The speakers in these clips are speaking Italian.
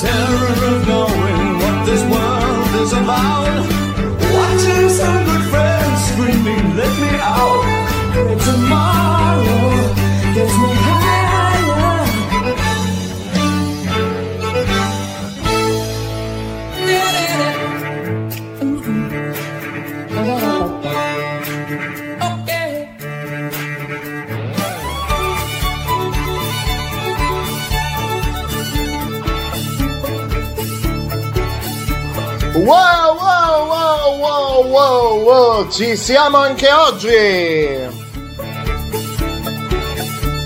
terror of knowing what this world is about. Watching some good friends screaming, let me out. Tomorrow gets me Wow, wow, wow, wow, wow, wow, ci siamo anche oggi!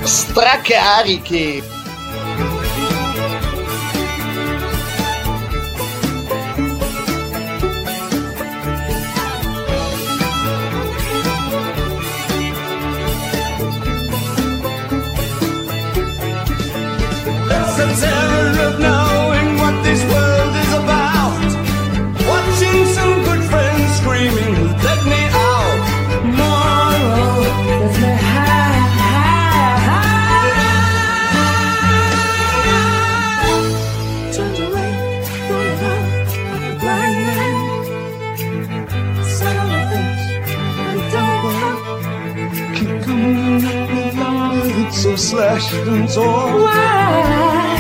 Stracarichi! It's slashed and torn. Why?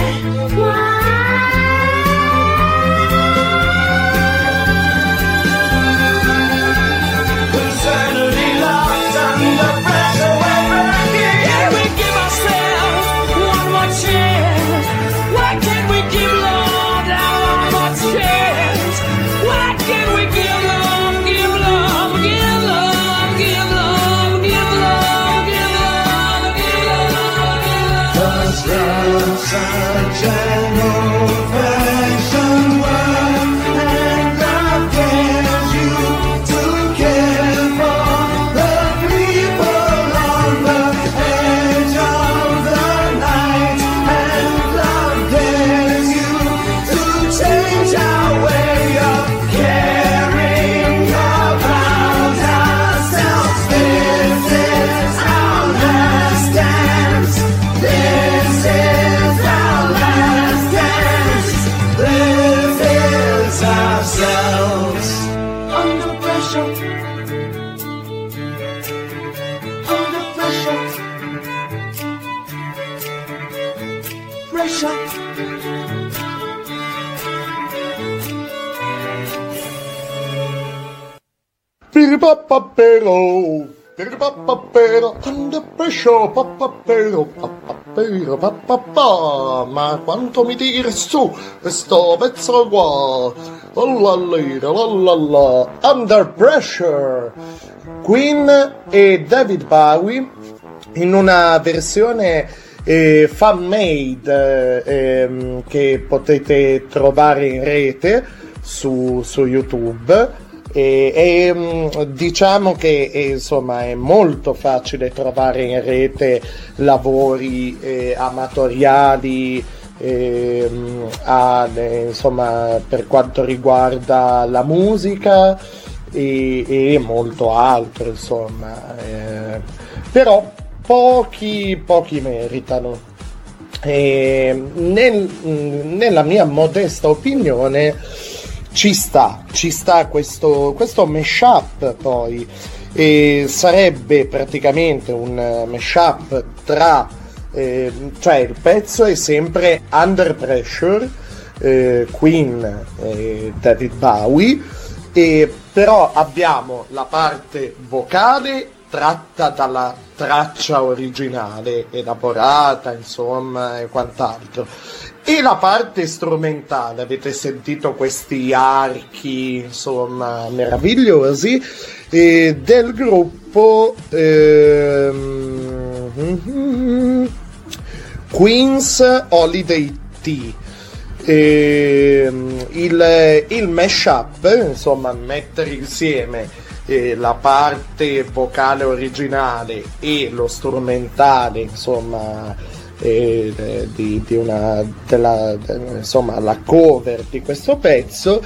Piripapapero, piripapapero, under pressure, papapero, papapero, papapà. Ma quanto mi tiri su questo pezzo qua? Under pressure. Queen e David Bowie in una versione eh, fan made eh, che potete trovare in rete su, su YouTube. E, e, mm, diciamo che eh, insomma è molto facile trovare in rete lavori eh, amatoriali ehm, a- eh, insomma per quanto riguarda la musica e, e molto altro insomma eh, però pochi pochi meritano. Nel- nella mia modesta opinione ci sta, ci sta questo, questo mashup poi. E sarebbe praticamente un mashup tra eh, cioè il pezzo è sempre Under Pressure eh, Queen e David Bowie. E però abbiamo la parte vocale tratta dalla traccia originale elaborata insomma e quant'altro E la parte strumentale, avete sentito questi archi, insomma, meravigliosi, eh, del gruppo ehm, Queen's Holiday Tea. Eh, il, il mashup, insomma, mettere insieme eh, la parte vocale originale e lo strumentale, insomma, eh, di, di una, della, insomma, la cover di questo pezzo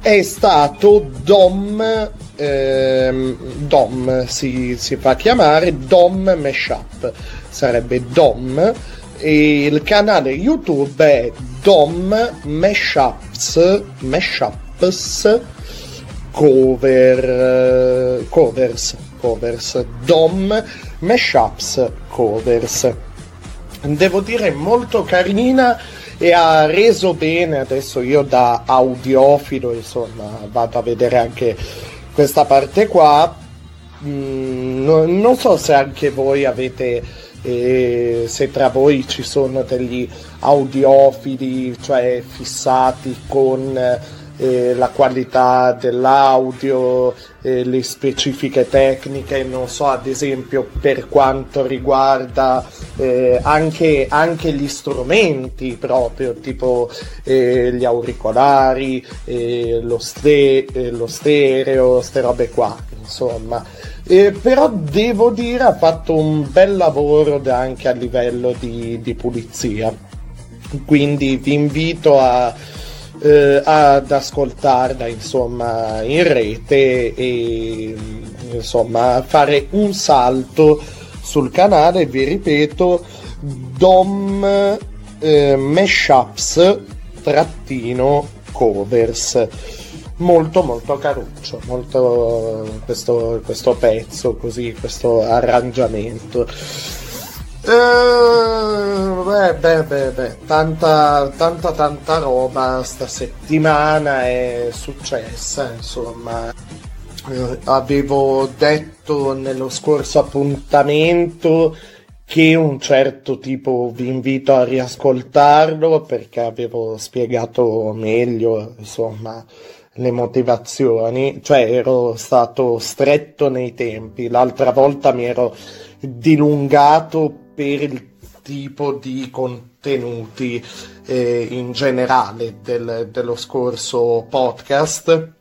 è stato Dom, ehm, Dom si, si, fa chiamare Dom Mashup, sarebbe Dom e il canale YouTube è Dom Mashups, Mashups cover, covers, covers, Dom Mashups covers devo dire molto carina e ha reso bene adesso io da audiofilo insomma vado a vedere anche questa parte qua. Mm, non so se anche voi avete eh, se tra voi ci sono degli audiofili cioè fissati con eh, la qualità dell'audio, eh, le specifiche tecniche, non so, ad esempio per quanto riguarda eh, anche, anche, gli strumenti proprio, tipo eh, gli auricolari, eh, lo, ste- eh, lo stereo, queste robe qua, insomma. però devo dire ha fatto un bel lavoro anche a livello di, di pulizia quindi vi invito a, eh, ad ascoltarla insomma in rete e insomma fare un salto sul canale vi ripeto dom eh, mashups trattino covers. Molto molto caruccio molto questo, questo pezzo così questo arrangiamento Uh, beh, beh, beh, beh, tanta, tanta, tanta roba sta settimana è successa, insomma. Uh, avevo detto nello scorso appuntamento che un certo tipo vi invito a riascoltarlo perché avevo spiegato meglio, insomma, le motivazioni, cioè ero stato stretto nei tempi, l'altra volta mi ero dilungato per il tipo di contenuti eh, in generale del, dello scorso podcast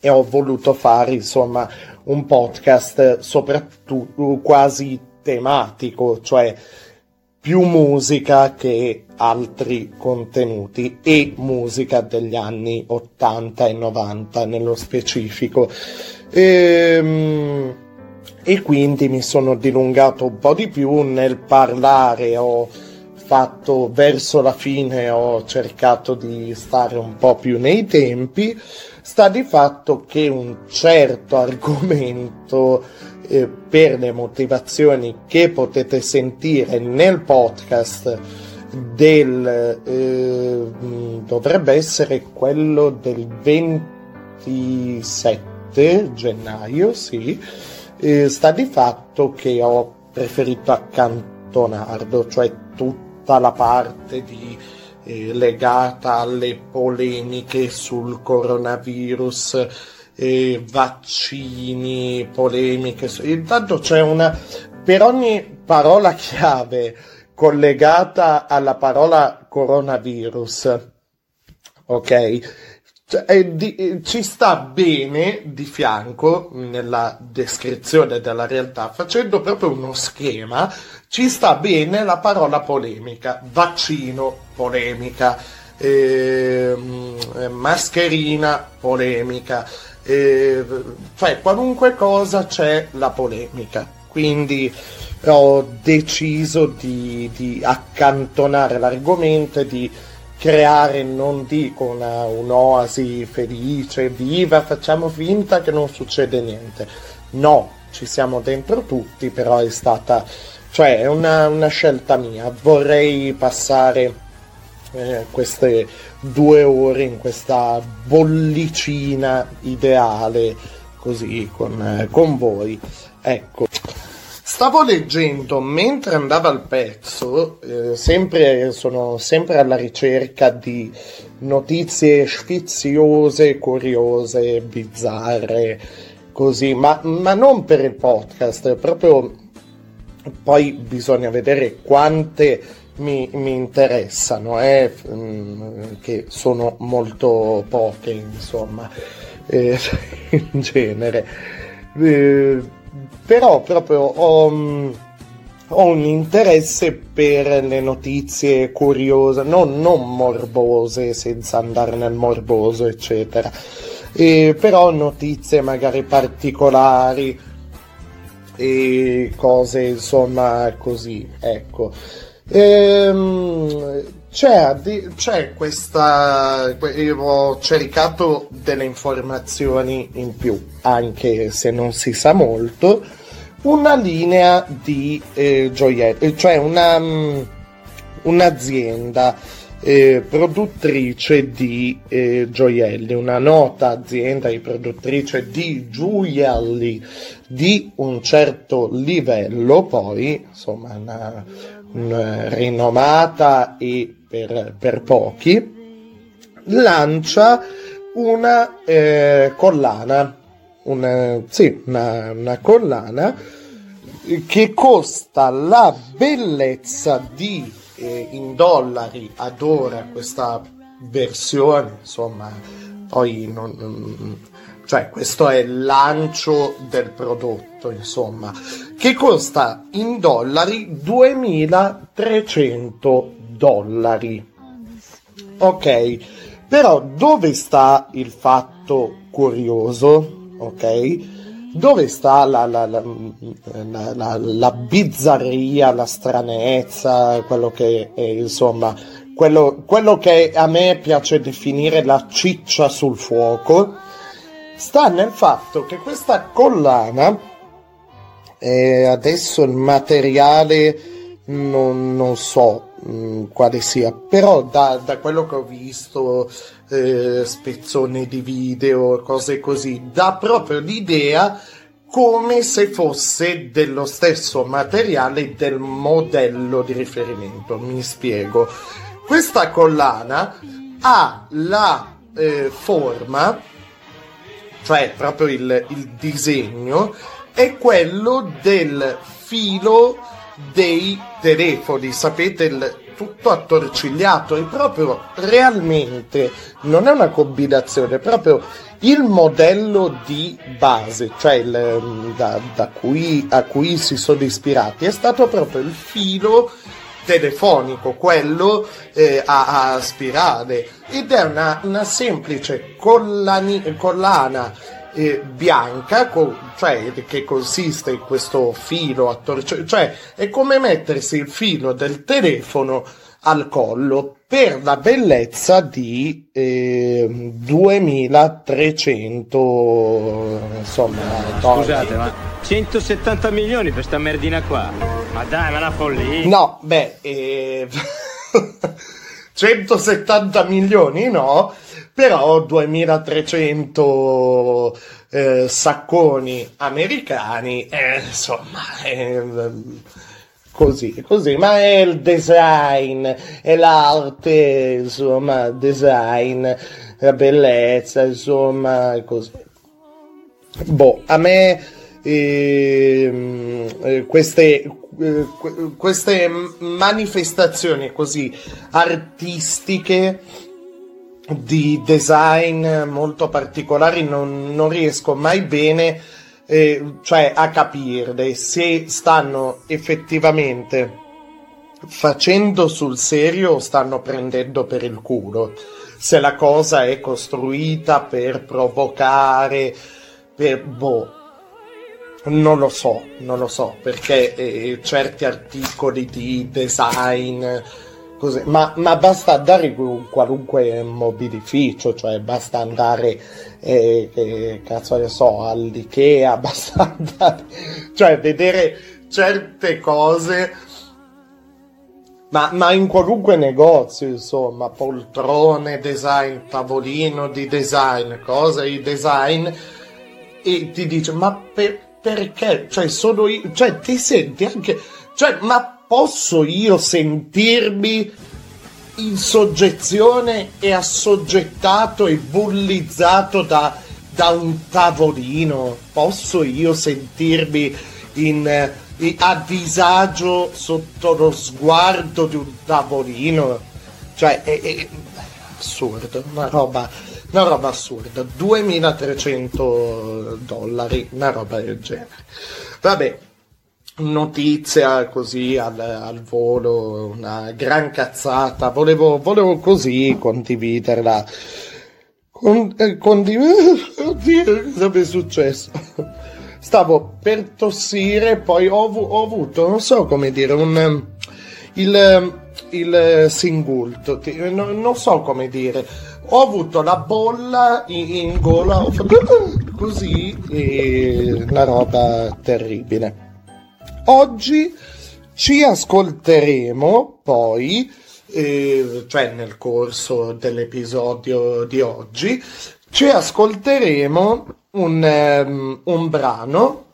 e ho voluto fare insomma un podcast soprattutto quasi tematico, cioè più musica che altri contenuti e musica degli anni 80 e 90 nello specifico. Ehm, e quindi mi sono dilungato un po' di più nel parlare, ho fatto verso la fine, ho cercato di stare un po' più nei tempi, sta di fatto che un certo argomento eh, per le motivazioni che potete sentire nel podcast del eh, dovrebbe essere quello del 27 gennaio, sì eh, sta di fatto che ho preferito accantonarlo, cioè tutta la parte di, eh, legata alle polemiche sul coronavirus, eh, vaccini, polemiche. Intanto c'è una per ogni parola chiave collegata alla parola coronavirus. Ok, cioè, di, eh, ci sta bene di fianco nella descrizione della realtà, facendo proprio uno schema, ci sta bene la parola polemica, vaccino, polemica, ehm, eh, mascherina, polemica, eh, cioè qualunque cosa c'è la polemica. Quindi ho deciso di, di accantonare l'argomento e di creare, non dico una, un'oasi felice, viva, facciamo finta che non succede niente. No, ci siamo dentro tutti, però è stata, cioè è una, una scelta mia. Vorrei passare eh, queste due ore in questa bollicina ideale così con, eh, con voi. Ecco stavo leggendo mentre andava il pezzo, eh, sempre, sono sempre alla ricerca di notizie sfiziose, curiose, bizzarre, così, ma, ma non per il podcast, proprio poi bisogna vedere quante mi, mi interessano, eh, mm, che sono molto poche, insomma, eh, in genere. Eh, però proprio ho, mm, ho, un interesse per le notizie curiose, non, non morbose, senza andare nel morboso, eccetera. Eh, però notizie magari particolari e cose insomma così, ecco. Ehm, c'è, c'è, questa. Ho cercato delle informazioni in più, anche se non si sa molto. Una linea di eh, gioielli, cioè una, um, un'azienda eh, produttrice di eh, gioielli, una nota azienda di produttrice di gioielli di un certo livello, poi insomma una, una rinomata e per, per, pochi, lancia una eh, collana, una, sì, una, una collana che costa la bellezza di eh, in dollari ad ora questa versione, insomma, poi non, cioè questo è il lancio del prodotto, insomma, che costa in dollari 2300 dollari. Ok, però dove sta il fatto curioso? Ok? Dove sta la, la, la, la, bizzarria, la stranezza, quello che è, insomma, quello, quello che a me piace definire la ciccia sul fuoco, sta nel fatto che questa collana, eh, adesso il materiale non, non so mm, quale sia, però da, da, quello che ho visto, eh, spezzoni di video, cose così, dà proprio l'idea come se fosse dello stesso materiale del modello di riferimento. Mi spiego. Questa collana ha la eh, forma, cioè proprio il, il disegno, è quello del filo dei telefoni, sapete, il, tutto attorcigliato, è proprio realmente, non è una combinazione, è proprio il modello di base, cioè il, da, da cui, a cui si sono ispirati, è stato proprio il filo telefonico, quello eh, a, a, spirale, ed è una, una semplice collani, collana eh, bianca, co- cioè che consiste in questo filo attorcigliato, cioè è come mettersi il filo del telefono al collo per la bellezza di eh, 2300 insomma scusate ma 170 milioni per sta merdina qua? Ma dai ma la follia. No beh eh, 170 milioni no però 2300 eh, sacconi americani eh, insomma eh, così, così, ma è il design, è l'arte, insomma, design, la bellezza, insomma, così. Boh, a me ehm, eh, queste, eh, queste manifestazioni così artistiche di design molto particolari non, non riesco mai bene eh, cioè a capire se stanno effettivamente facendo sul serio o stanno prendendo per il culo. Se la cosa è costruita per provocare, per boh. Non lo so, non lo so, perché eh, certi articoli di design Così, ma, ma, basta andare in qualunque mobilificio, cioè basta andare, eh, eh, cazzo ne so, all'Ikea, basta andare, cioè vedere certe cose, ma, ma, in qualunque negozio, insomma, poltrone design, tavolino di design, cose di design, e ti dice, ma per perché, cioè, sono io, cioè, ti senti anche, cioè, ma posso io sentirmi in soggezione e assoggettato e bullizzato da, da un tavolino? Posso io sentirmi in, in, a disagio sotto lo sguardo di un tavolino? Cioè, è, è assurdo, una roba, una roba assurda. 2300 dollari, una roba del genere. Vabbè, notizia così al, al, volo, una gran cazzata. Volevo, volevo così condividerla. Con, eh, condividere. Oddio, cosa mi è successo? Stavo per tossire, poi ho, ho avuto, non so come dire, un. Il, il singulto, non, non so come dire. Ho avuto la bolla in, in gola, ho fatto così, e una roba terribile. Oggi ci ascolteremo poi, eh, cioè nel corso dell'episodio di oggi, ci ascolteremo un, um, un brano,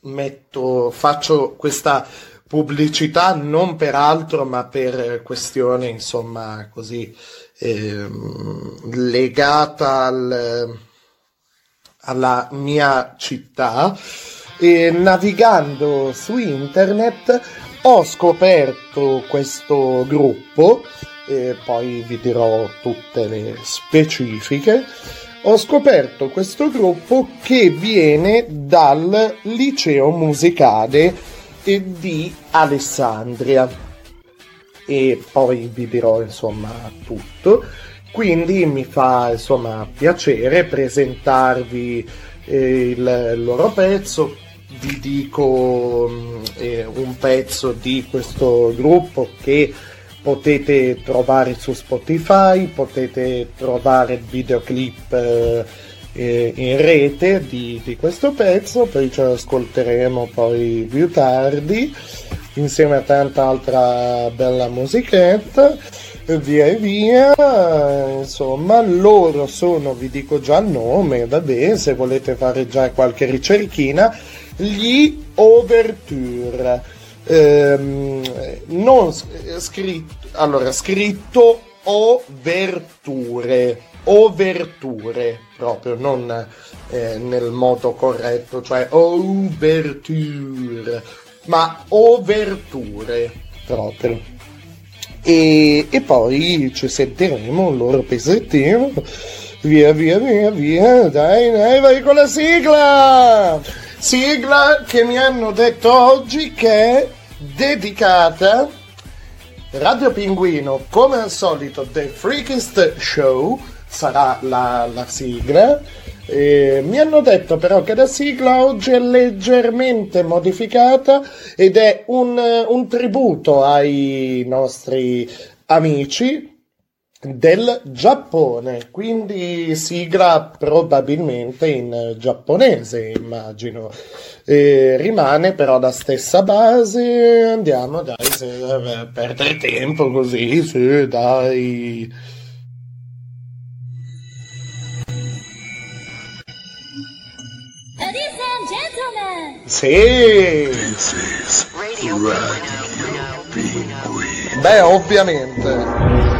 metto, faccio questa pubblicità non per altro ma per questione insomma così eh, legata al, alla mia città e navigando su internet ho scoperto questo gruppo, e poi vi dirò tutte le specifiche. Ho scoperto questo gruppo che viene dal liceo musicale di Alessandria e poi vi dirò insomma tutto. Quindi mi fa insomma piacere presentarvi eh, il loro pezzo vi dico mm, eh, un pezzo di questo gruppo che potete trovare su Spotify, potete trovare il videoclip eh, eh, in rete di, di, questo pezzo, poi lo ascolteremo poi più tardi insieme a tanta altra bella musichetta via e via. Insomma loro sono vi dico già il nome vabbè se volete fare già qualche ricerchina gli Overture. Ehm, non scritto, allora, scritto Overture, Overture proprio, non eh, nel modo corretto, cioè Overture, ma Overture proprio. E, e poi ci sentiremo un loro pezzettino. Via, via, via, via, dai, dai, vai con la sigla! Sigla che mi hanno detto oggi che è dedicata Radio Pinguino, come al solito, The Freakest Show sarà la, la sigla. Eh, mi hanno detto però che la sigla oggi è leggermente modificata ed è un, un tributo ai nostri amici del Giappone, quindi sigla probabilmente in giapponese, immagino. E rimane però la stessa base, andiamo dai, se, eh, perdere tempo così, sì, dai. Sì. Beh, ovviamente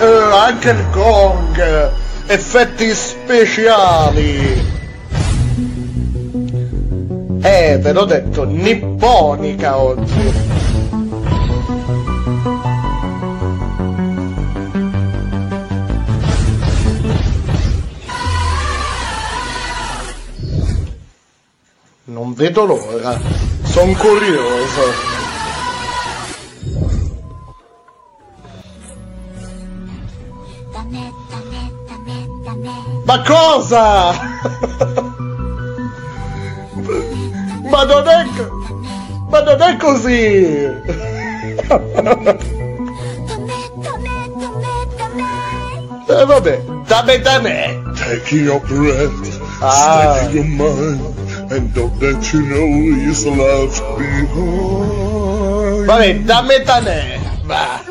eh, anche il gong, effetti speciali. Eh, ve l'ho detto, nipponica oggi. Non vedo l'ora, sono curioso. Ma cosa? Ma non è... Ma non è così! eh vabbè, dammi da me! Taking your breath, Ah. steady your mind, and don't let you know you're left behind. Vabbè, dammi da me!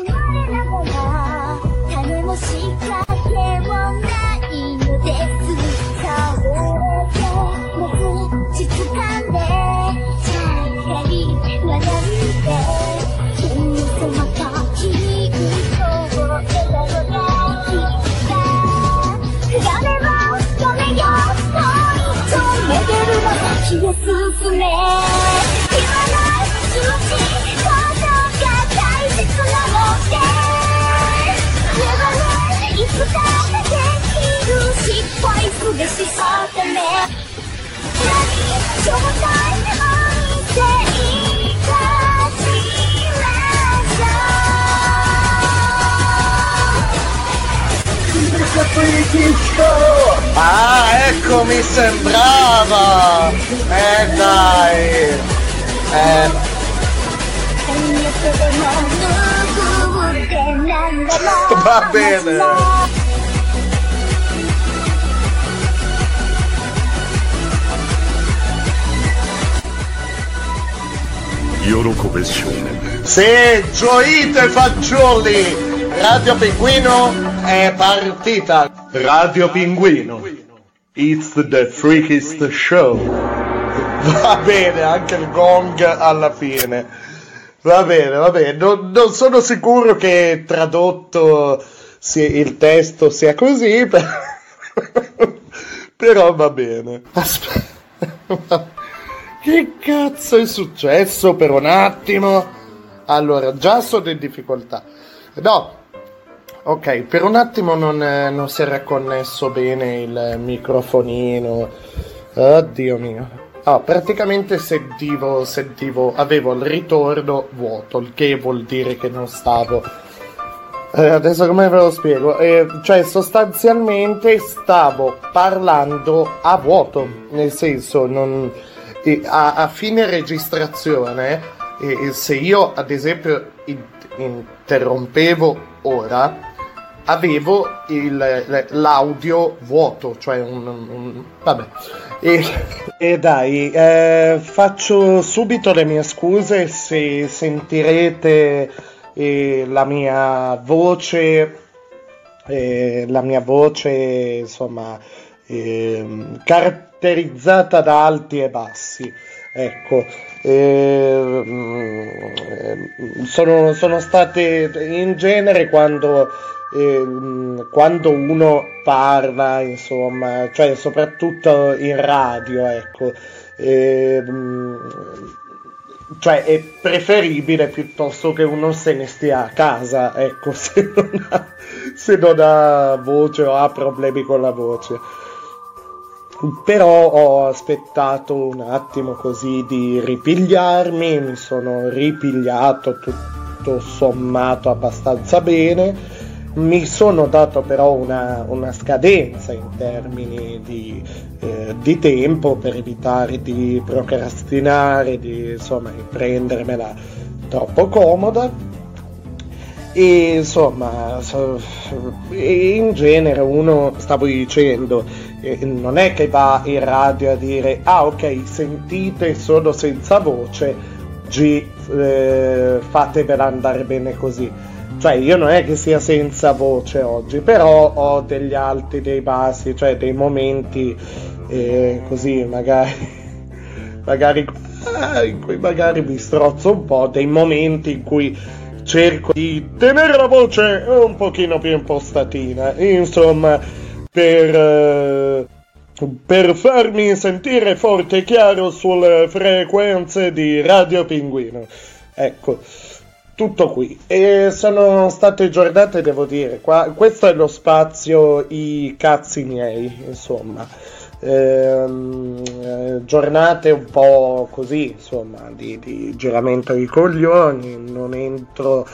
Ah, ecco, mi sembrava! Eh dai! Eh,「va bene! 喜べ少年 Sì, gioite fagioli! Radio Pinguino è partita! Radio Pinguino. It's the freakiest show. Va bene, anche il gong alla fine. Va bene, va bene. Non, non sono sicuro che tradotto sia- il testo sia così, per- però va bene. Aspetta. Che cazzo è successo per un attimo? Allora, già sono in difficoltà. No, ok, per un attimo non, eh, non si era connesso bene il microfonino. Oddio mio. Ah, praticamente sentivo, sentivo, avevo il ritorno vuoto, il che vuol dire che non stavo. Eh, adesso come ve lo spiego? Eh, cioè, sostanzialmente stavo parlando a vuoto, nel senso, non, eh, a, a fine registrazione, eh, se io ad esempio in- interrompevo ora, avevo il- l'audio vuoto, cioè un... un- vabbè. E, e dai, eh, faccio subito le mie scuse se sentirete eh, la mia voce, eh, la mia voce insomma ehm, caratterizzata da alti e bassi. Ecco, ehm, sono, sono state in genere quando, ehm, quando uno parla, insomma, cioè soprattutto in radio, ecco, ehm, cioè è preferibile piuttosto che uno se ne stia a casa, ecco, se non ha, se non ha voce o ha problemi con la voce. Però ho aspettato un attimo così di ripigliarmi, mi sono ripigliato tutto sommato abbastanza bene, mi sono dato però una, una scadenza in termini di, eh, di tempo per evitare di procrastinare, di insomma prendermela troppo comoda. E insomma so- in genere uno stavo dicendo non è che va in radio a dire ah ok sentite sono senza voce G eh, fatevela andare bene così. Cioè io non è che sia senza voce oggi però ho degli alti dei bassi cioè dei momenti eh, così magari magari ah, in cui magari mi strozzo un po', dei momenti in cui cerco di tenere la voce un pochino più impostatina, insomma, per, eh, per farmi sentire forte e chiaro sulle frequenze di Radio Pinguino. Ecco, tutto qui. E sono state giornate, devo dire, qua, questo è lo spazio i cazzi miei, insomma. Eh, giornate un po' così, insomma, di, di giramento di coglioni, non entro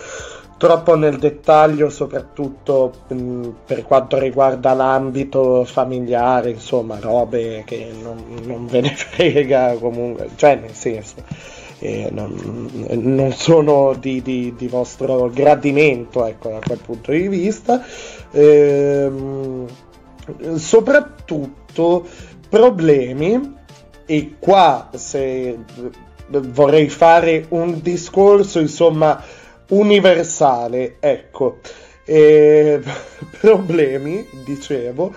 troppo nel dettaglio, soprattutto mh, per quanto riguarda l'ambito familiare, insomma, robe che non, non ve ne frega comunque, cioè nel senso, eh, non, non sono di, di- di vostro gradimento, ecco, da quel punto di vista. Ehm, soprattutto problemi e qua se vorrei fare un discorso insomma universale ecco. Eh, problemi dicevo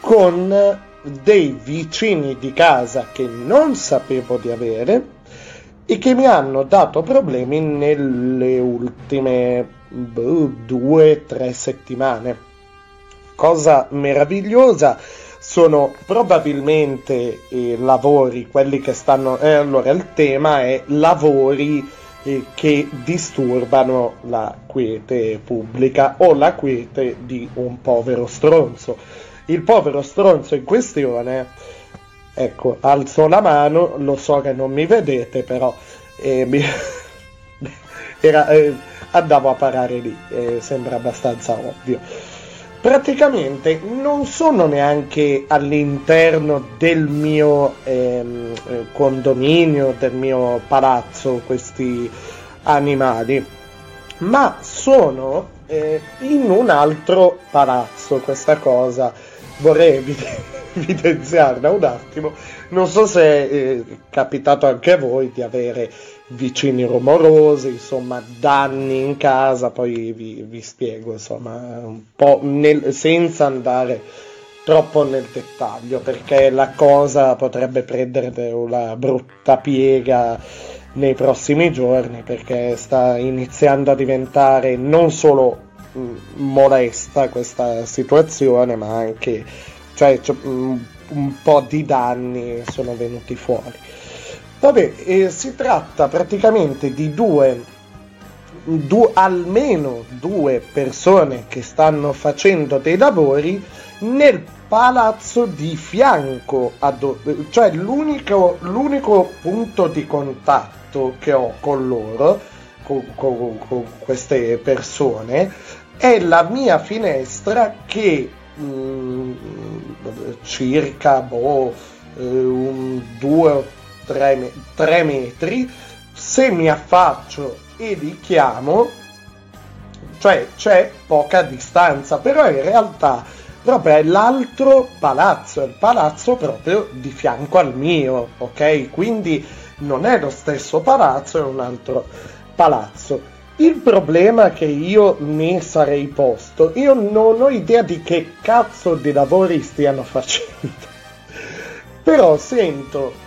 con dei vicini di casa che non sapevo di avere e che mi hanno dato problemi nelle ultime boh, due tre settimane. Cosa meravigliosa sono probabilmente eh, lavori quelli che stanno eh, allora il tema è lavori che disturbano la quiete pubblica o la quiete di un povero stronzo il povero stronzo in questione ecco, alzo la mano, lo so che non mi vedete, però eh, mi- era, eh, andavo a parare lì, eh, sembra abbastanza ovvio. Praticamente non sono neanche all'interno del mio ehm, eh, condominio, del mio palazzo, questi animali, ma sono eh, in un altro palazzo. Questa cosa vorrei evi- evidenziarla un attimo. Non so se è capitato anche a voi di avere vicini rumorosi, insomma, danni in casa, poi vi, vi spiego, insomma, un po' nel- senza andare troppo nel dettaglio, perché la cosa potrebbe prendere una brutta piega nei prossimi giorni, perché sta iniziando a diventare non solo mh, molesta questa situazione, ma anche cioè, mh, un po' di danni sono venuti fuori. Vabbè, eh, si tratta praticamente di due, du- almeno due persone che stanno facendo dei lavori nel palazzo di fianco, do- cioè l'unico, l'unico punto di contatto che ho con loro, con, con- con queste persone, è la mia finestra che mm, circa boh, eh, un 2 o 3 metri, se mi affaccio e li chiamo, cioè c'è poca distanza, però in realtà proprio è l'altro palazzo, è il palazzo proprio di fianco al mio, ok? Quindi non è lo stesso palazzo, è un altro palazzo. Il problema che io mi sarei posto, io non ho idea di che cazzo di lavori stiano facendo, però sento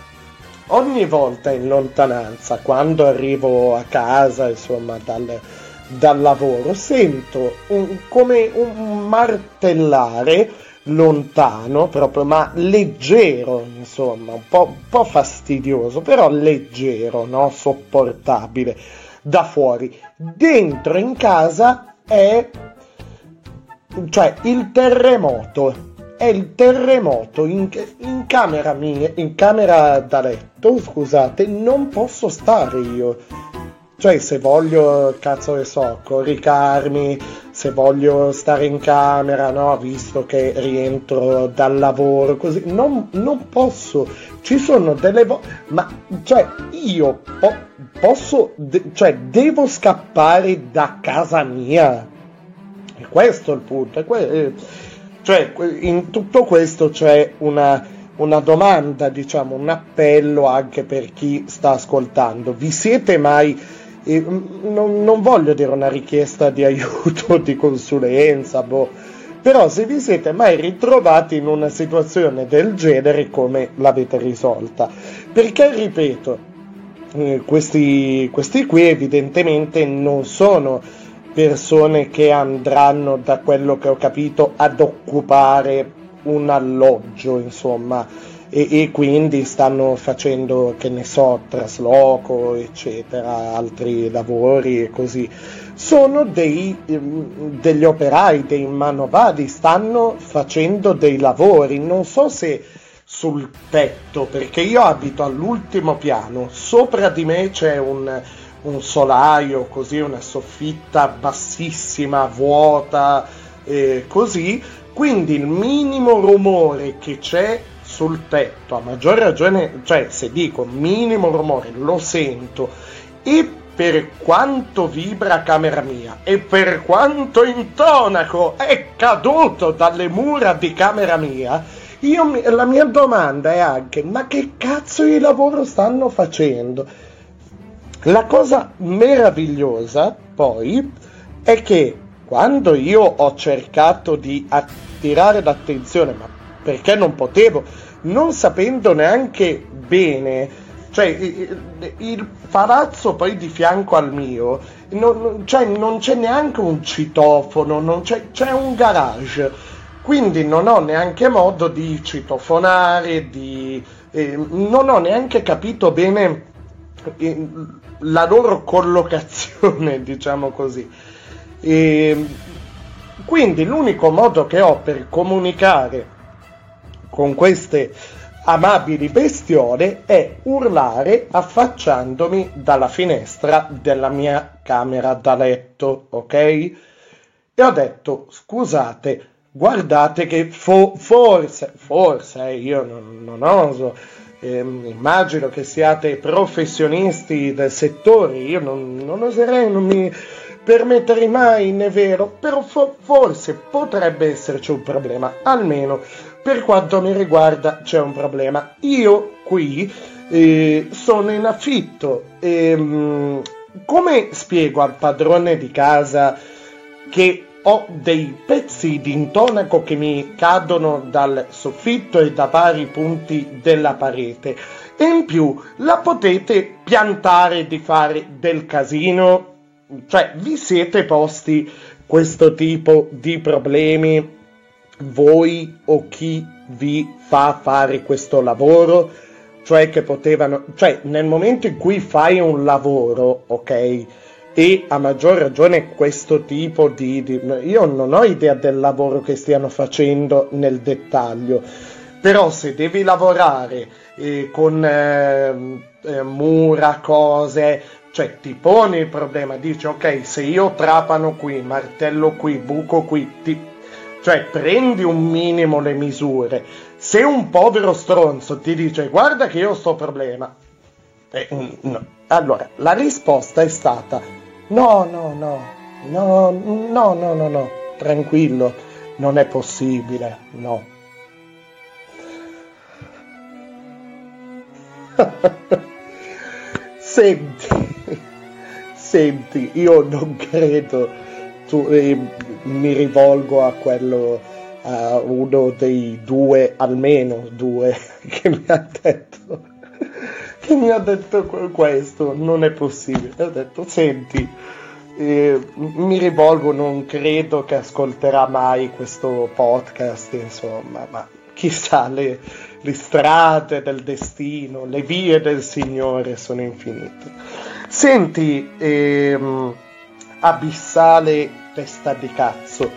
ogni volta in lontananza, quando arrivo a casa, insomma, dal, dal lavoro, sento un- come un martellare lontano, proprio, ma leggero, insomma, un po', un po' fastidioso, però leggero, no? Sopportabile da fuori. Dentro in casa è cioè il terremoto è il terremoto in, in camera mia in camera da letto scusate non posso stare io cioè se voglio cazzo ne so coricarmi se voglio stare in camera no visto che rientro dal lavoro così non, non posso ci sono delle volte ma cioè io po- posso de- cioè devo scappare da casa mia e questo è il punto. è que- eh, cioè, in tutto questo c'è una, una domanda, diciamo, un appello anche per chi sta ascoltando. Vi siete mai, eh, non, non voglio dire una richiesta di aiuto, di consulenza, boh, però se vi siete mai ritrovati in una situazione del genere, come l'avete risolta? Perché, ripeto, eh, questi, questi qui evidentemente non sono persone che andranno, da quello che ho capito, ad occupare un alloggio, insomma, e, e quindi stanno facendo, che ne so, trasloco, eccetera, altri lavori e così. Sono dei, ehm, degli operai, dei manovali, stanno facendo dei lavori, non so se sul tetto, perché io abito all'ultimo piano, sopra di me c'è un, un solaio, così una soffitta bassissima, vuota, eh, così, quindi il minimo rumore che c'è sul tetto, a maggior ragione, cioè se dico minimo rumore lo sento e per quanto vibra camera mia e per quanto intonaco è caduto dalle mura di camera mia, io la mia domanda è anche ma che cazzo di lavoro stanno facendo? La cosa meravigliosa poi è che quando io ho cercato di attirare l'attenzione, ma perché non potevo, non sapendo neanche bene, cioè il, palazzo poi di fianco al mio, non, cioè, non c'è neanche un citofono, c'è, c'è un garage, quindi non ho neanche modo di citofonare, di, eh, non ho neanche capito bene la loro collocazione, diciamo così. E quindi l'unico modo che ho per comunicare con queste amabili bestiole è urlare affacciandomi dalla finestra della mia camera da letto, ok? E ho detto, scusate, guardate che fo- forse, forse, io non, non oso, ehm, immagino che siate professionisti del settore, io non, non oserei, non mi permetterei mai, né vero, però fo- forse potrebbe esserci un problema, almeno per quanto mi riguarda c'è un problema. Io qui eh, sono in affitto. E mm, come spiego al padrone di casa che ho dei pezzi di intonaco che mi cadono dal soffitto e da vari punti della parete in più la potete piantare di fare del casino? Cioè, vi siete posti questo tipo di problemi voi o chi vi fa fare questo lavoro? Cioè che potevano, cioè nel momento in cui fai un lavoro, ok? E a maggior ragione questo tipo di, di- Io non ho idea del lavoro che stiano facendo nel dettaglio, però se devi lavorare eh, con ehm, eh, mura, cose, cioè ti poni il problema, dici ok, se io trapano qui, martello qui, buco qui, ti- cioè prendi un minimo le misure. Se un povero stronzo ti dice guarda che io ho sto problema, eh, no. allora la risposta è stata No, no, no, no, no, no, no, no, tranquillo, non è possibile, no. senti, senti, io non credo, tu, eh, mi rivolgo a quello, a uno dei due, almeno due, che mi ha detto che mi ha detto que- questo, non è possibile. Ho detto, senti, eh, mi rivolgo, non credo che ascolterà mai questo podcast, insomma, ma chissà, le, le strade del destino, le vie del Signore sono infinite. Senti, ehm, abissale testa di cazzo,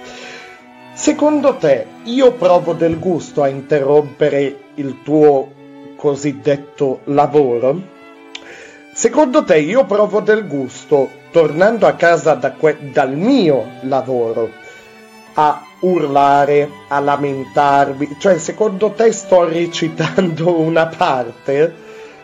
secondo te io provo del gusto a interrompere il tuo cosiddetto lavoro? Secondo te io provo del gusto, tornando a casa da que- dal mio lavoro, a urlare, a lamentarmi? Cioè, secondo te sto recitando una parte?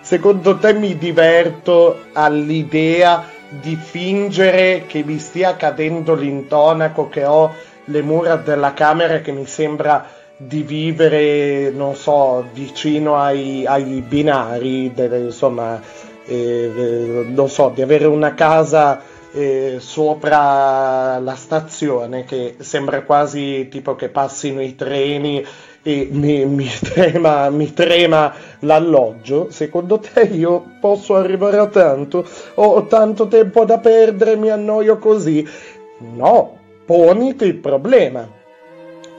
Secondo te mi diverto all'idea di fingere che mi stia cadendo l'intonaco, che ho le mura della camera che mi sembra di vivere, non so, vicino ai, ai binari, delle- insomma, eh, eh, non so, di avere una casa eh, sopra la stazione che sembra quasi tipo che passino i treni e mi, mi trema, mi trema l'alloggio. Secondo te io posso arrivare a tanto? Ho tanto tempo da perdere, mi annoio così? No, poniti il problema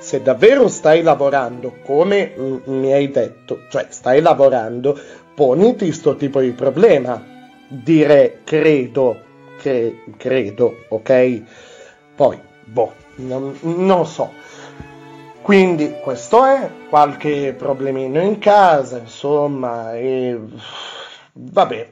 se davvero stai lavorando come mi hai detto, cioè stai lavorando, poniti sto tipo di problema. Dire credo, che credo, ok? Poi, boh, non, non so. Quindi questo è qualche problemino in casa, insomma, e vabbè,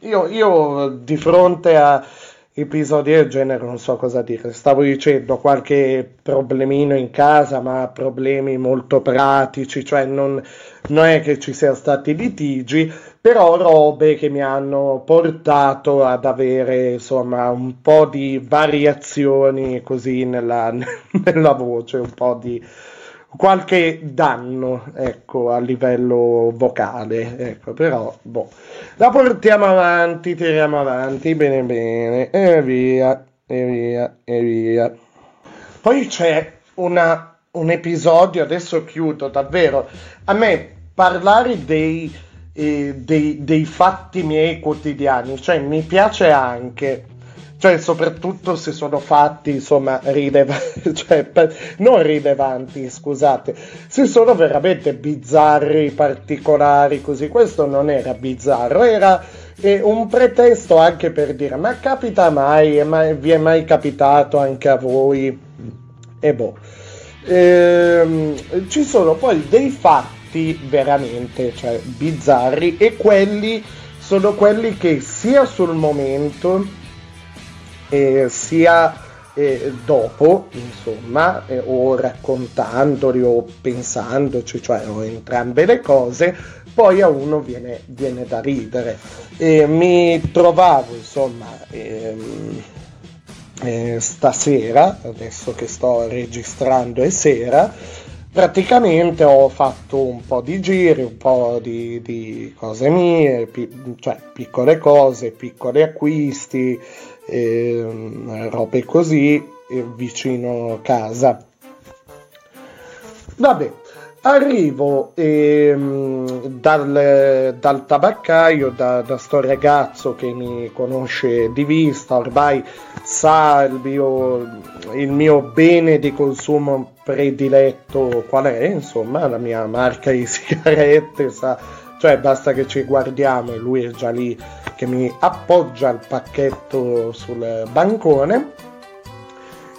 io, io di fronte a episodi del genere non so cosa dire. Stavo dicendo qualche problemino in casa, ma problemi molto pratici, cioè non, non è che ci siano stati litigi, però robe che mi hanno portato ad avere insomma un po' di variazioni così nella, nella voce, un po' di qualche danno ecco a livello vocale ecco però boh la portiamo avanti tiriamo avanti bene bene e via e via e via. Poi c'è una, un episodio adesso chiudo davvero. A me parlare dei, eh, dei, dei fatti miei quotidiani cioè mi piace anche cioè soprattutto se sono fatti insomma rilevanti, cioè, per- non rilevanti scusate, se sono veramente bizzarri, particolari così, questo non era bizzarro, era eh, un pretesto anche per dire ma capita mai, mai- vi è mai capitato anche a voi? E boh. Ehm, ci sono poi dei fatti veramente cioè, bizzarri e quelli sono quelli che sia sul momento eh, sia eh, dopo, insomma, eh, o raccontandoli o pensandoci, cioè o entrambe le cose, poi a uno viene, viene da ridere. E mi trovavo, insomma, ehm, eh, stasera, adesso che sto registrando è sera, praticamente ho fatto un po' di giri, un po' di, di cose mie, pi- cioè piccole cose, piccoli acquisti, ehm, robe così eh, vicino casa. Vabbè, arrivo ehm, dal, dal tabaccaio, da, da sto ragazzo che mi conosce di vista, ormai sa il mio, il mio bene di consumo prediletto qual è, insomma, la mia marca di sigarette, sa, cioè basta che ci guardiamo e lui è già lì che mi appoggia il pacchetto sul bancone.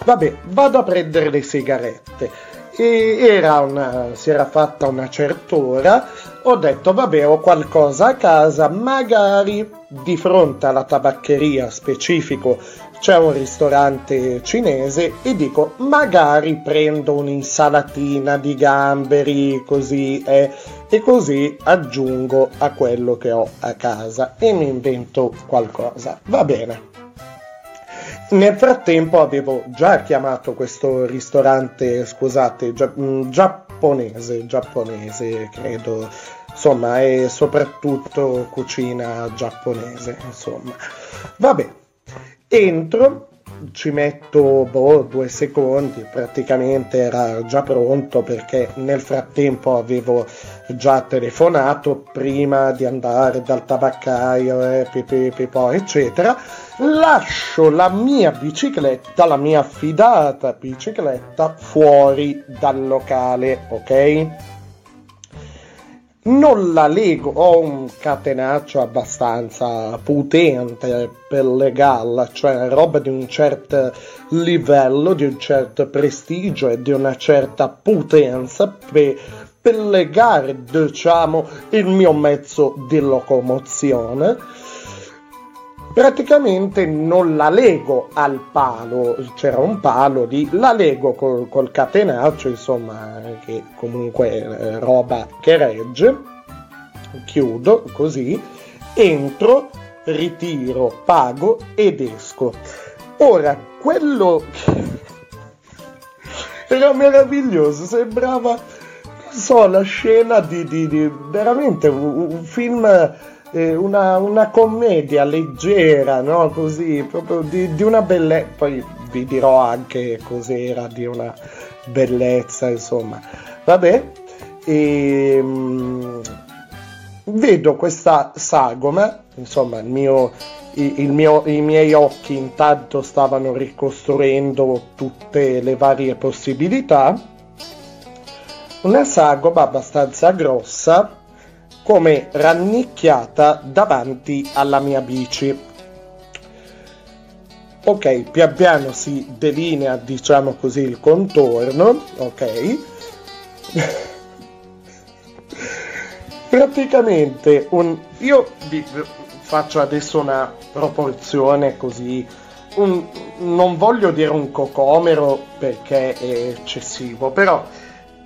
Vabbè, vado a prendere le sigarette. E era una, si era fatta una certa ora, ho detto vabbè ho qualcosa a casa, magari di fronte alla tabaccheria specifico c'è un ristorante cinese e dico magari prendo un'insalatina di gamberi così eh, e così aggiungo a quello che ho a casa e mi invento qualcosa. Va bene. Nel frattempo avevo già chiamato questo ristorante, scusate, gia- mh, giapponese, giapponese credo, insomma, e soprattutto cucina giapponese, insomma. Vabbè, entro, ci metto boh, due secondi, praticamente era già pronto perché nel frattempo avevo già telefonato prima di andare dal tabaccaio, eh, pipì, pipò, eccetera. Lascio la mia bicicletta, la mia affidata bicicletta fuori dal locale, ok? Non la lego, ho un catenaccio abbastanza potente per legarla, cioè roba di un certo livello, di un certo prestigio e di una certa potenza per, per legare, diciamo, il mio mezzo di locomozione. Praticamente non la lego al palo, c'era un palo lì, la lego col, col catenaccio, insomma, che comunque eh, roba che regge. Chiudo così, entro, ritiro, pago ed esco. Ora, quello era meraviglioso, sembrava, non so, la scena di, di- di- veramente un, un film, eh, una, una commedia leggera, no? Così, proprio di, di una bellezza, poi vi dirò anche cos'era di una bellezza, insomma. Vabbè, e, vedo questa sagoma, insomma, il mio, mio- i miei occhi intanto stavano ricostruendo tutte le varie possibilità. Una sagoma abbastanza grossa, come rannicchiata davanti alla mia bici. Ok, pian piano si delinea, diciamo così, il contorno, ok? praticamente un io vi faccio adesso una proporzione così un- non voglio dire un cocomero perché è eccessivo però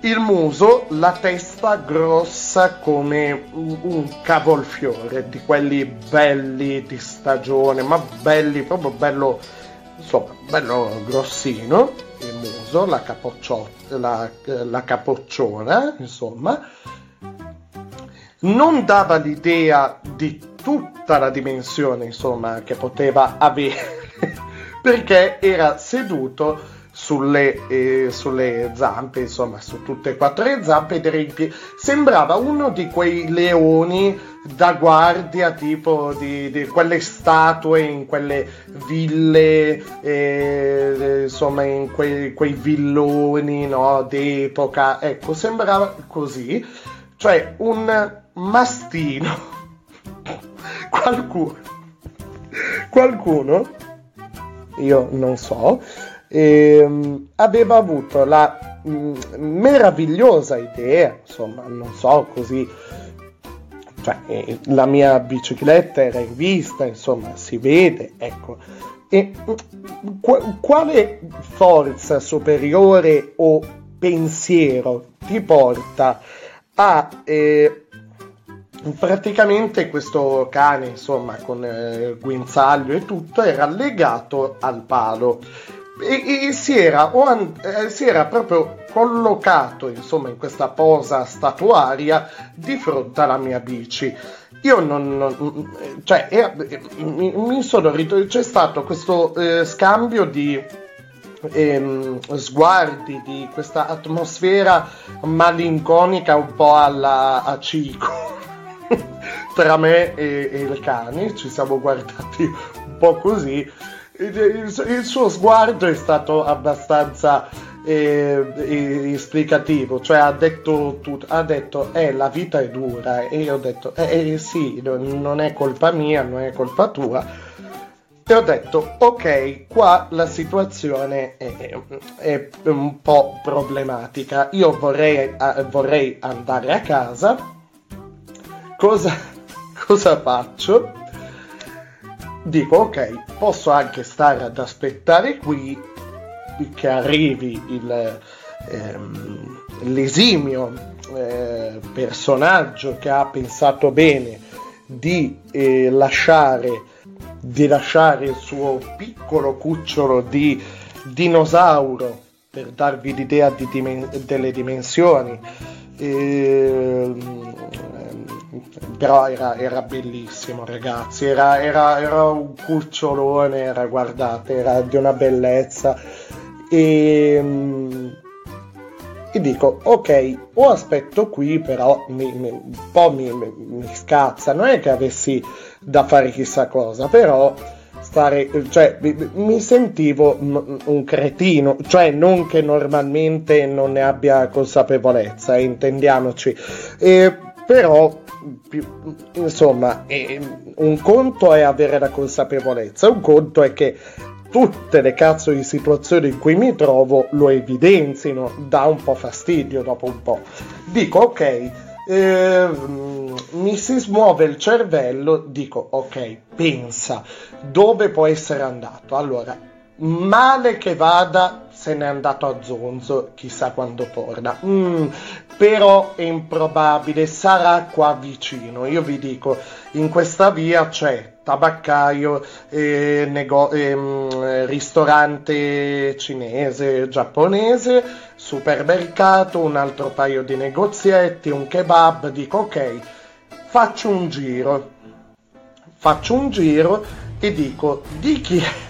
il muso la testa grossa come un, cavolfiore di quelli belli di stagione ma belli proprio bello insomma bello grossino il muso la la, la capocciona insomma. Non dava l'idea di tutta la dimensione, insomma, che poteva avere, perché era seduto sulle, eh, sulle zampe, insomma, su tutte e quattro le zampe ed era. Sembrava uno di quei leoni da guardia, tipo di, di quelle statue in quelle ville, eh, insomma, in quei, quei villoni, no, d'epoca. Ecco, sembrava così cioè un mastino. Qualcuno, qualcuno, io non so, ehm, aveva avuto la mh, meravigliosa idea, insomma, non so, così, cioè, eh, la mia bicicletta era in vista, insomma, si vede, ecco. E mh, qu- quale forza superiore o pensiero ti porta a eh, praticamente questo cane, insomma, con eh, guinzaglio e tutto, era legato al palo e, e si, era, an- eh, si era proprio collocato, insomma, in questa posa statuaria di fronte alla mia bici. Io non, non- cioè, era- mi, mi sono rit- c'è stato questo eh, scambio di ehm, sguardi, di questa atmosfera malinconica un po' alla a Cico tra me e, e il cane, ci siamo guardati un po' così. Il, il- il suo sguardo è stato abbastanza eh, esplicativo, cioè ha detto, tutto, ha detto eh, la vita è dura e io ho detto eh, eh, sì, non non è colpa mia, non è colpa tua. E ho detto, ok, qua la situazione è, è un po' problematica. Io vorrei, eh, vorrei andare a casa. Cosa, cosa faccio? Dico, ok, posso anche stare ad aspettare qui che arrivi il, ehm, l'esimio eh, personaggio che ha pensato bene di eh, lasciare di lasciare il suo piccolo cucciolo di dinosauro per darvi l'idea di dimen- delle dimensioni. Ehm, però era, era bellissimo, ragazzi. Era, era- era un cucciolone, era, guardate, era di una bellezza. E, e dico, ok, o aspetto qui, però mi- mi- un po' mi, mi- scazza. Non è che avessi da fare chissà cosa, però stare, cioè, mi, sentivo un cretino, cioè non che normalmente non ne abbia consapevolezza, intendiamoci, Eh, però insomma, eh, un conto è avere la consapevolezza, un conto è che tutte le cazzo di situazioni in cui mi trovo lo evidenzino, dà un po' fastidio dopo un po'. Dico ok, ehm, mi si smuove il cervello, dico ok, pensa dove può essere andato. Allora, male che vada, se n'è andato a Zonzo, chissà quando torna. Mm, però è improbabile, sarà qua vicino. Io vi dico, in questa via c'è tabaccaio, eh, nego- ehm, ristorante cinese, giapponese, supermercato, un altro paio di negozietti, un kebab. Dico ok, faccio un giro. Faccio un giro e dico di chi è,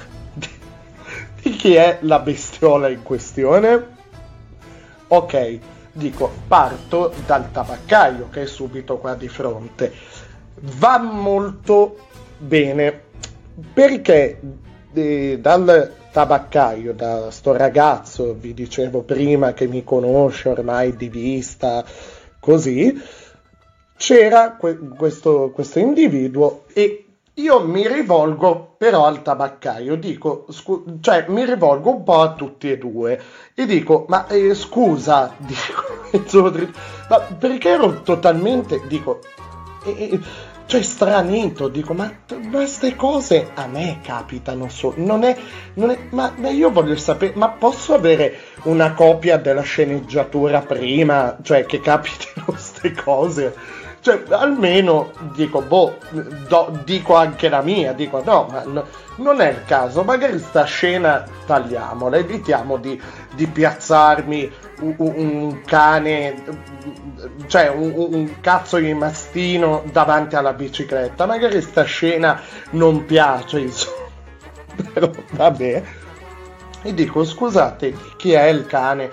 chi è la bestiola in questione? Ok, dico parto dal tabaccaio che è subito qua di fronte. Va molto bene perché eh, dal tabaccaio, da sto ragazzo, vi dicevo prima che mi conosce ormai di vista, così, c'era que- questo, questo individuo e io mi rivolgo però al tabaccaio, dico, scu- cioè mi rivolgo un po' a tutti e due e dico, ma eh, scusa, dico, ma perché ero totalmente, dico, eh, cioè stranito, dico, ma queste cose a me capitano solo, non è, non è ma, ma io voglio sapere, ma posso avere una copia della sceneggiatura prima, cioè che capitano queste cose? Cioè, almeno dico, boh, do- dico anche la mia, dico no, ma no- non è il caso, magari sta scena tagliamola, evitiamo di, di piazzarmi un, un- cane, cioè un- un cazzo di mastino davanti alla bicicletta, magari sta scena non piace, insomma, però vabbè. E dico, scusate, chi è il cane?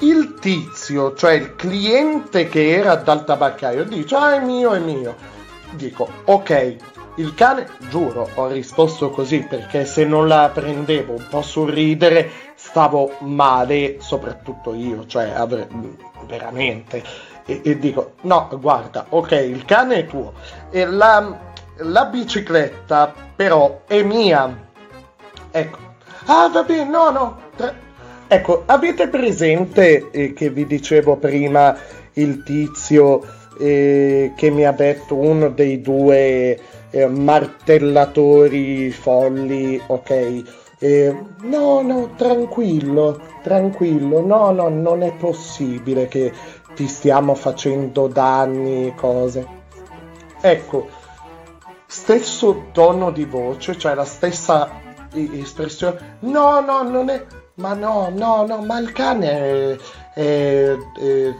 Il tizio, cioè il cliente che era dal tabaccaio, dice, ah è mio, è mio. Dico, ok, il cane, giuro, ho risposto così perché se non la prendevo un po' sul ridere, stavo male, soprattutto io, cioè avre- veramente. E, e dico, no, guarda, ok, il cane è tuo. E la, la bicicletta però è mia. Ecco. Ah, va bene, no, no. Tra- Ecco, avete presente eh, che vi dicevo prima il tizio eh, che mi ha detto uno dei due eh, martellatori folli, ok? Eh, no, no, tranquillo, tranquillo, no, no, non è possibile che ti stiamo facendo danni, cose. Ecco, stesso tono di voce, cioè la stessa i- espressione. No, no, non è. Ma no, no, no, ma il cane è, è- è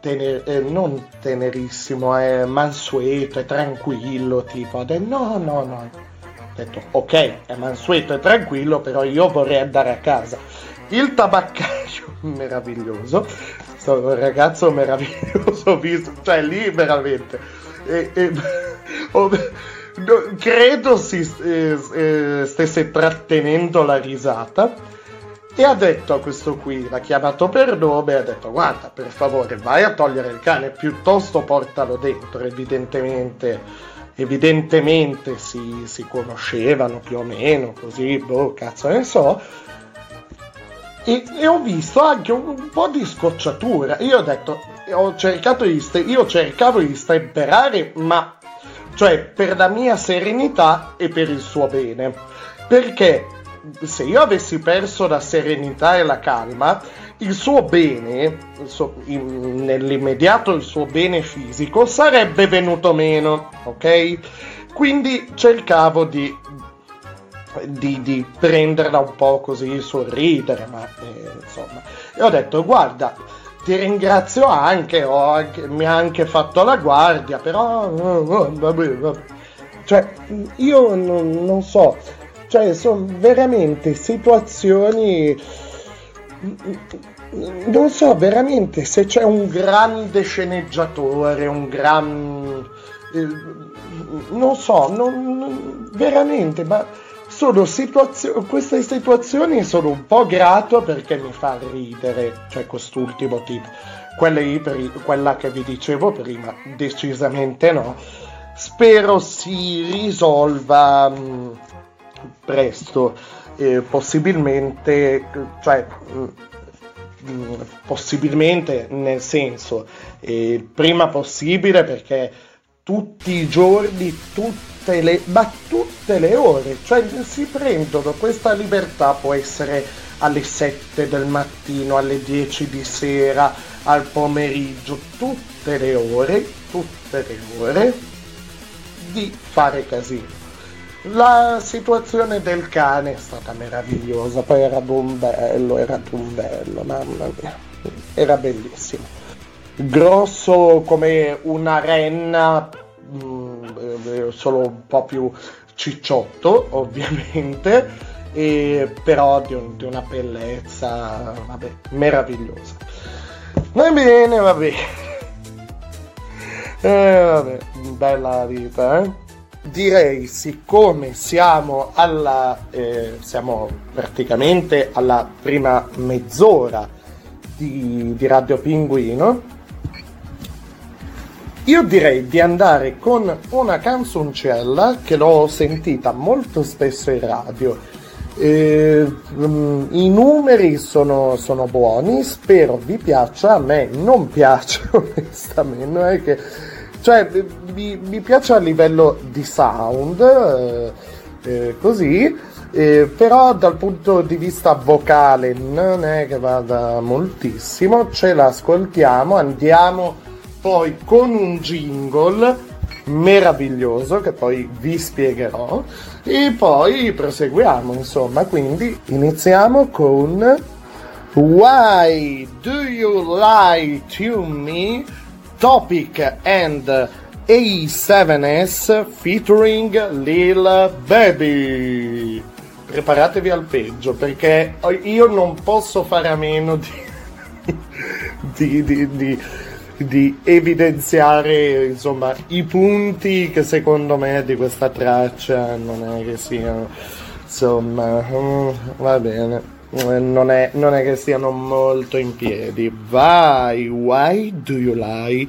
tener- è non tenerissimo, è mansueto, è tranquillo, tipo. Detto, no, no, no. Ho detto, ok, è mansueto e tranquillo, però io vorrei andare a casa. Il tabaccaio, meraviglioso, questo ragazzo meraviglioso, visto, cioè lì veramente. E- e- no, credo si eh, eh, stesse trattenendo la risata. E ha detto a questo qui, l'ha chiamato per nome ha detto guarda per favore vai a togliere il cane, piuttosto portalo dentro, evidentemente, evidentemente si, si conoscevano più o meno, così, boh, cazzo ne so. E, e ho visto anche un, un po' di scocciatura. Io ho detto, ho cercato di io cercavo di stemperare, ma cioè per la mia serenità e per il suo bene. Perché se io avessi perso la serenità e la calma, il suo bene, il suo- in- nell'immediato il suo bene fisico, sarebbe venuto meno, ok? Quindi cercavo di, di, di prenderla un po' così, sorridere, ma eh, insomma. E ho detto, guarda, ti ringrazio anche, ho mi ha anche fatto la guardia, però oh, oh, vabbè. Cioè, io non, non so, cioè, sono veramente situazioni. Non so veramente se c'è un grande sceneggiatore, un gran. eh, Non so, non- veramente, ma sono situazioni. Queste situazioni sono un po' grato perché mi fa ridere, cioè quest'ultimo tipo. Quelle lì per- quella che vi dicevo prima, decisamente no. Spero si risolva mh, presto, eh, possibilmente, cioè, mh, mh, possibilmente nel senso, eh, il prima possibile perché tutti i giorni, tutte le, ma tutte le ore, cioè si prendono questa libertà, può essere alle 7 del mattino, alle 10 di sera, al pomeriggio, tutte le ore, tutte le ore di fare casino. La situazione del cane è stata meravigliosa, poi era un bello, era un bello, mamma mia, era bellissimo. Grosso come una renna, mm, solo un po' più cicciotto, ovviamente, e però di, un- di una bellezza, vabbè, meravigliosa. Va bene, va bene. Eh, vabbè, bella vita, eh? Direi, siccome siamo alla eh, siamo praticamente alla prima mezz'ora di, di Radio Pinguino, io direi di andare con una canzoncella che l'ho sentita molto spesso in radio. Eh, mm, I numeri sono, sono buoni, spero vi piaccia. A me non piace, onestamente. Non è che, cioè, mi, mi piace a livello di sound, eh, eh, così, eh, però dal punto di vista vocale non è che vada moltissimo. Ce l'ascoltiamo, andiamo poi con un jingle meraviglioso che poi vi spiegherò e poi proseguiamo insomma quindi iniziamo con Why do you lie to me Topic and A7S featuring Lil Baby. Preparatevi al peggio perché io non posso fare a meno di di, di, di, evidenziare insomma i punti che secondo me di questa traccia non è che siano insomma mm, va bene non è, non è che siano molto in piedi. Vai why do you lie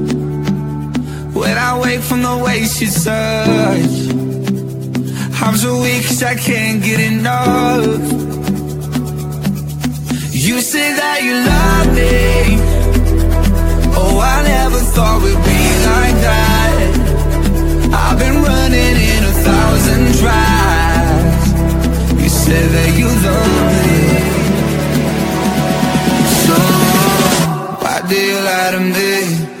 When I wake from the way she touch, I'm so weak 'cause I can't get enough. You say that you love me. Oh, I never thought we'd be like that. I've been running in a thousand tries. You said that you love me. So, why do you lie to me?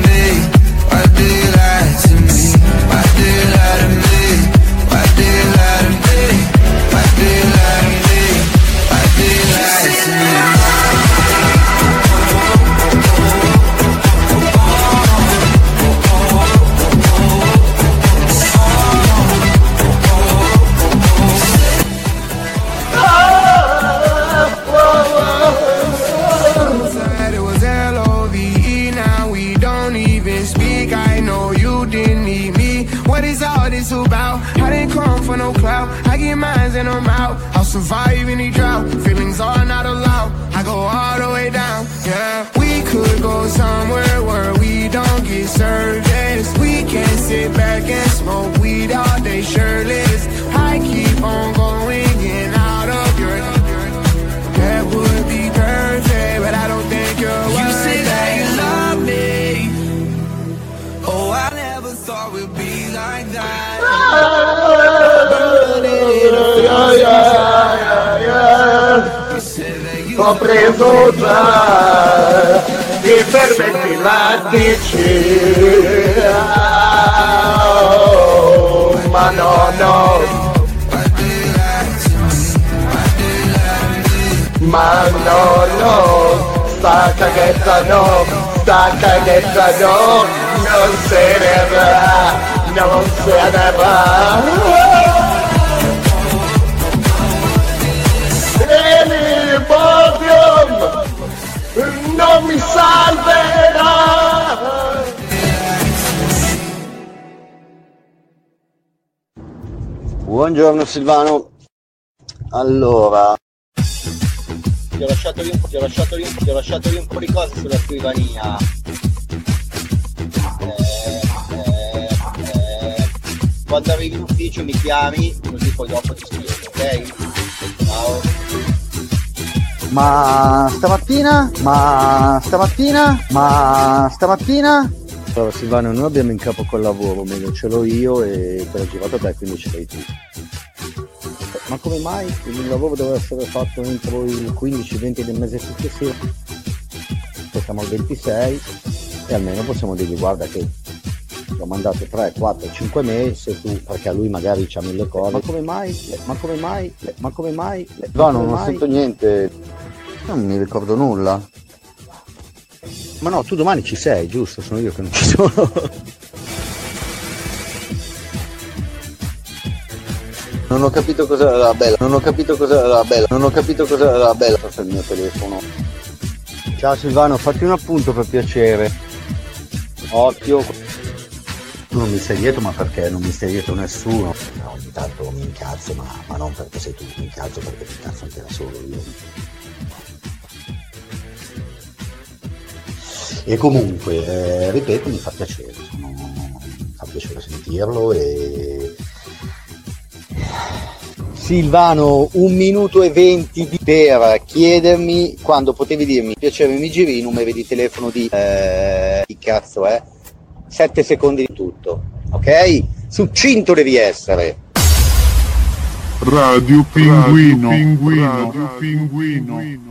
Get mines and I'm out. I'll survive any drought. Feelings are not allowed. I go all the way down. Yeah, we could go somewhere where we don't get service. We can sit back and smoke weed all day shirtless. I keep on going Said that you Ho preso già i fermenti lattici. Oh, ma no, no. Ma no, no, sta caghetta no, sta caghetta no, non se ne va, non se ne va. Mi salverà. Buongiorno Silvano. Allora, ti ho lasciato lì un po', ti ho lasciato lì un po', ti ho lasciato lì un po' di cose sulla scrivania. Eh, eh, eh, quando arrivi in ufficio mi chiami, così poi dopo ti scrivo, ok? Ciao. Ma stamattina? Ma stamattina? Ma stamattina? Allora Silvano, noi abbiamo in capo col lavoro, meglio ce l'ho io e te l'ho girato a te, quindi ce l'hai tu. Ma come mai il lavoro deve essere fatto entro il 15-20 del mese successivo? Siamo al 26 e almeno possiamo dirgli guarda che l'ho mandato 3, 4, 5 mesi tu, perché a lui magari c'ha mille cose. Ma come mai? Ma come mai? Ma come mai? Come non mai? sento niente. Non mi ricordo nulla. Ma no, tu domani ci sei, giusto? Sono io che non ci sono. Non ho capito cos'era la bella, non ho capito cos'era la bella, non ho capito cos'era la bella, è il mio telefono. Ciao Silvano, fatti un appunto per piacere. Occhio. Tu non mi stai dietro, ma perché non mi stai dietro nessuno? No, ogni tanto mi incazzo, ma, ma non perché sei tu, mi incazzo perché mi incazzo anche da solo io. E comunque, eh, ripeto, mi fa piacere, sono- mi fa piacere sentirlo e... Silvano, un minuto e venti di- per chiedermi quando potevi dirmi piacere mi giri i numeri di telefono di... Eh, chi cazzo è? Sette secondi di tutto, ok? Succinto devi essere. Radio Pinguino. Radio Pinguino.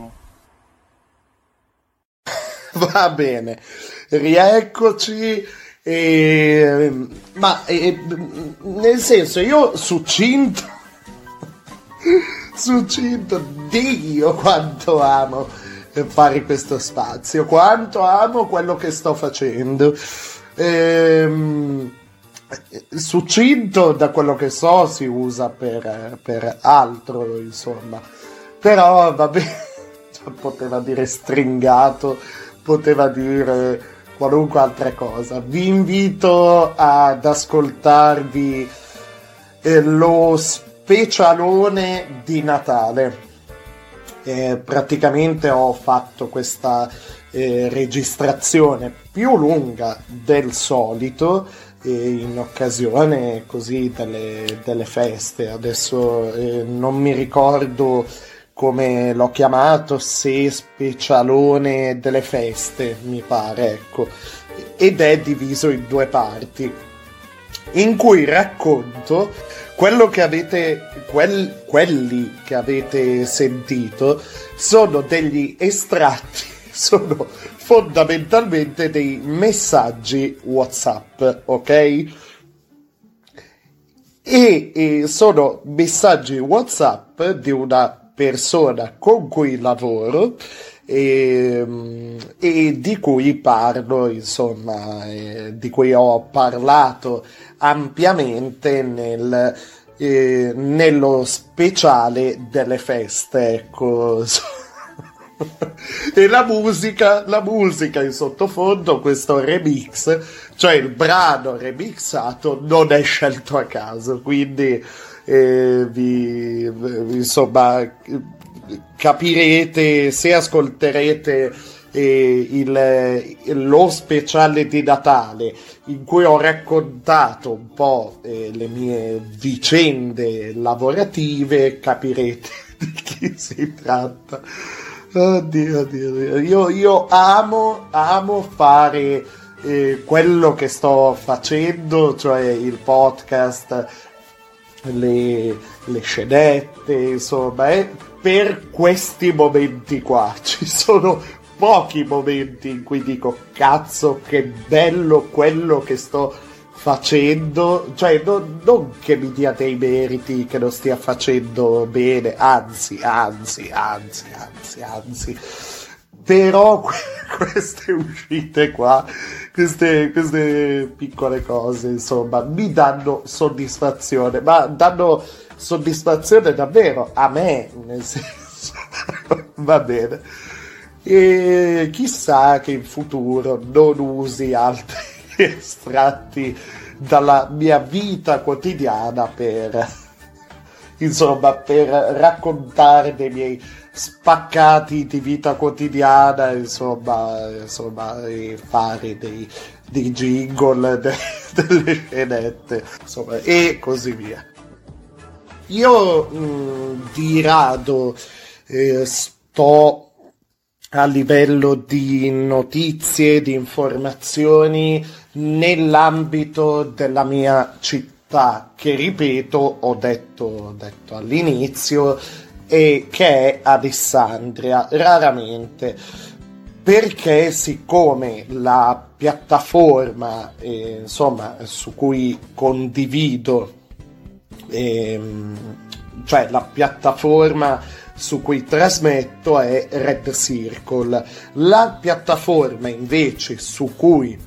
Va bene, rieccoci. E, ma e- nel senso, io succinto, succinto, Dio quanto amo fare questo spazio, quanto amo quello che sto facendo. Ehm, succinto, da quello che so, si usa per, per altro, insomma. Però va bene, poteva dire stringato, poteva dire qualunque altra cosa. Vi invito ad ascoltarvi eh, lo specialone di Natale. Eh, praticamente ho fatto questa eh, registrazione più lunga del solito eh, in occasione così delle, delle feste. Adesso eh, non mi ricordo come l'ho chiamato, se specialone delle feste, mi pare, ecco. Ed è diviso in due parti, in cui racconto quello che avete, quel- quelli che avete sentito sono degli estratti, sono fondamentalmente dei messaggi WhatsApp, ok? E, e sono messaggi WhatsApp di una persona con cui lavoro e, e di cui parlo, insomma, eh, di cui ho parlato ampiamente nel, eh, nello speciale delle feste, ecco. e la musica, la musica in sottofondo, questo remix, cioè il brano remixato non è scelto a caso, quindi eh, vi, insomma capirete se ascolterete eh, il- lo speciale di Natale in cui ho raccontato un po' eh, le mie vicende lavorative capirete di chi si tratta oddio, oddio. Io, io amo, amo fare eh, quello che sto facendo cioè il podcast le, le scenette, insomma, è per questi momenti qua. Ci sono pochi momenti in cui dico cazzo che bello quello che sto facendo, cioè non, non che mi dia dei meriti che non stia facendo bene, anzi, anzi, anzi, anzi, anzi. Però que- queste uscite qua, queste, queste piccole cose, insomma, mi danno soddisfazione, ma danno soddisfazione davvero a me, nel senso, va bene. E chissà che in futuro non usi altri estratti dalla mia vita quotidiana per, insomma, per raccontare dei miei spaccati di vita quotidiana, insomma, insomma fare dei, dei jingle, de- delle scenette, insomma, e così via. Io mh, di rado eh, sto a livello di notizie, di informazioni nell'ambito della mia città, che ripeto, ho detto, ho detto all'inizio, e che è Alessandria, raramente, perché siccome la piattaforma, eh, insomma, su cui condivido, ehm, cioè la piattaforma su cui trasmetto è Red Circle. La piattaforma invece su cui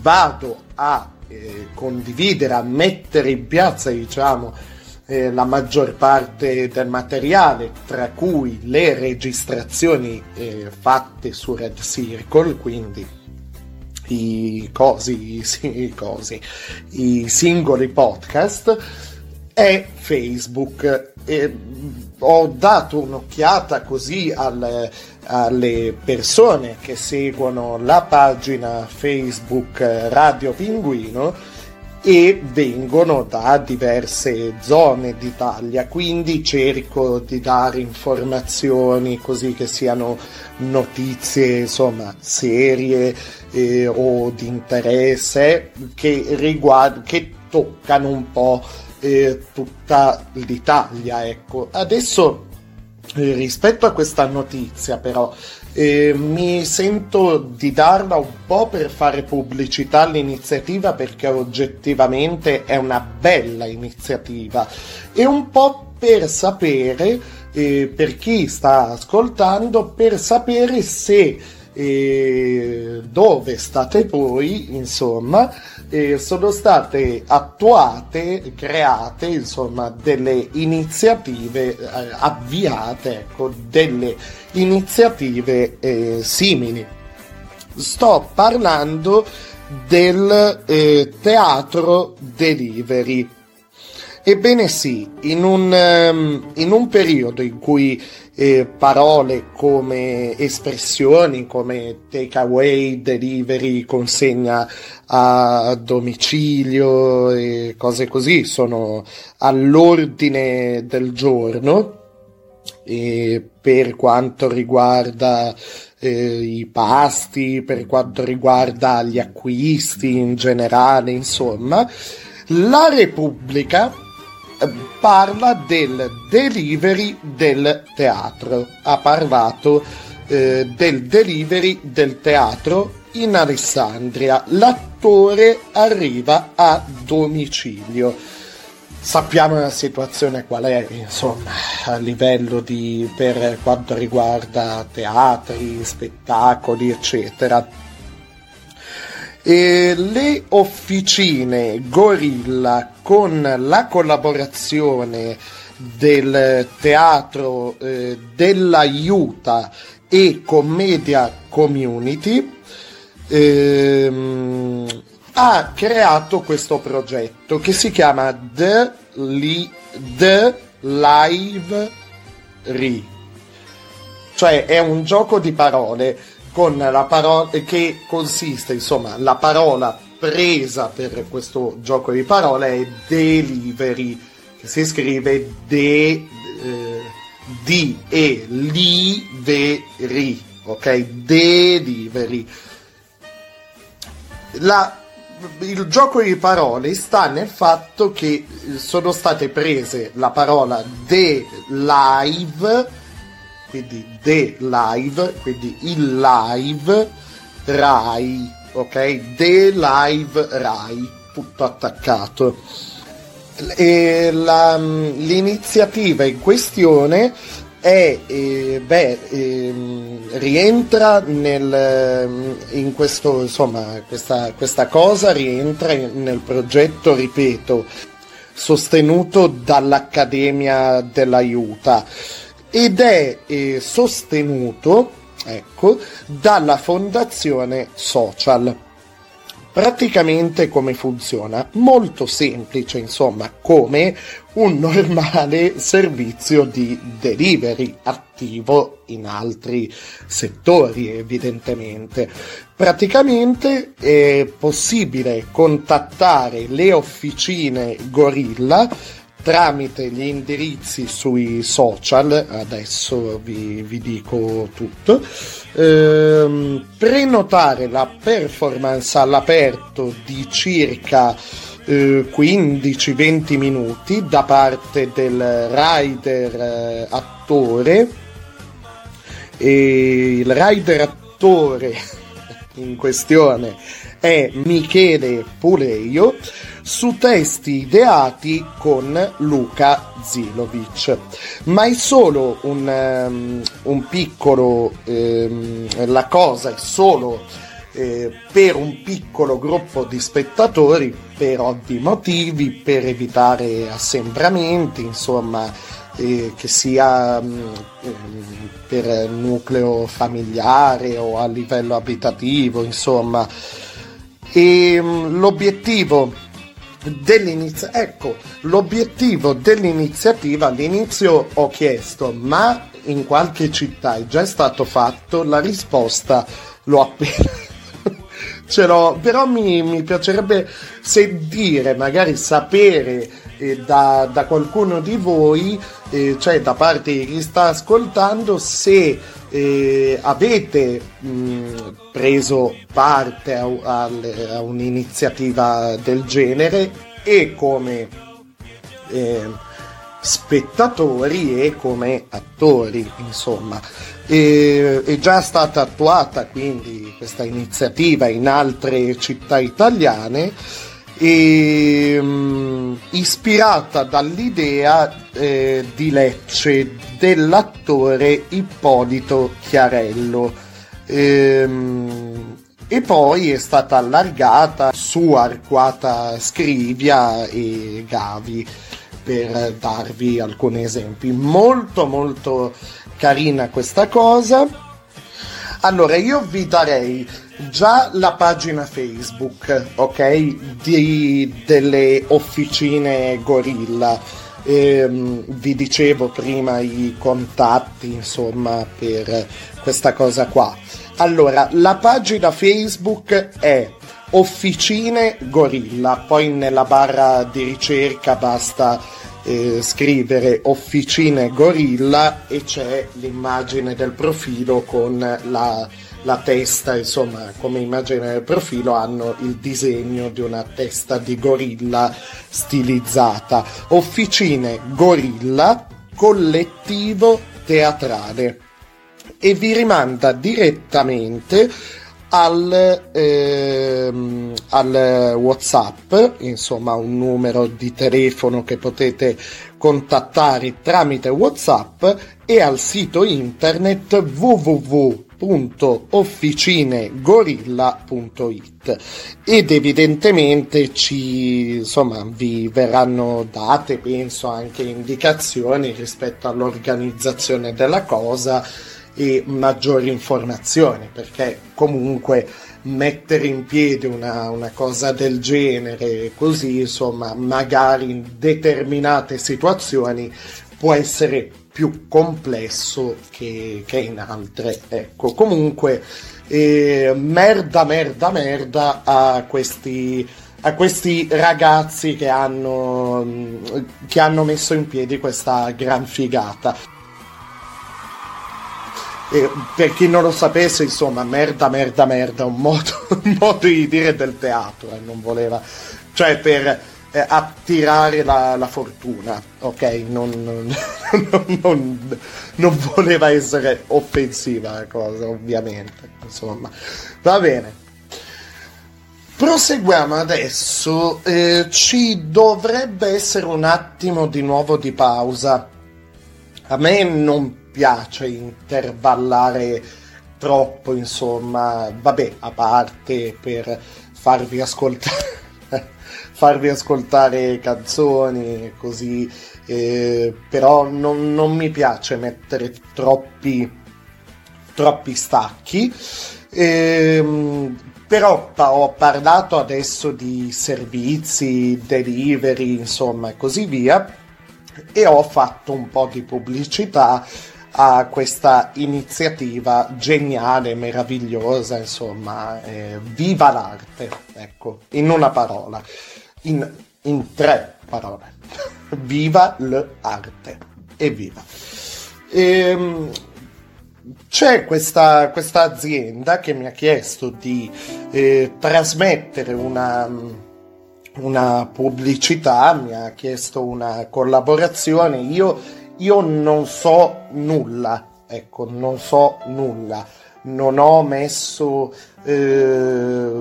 vado a eh, condividere, a mettere in piazza, diciamo, eh, la maggior parte del materiale, tra cui le registrazioni eh, fatte su Red Circle, quindi i cosi, sì, i cosi, i singoli podcast, è Facebook. E ho dato un'occhiata così al- alle persone che seguono la pagina Facebook Radio Pinguino e vengono da diverse zone d'Italia, quindi cerco di dare informazioni così che siano notizie insomma serie eh, o di interesse che, riguard- che toccano un po' eh, tutta l'Italia. Ecco. Adesso eh, rispetto a questa notizia però eh, mi sento di darla un po' per fare pubblicità all'iniziativa perché oggettivamente è una bella iniziativa. E un po' per sapere, eh, per chi sta ascoltando, per sapere se eh, dove state voi, insomma, eh, sono state attuate, create, insomma, delle iniziative eh, avviate, ecco, delle iniziative eh, simili. sto parlando del eh, teatro delivery. Ebbene sì, in un, ehm, in un periodo in cui eh, parole come espressioni come takeaway, delivery, consegna a domicilio e cose così sono all'ordine del giorno. E per quanto riguarda eh, i pasti, per quanto riguarda gli acquisti in generale, insomma, la Repubblica parla del delivery del teatro. Ha parlato eh, del delivery del teatro in Alessandria. L'attore arriva a domicilio. Sappiamo la situazione qual è, insomma, a livello di per quanto riguarda teatri, spettacoli, eccetera. E le officine Gorilla con la collaborazione del teatro eh, dell'aiuta e commedia community ehm, ha creato questo progetto che si chiama The, Li- The Live Re. Cioè è un gioco di parole con la parola che consiste insomma la parola presa per questo gioco di parole è delivery che si scrive de eh, di e li veri ok? Delivery. La il gioco di parole sta nel fatto che sono state prese la parola de live, quindi de live, quindi il live, Rai, ok? De live Rai, tutto attaccato. E la- l'iniziativa in questione è, eh, beh, ehm, rientra nel, ehm, in questo, insomma, questa, questa cosa rientra nel progetto, ripeto, sostenuto dall'Accademia dell'Aiuta ed è eh, sostenuto, ecco, dalla Fondazione Social. Praticamente come funziona? Molto semplice, insomma, come un normale servizio di delivery attivo in altri settori, evidentemente. Praticamente è possibile contattare le officine Gorilla tramite gli indirizzi sui social, adesso vi, vi dico tutto, ehm, prenotare la performance all'aperto di circa eh, 15-20 minuti da parte del rider eh, attore. E il rider attore in questione è Michele Puleio su testi ideati con Luca Zilovic. Ma è solo un, ehm, un piccolo, ehm, la cosa è solo eh, per un piccolo gruppo di spettatori per ovvi motivi, per evitare assembramenti, insomma, eh, che sia mm, ehm, per nucleo familiare o a livello abitativo, insomma. E mm, l'obiettivo dell'inizio ecco l'obiettivo dell'iniziativa all'inizio ho chiesto ma in qualche città è già stato fatto? La risposta l'ho appena ce l'ho però mi, mi piacerebbe sentire magari sapere eh, da, da qualcuno di voi eh, cioè da parte di chi sta ascoltando se eh, avete mh, preso parte a, al- a un'iniziativa del genere e come eh, spettatori e come attori, insomma. È già stata attuata quindi questa iniziativa in altre città italiane e, mh, ispirata dall'idea eh, di Lecce dell'attore Ippolito Chiarello. Ehm, e poi è stata allargata su Arquata Scrivia e Gavi per darvi alcuni esempi. Molto molto carina questa cosa. Allora io vi darei già la pagina Facebook, ok, di, delle officine Gorilla. Ehm, vi dicevo prima i contatti, insomma, per questa cosa qua. Allora, la pagina Facebook è Officine Gorilla, poi nella barra di ricerca basta eh, scrivere Officine Gorilla e c'è l'immagine del profilo con la, la testa, insomma, come immagine del profilo hanno il disegno di una testa di gorilla stilizzata. Officine Gorilla, collettivo teatrale e vi rimanda direttamente al, ehm, al WhatsApp, insomma un numero di telefono che potete contattare tramite WhatsApp e al sito internet www.officinegorilla.it ed evidentemente ci insomma vi verranno date penso anche indicazioni rispetto all'organizzazione della cosa e maggiori informazioni perché comunque mettere in piedi una, una cosa del genere così insomma magari in determinate situazioni può essere più complesso che, che in altre. Ecco comunque eh, merda merda merda a questi a questi ragazzi che hanno, che hanno messo in piedi questa gran figata. E per chi non lo sapesse, insomma, merda, merda, merda, un modo, un modo di dire del teatro, eh, non voleva, cioè per eh, attirare la, la, fortuna, ok? Non, non, non, non, voleva essere offensiva la cosa, ovviamente, insomma, va bene. Proseguiamo adesso, eh, ci dovrebbe essere un attimo di nuovo di pausa. A me non piace intervallare troppo, insomma, vabbè, a parte per farvi ascoltare farvi ascoltare canzoni così eh, però non, non, mi piace mettere troppi troppi stacchi. Eh, però ho parlato adesso di servizi delivery insomma e così via e ho fatto un po' di pubblicità a questa iniziativa geniale, meravigliosa, insomma, eh, viva l'arte, ecco, in una parola, in, in tre parole, viva l'arte, evviva. Ehm, c'è questa, questa, azienda che mi ha chiesto di eh, trasmettere una, una pubblicità, mi ha chiesto una collaborazione, io io non so nulla, ecco, non so nulla, non ho messo eh,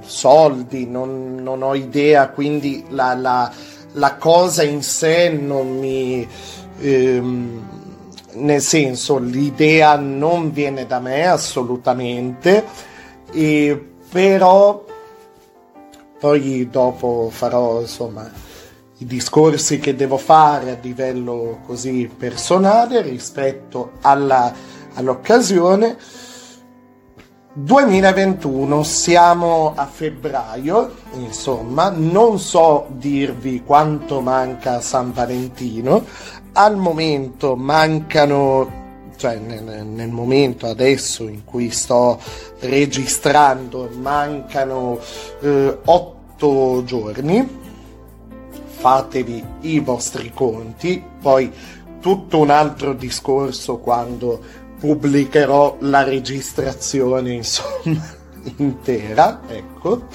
soldi, non, non, ho idea, quindi la, la, la, cosa in sé non mi... Ehm, nel senso, l'idea non viene da me assolutamente, e, però poi dopo farò insomma i discorsi che devo fare a livello così personale rispetto alla, all'occasione. 2021, siamo a febbraio, insomma, non so dirvi quanto manca San Valentino, al momento mancano cioè nel, nel, momento adesso in cui sto registrando mancano eh, otto giorni. Fatevi i vostri conti, poi tutto un altro discorso quando pubblicherò la registrazione, insomma, intera, ecco.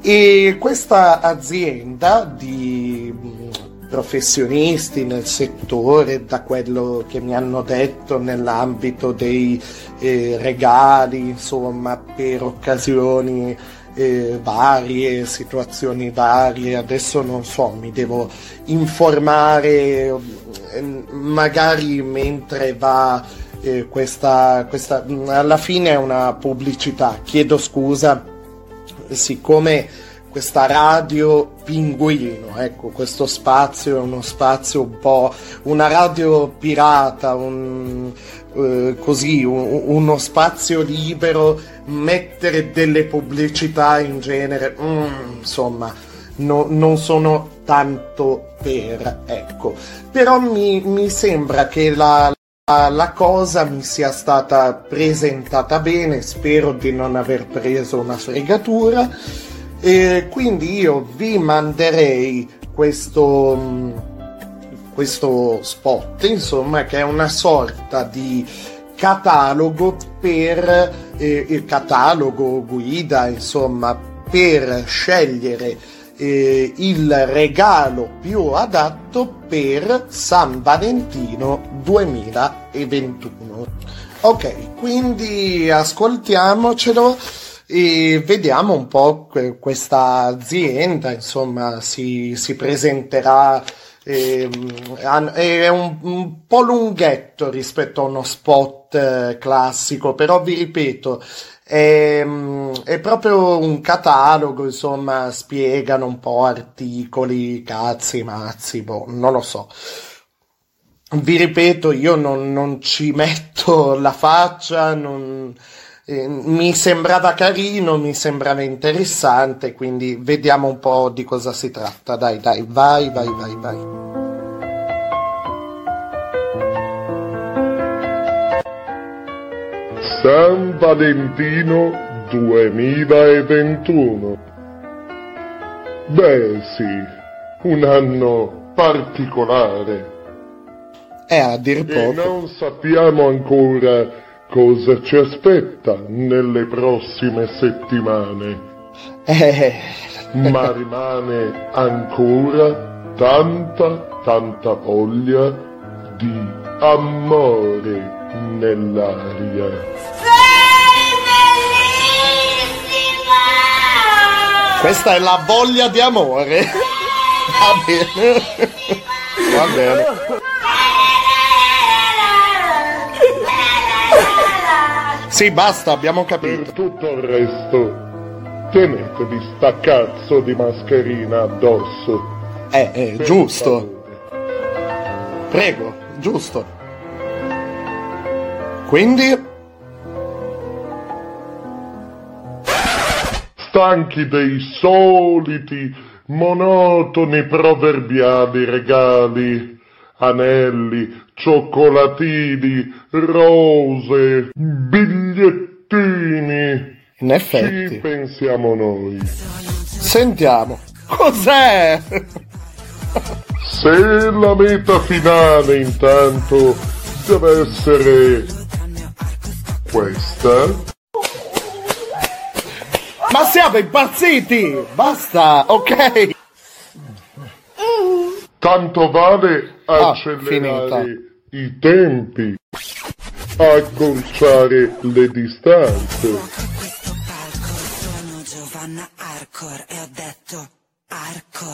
E questa azienda di mm, professionisti nel settore, da quello che mi hanno detto nell'ambito dei eh, regali, insomma, per occasioni eh, varie, situazioni varie, adesso non so, mi devo informare eh, magari mentre va eh, questa, questa, alla fine è una pubblicità, chiedo scusa, siccome questa radio pinguino, ecco, questo spazio è uno spazio un po', una radio pirata, un, eh, così, un- uno spazio libero, mettere delle pubblicità in genere, mm, insomma, no- non sono tanto per, ecco. Però mi, mi sembra che la, la- cosa mi sia stata presentata bene, spero di non aver preso una fregatura. E quindi io vi manderei questo, mm, questo spot, insomma, che è una sorta di catalogo per eh, il catalogo guida, insomma, per scegliere eh, il regalo più adatto per San Valentino 2021. Ok, quindi ascoltiamocelo e vediamo un po' que- questa azienda, insomma, si, si presenterà. ehm, è un, un po' lunghetto rispetto a uno spot eh, classico, però vi ripeto, è, è proprio un catalogo, insomma, spiegano un po' articoli, cazzi, mazzi, boh, non lo so. Vi ripeto, io non, non ci metto la faccia, non- eh, mi sembrava carino, mi sembrava interessante, quindi vediamo un po' di cosa si tratta. Dai, dai, vai, vai, vai, vai. San Valentino 2021. Beh sì, un anno particolare Eh, a dir e poco. non sappiamo ancora cosa ci aspetta nelle prossime settimane, Eh, ma rimane ancora tanta, tanta voglia di amore nell'aria. questa è la voglia di amore. Va bene. Va bene. Sì, basta, abbiamo capito. Per tutto il resto, tenetevi sta cazzo di mascherina addosso. Eh, eh, Per giusto. favore. Prego, giusto. Quindi, Stanchi dei soliti, monotoni, proverbiali regali, anelli, cioccolatini, rose, bigliettini. in Ci effetti, pensiamo noi. sentiamo. Cos'è? Se la meta finale intanto deve essere questa, Ma siamo impazziti! Basta, ok? tanto vale Ah, accelerare i tempi, accorciare le distanze.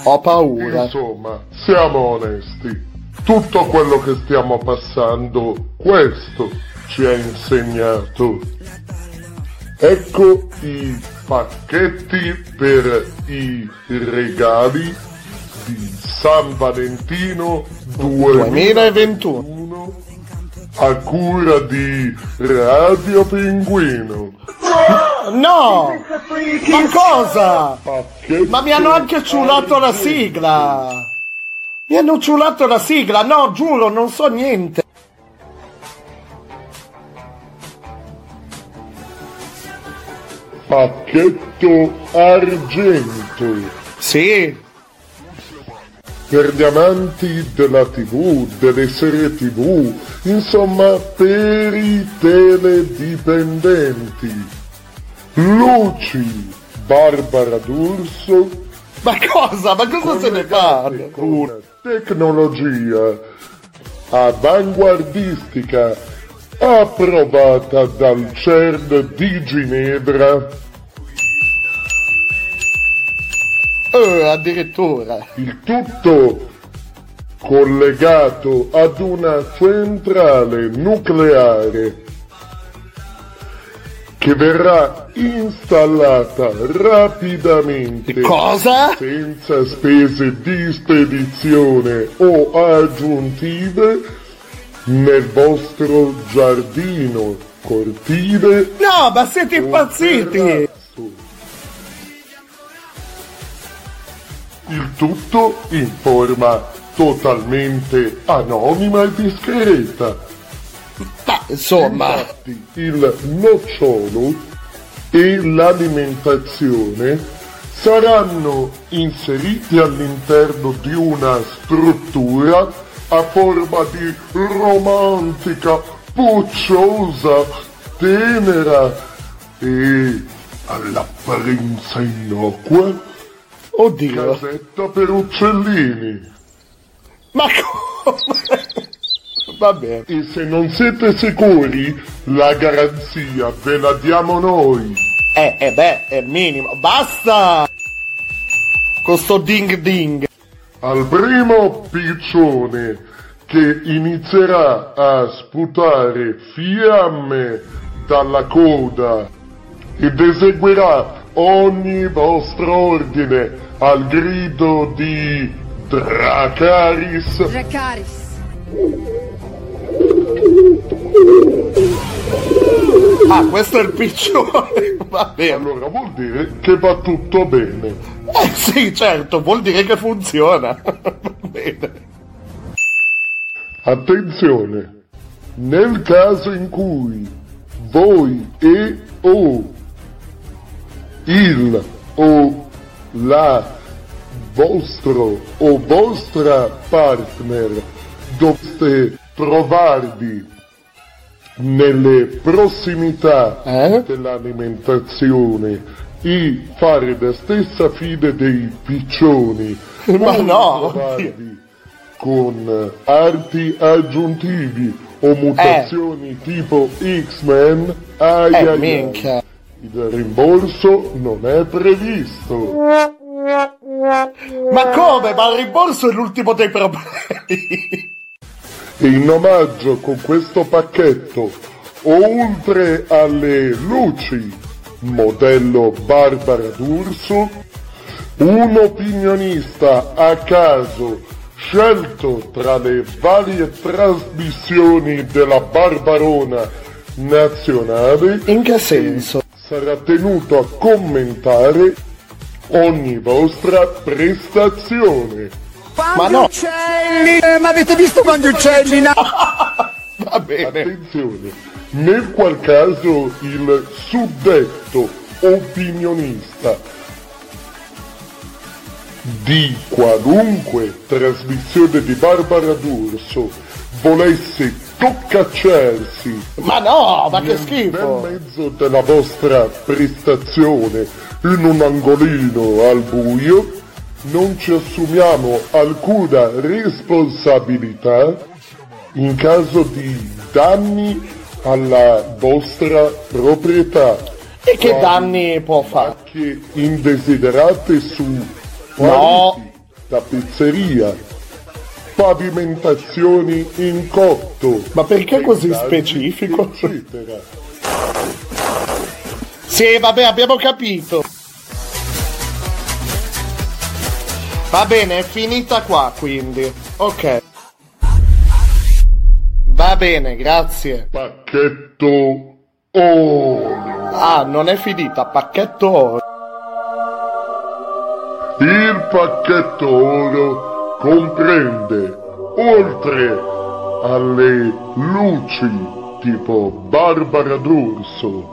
Ho paura. Insomma, siamo onesti. Tutto quello che stiamo passando, questo ci ha insegnato. Ecco i pacchetti per i regali di San Valentino 2021. 2021 a cura di Radio Pinguino. No! Ma cosa? Ma mi hanno anche ciulato la sigla! Mi hanno ciulato la sigla! No, giuro, non so niente! pacchetto argento. Sì, per gli amanti della tv, delle serie tv, insomma per i teledipendenti. Luci, Barbara D'Urso, ma cosa? Ma cosa se ne parla? con tecnologia avanguardistica approvata dal CERN di Ginevra, Eh, addirittura. il tutto collegato ad una centrale nucleare che verrà installata rapidamente Cosa? senza spese di spedizione o aggiuntive nel vostro giardino, cortile No, ma siete impazziti! Il tutto in forma totalmente anonima e discreta. Ma insomma, Infatti, il nocciolo e l'alimentazione saranno inseriti all'interno di una struttura a forma di romantica, pucciosa, tenera e all'apparenza innocua oddio, casetta per uccellini. ma come? Va bene. E se non siete sicuri, la garanzia ve la diamo noi. Eh, eh beh, è minimo. Basta! Con sto ding ding. Al primo piccione che inizierà a sputare fiamme dalla coda ed eseguirà ogni vostro ordine al grido di Dracaris Dracaris. Ah, questo è il piccione. Va bene. allora vuol dire che va tutto bene. Eh sì, certo, vuol dire che funziona. Va bene. Attenzione, nel caso in cui voi e o il o la vostro o vostra partner doveste trovarvi nelle prossimità Eh? dell'alimentazione e fare la stessa fine dei piccioni Ma no, con arti aggiuntivi o mutazioni tipo X-Men ai Eh, ai. minchia. Il rimborso non è previsto Ma come? Ma il rimborso è l'ultimo dei problemi. e in omaggio con questo pacchetto oltre alle luci modello Barbara D'Urso un opinionista a caso scelto tra le varie trasmissioni della Barbarona nazionale In che senso? Sarà tenuto a commentare ogni vostra prestazione. Ma no. uccelli! Eh, ma avete visto quanti uccelli? No! Va bene. Attenzione, nel qual caso il suddetto opinionista di qualunque trasmissione di Barbara D'Urso volesse toccacciarsi Ma no, ma che nel schifo. bel mezzo della vostra prestazione in un angolino al buio, non ci assumiamo alcuna responsabilità in caso di danni alla vostra proprietà. E che danni può fare? Che indesiderate su No. quadri da pizzeria, pavimentazioni in cotto. Ma perché così specifico? Sì, vabbè, abbiamo capito. Va bene, è finita qua, quindi. Ok. Va bene, grazie. Pacchetto oro. Ah, non è finita, pacchetto oro. Il pacchetto oro comprende, oltre alle luci tipo Barbara D'Urso,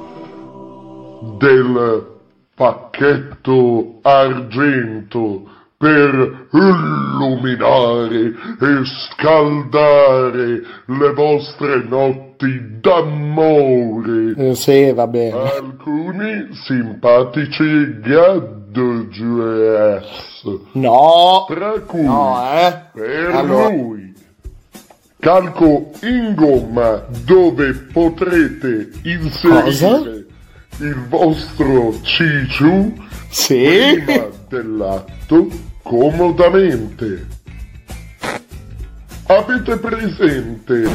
del pacchetto argento per illuminare e scaldare le vostre notti d'amore. Eh, sì, va bene. Alcuni simpatici gadgets, No, tra cui no, eh. per Allora- lui calco in gomma dove potrete inserire Cosa? il vostro ciciu Sì. prima dell'atto comodamente. Avete presente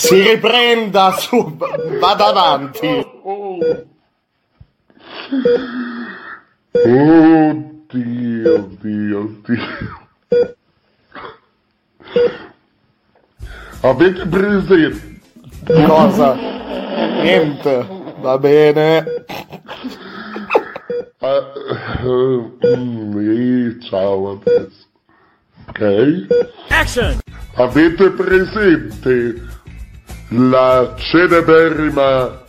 Si riprenda su, vada avanti. Oddio, oddio, oddio. Avete presente? Cosa? Niente. Va bene. Mm, eh, ciao adesso. Ok? Action! Avete presente la celeberrima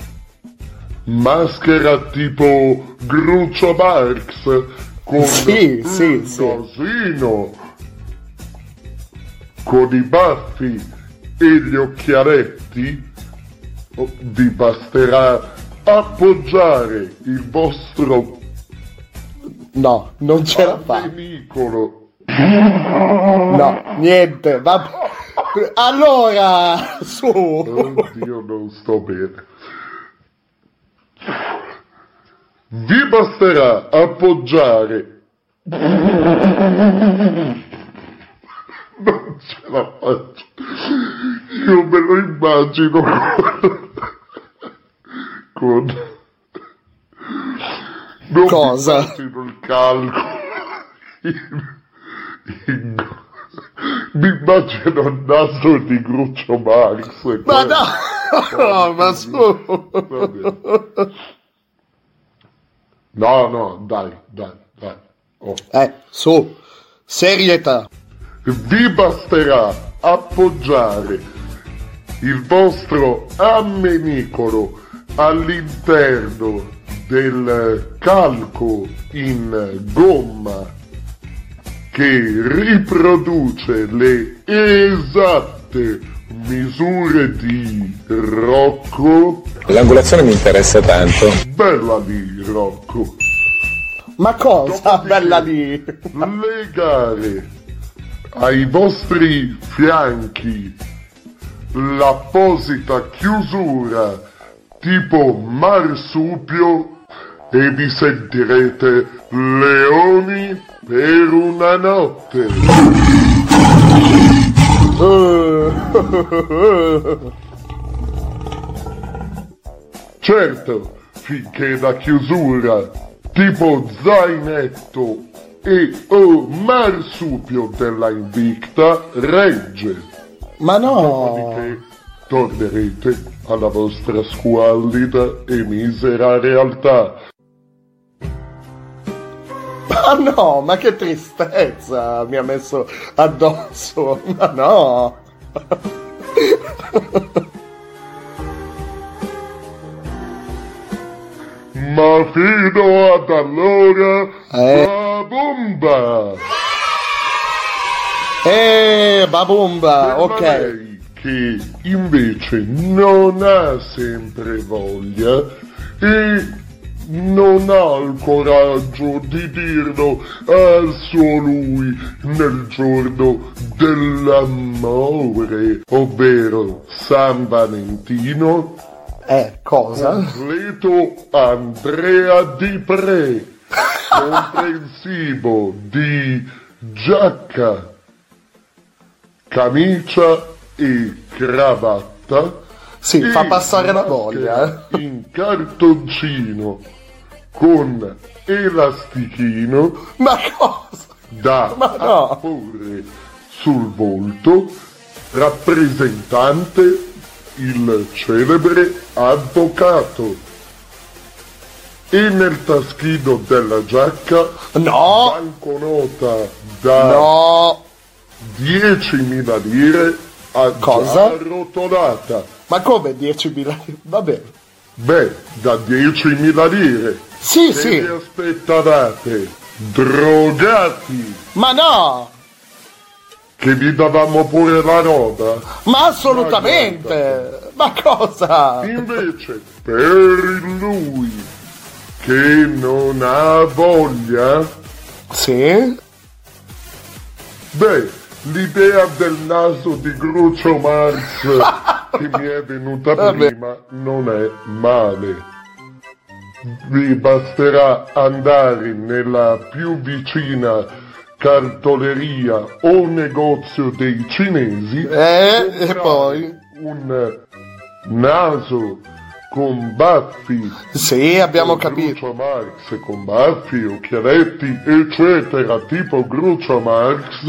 maschera tipo Gruccio Marx con Sì, sì, il sì. nasino, con i baffi e gli occhialetti? Oh, Vi basterà appoggiare il vostro No, non ce la fa. veicolo No, niente. Va... Allora, su. Oddio, non sto bene. Vi basterà appoggiare. Non ce la faccio. Io me lo immagino con... con... Non Cosa? Il calcolo. In- in- Mi immagino il naso di Gruccio Marx. Ma no, no, ma su. No, no, dai, dai, dai. Oh. Eh, su. Serietà. Vi basterà appoggiare il vostro ammenicolo all'interno del calco in gomma che riproduce le esatte misure di Rocco. L'angolazione mi interessa tanto. Bella lì, Rocco. Ma cosa? Bella lì. legare ai vostri fianchi l'apposita chiusura tipo marsupio e vi sentirete leoni per una notte. Certo, finché la chiusura tipo zainetto e o marsupio della Invicta regge. Ma no. Dopodiché tornerete alla vostra squallida e misera realtà. Ma no, ma che tristezza mi ha messo addosso. Ma no. Ma fino ad allora, Eh. la bomba! Eh, babumba, Per ok. lei che invece non ha sempre voglia e non ha il coraggio di dirlo al suo lui nel giorno dell'amore, ovvero San Valentino, Eh, cosa? completo Andrea Di Pre, comprensivo di giacca, camicia e cravatta. Sì, fa passare la voglia, maschera In cartoncino con elastichino Ma cosa? da Ma no. apporre sul volto rappresentante il celebre avvocato. E nel taschino della giacca No. banconota da No. 10.000 lire a Cosa? arrotolata. Ma come 10.000? Va bene. Beh, da 10.000 lire. Sì, Che sì. vi aspettavate? Drogati! Ma no. Che vi davamo pure la roba? Ma assolutamente. Ma cosa? Invece, per lui che non ha voglia, Sì? beh, l'idea del naso di Grucio Marx che mi è venuta Vabbè. prima non è male. Vi basterà andare nella più vicina cartoleria o negozio dei cinesi Eh, e poi? un naso con baffi. Sì, abbiamo capito. Groucho Marx con baffi, occhialetti, eccetera, tipo Groucho Marx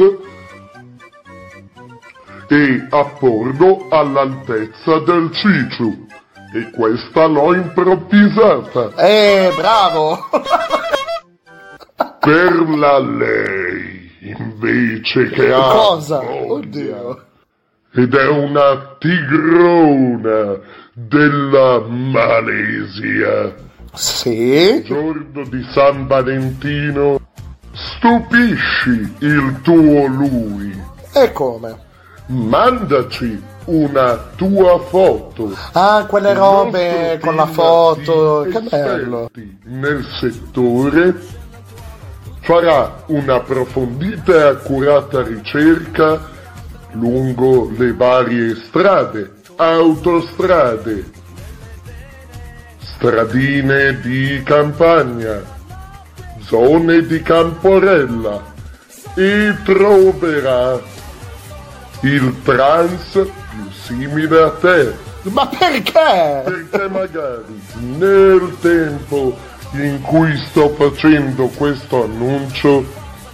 e apporlo all'altezza del ciccio. E questa l'ho improvvisata. Eh, bravo! per la lei, invece che ha... Cosa? Oddio. Ed è una tigrona della Malesia. Sì? Giorno di San Valentino, stupisci il tuo lui. E come? Mandaci una tua foto. Ah, quelle robe con la foto, che bello. Nel settore farà un'approfondita e accurata ricerca lungo le varie strade, autostrade, stradine di campagna, zone di Camporella e troverà il trans più simile a te. Ma perché? Perché magari nel tempo in cui sto facendo questo annuncio,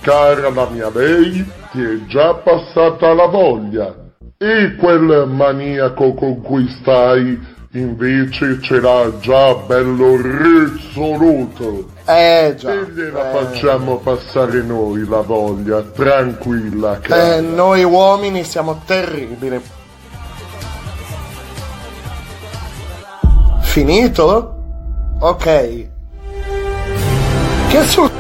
cara la mia lei, ti è già passata la voglia. E quel maniaco con cui stai invece ce l'ha già bello risoluto. Eh già. E gliela eh. facciamo passare noi la voglia, tranquilla cara. Eh, noi uomini siamo terribili. Finito? Ok. Che su...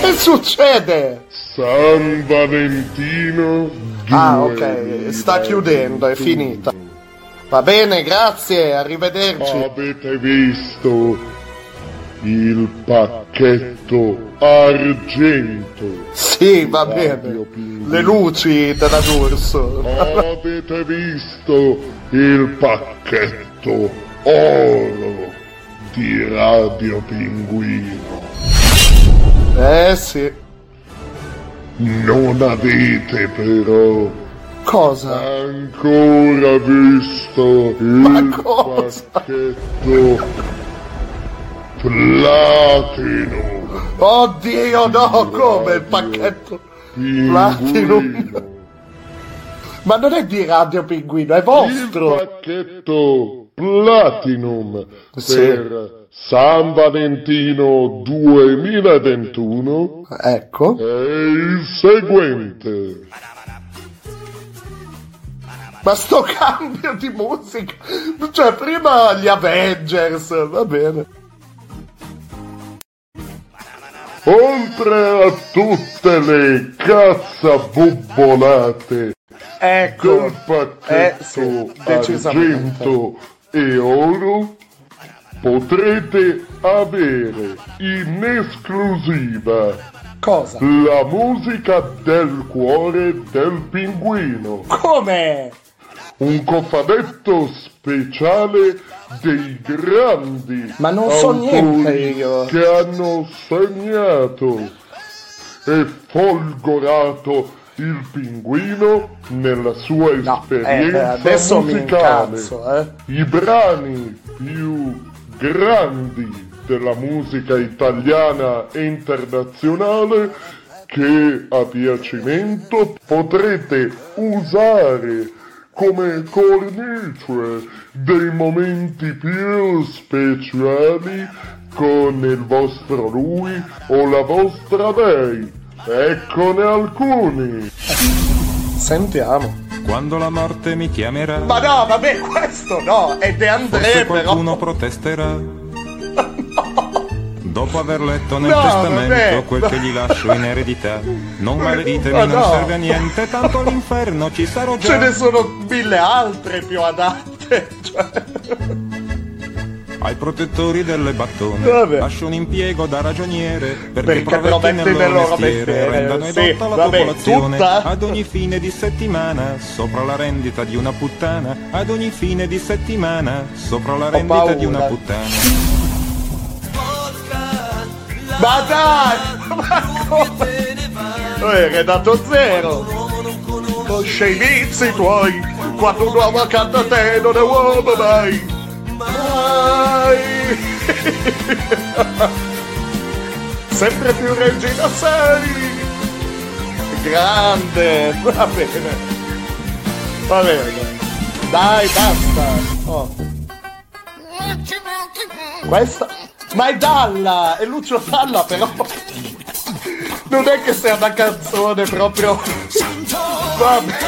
Che succede? San Valentino Ah, ok, sta chiudendo, è finita. Va bene, grazie, arrivederci. Avete visto il pacchetto argento? Sì, va bene. Le luci della D'Urso. Avete visto il pacchetto oro di Radio Pinguino? Eh sì. Non avete però Cosa? ancora visto il cosa? pacchetto platino. Oddio, no, come il pacchetto Platinum? Ma non è di Radio Pinguino, è Il vostro. pacchetto Platinum Sì. per San Valentino 2021 Ecco. è il seguente. Ma sto cambio di musica. Cioè, prima gli Avengers, va bene. Oltre a tutte le cazzabubbolate Ecco. del pacchetto Eh, sì, argento e oro, potrete avere in esclusiva Cosa? la musica del cuore del pinguino. Come? Un cofanetto speciale dei grandi Ma non so niente io. che hanno segnato e folgorato il pinguino nella sua eh, esperienza mi musicale. incazzo, eh. I brani più grandi della musica italiana e internazionale che a piacimento potrete usare come cornice dei momenti più speciali con il vostro lui o la vostra lei. Eccone alcuni. Sentiamo. Quando la morte mi chiamerà, Ma no, vabbè, questo no, è De André forse però. qualcuno protesterà. Dopo aver letto nel No, testamento vabbè, quel no. che gli lascio in eredità, non maleditemi, Ma non no. serve a niente, tanto all'inferno ci sarò già. Ce ne sono mille altre più adatte. Cioè... Ai protettori delle battone Vabbè. lascio un impiego da ragioniere perché, Perché provetti nel loro mestiere mestiere, rendano sì, edotta la vabbè, popolazione tutta? ad ogni fine di settimana sopra la rendita di una puttana ad ogni fine di settimana sopra la rendita di una puttana Ma dai! Ma come? Eh, Redato zero! Con scei vizi tuoi! quando un uomo accanto a te non è uomo mai. Mai. Sempre più regina sei. Grande. Va bene. Va bene. Dai, basta. Oh. Questa. Ma è Dalla! È Lucio Dalla però. Non è che sia una canzone proprio. Vabbè.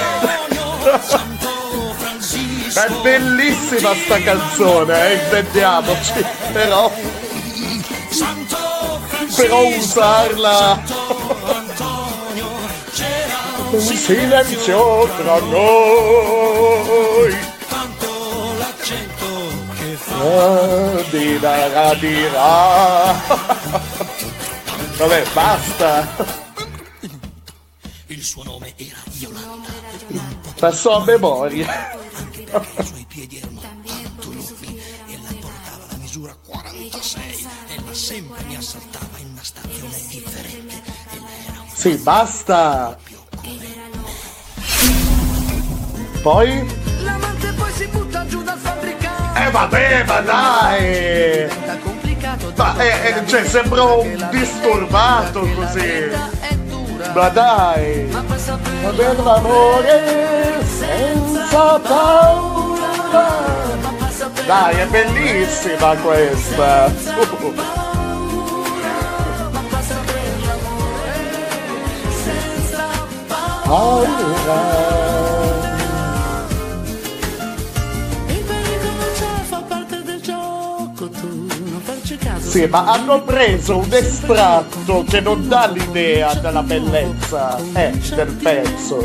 È bellissima sta canzone, eh, intendiamoci, però. Però usarla. Un silenzio tra noi. Ah, dirà, dirà. Vabbè, basta. Il suo nome era Yolanda. Passò a memoria. I suoi piedi erano tanto lunghi e la portava la misura 46. Ella sempre mi assaltava in una stazione differente. Ella Sì, basta. Poi? Eh vabbè, ma dai! Ma eh, eh, cioè, sembra un disturbato così. Ma dai! Ma per l'amore senza paura. Dai, è bellissima questa. Su. Paura. Sì, ma hanno preso un estratto che non dà l'idea della bellezza eh, del pezzo.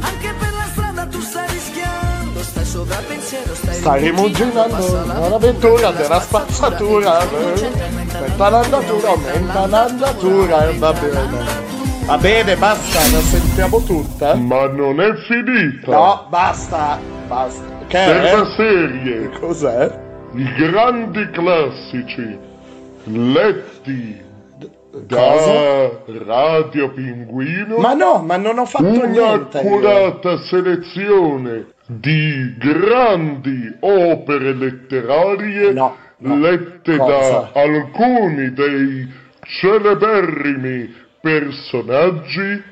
Anche per la strada tu stai rischiando. Stai sopra pensiero, stai Stai rimuginando l'avventura della spazzatura. Aumenta l'andatura, aumenta l'andatura e va bene. Va bene, basta, la sentiamo tutta? Ma non è finita. No, basta, basta. Che Per è? la serie. Cos'è? I grandi classici letti da? Radio Pinguino. Ma no, ma non ho fatto niente. io. Un'accurata selezione di grandi opere letterarie lette Cosa? da alcuni dei celeberrimi personaggi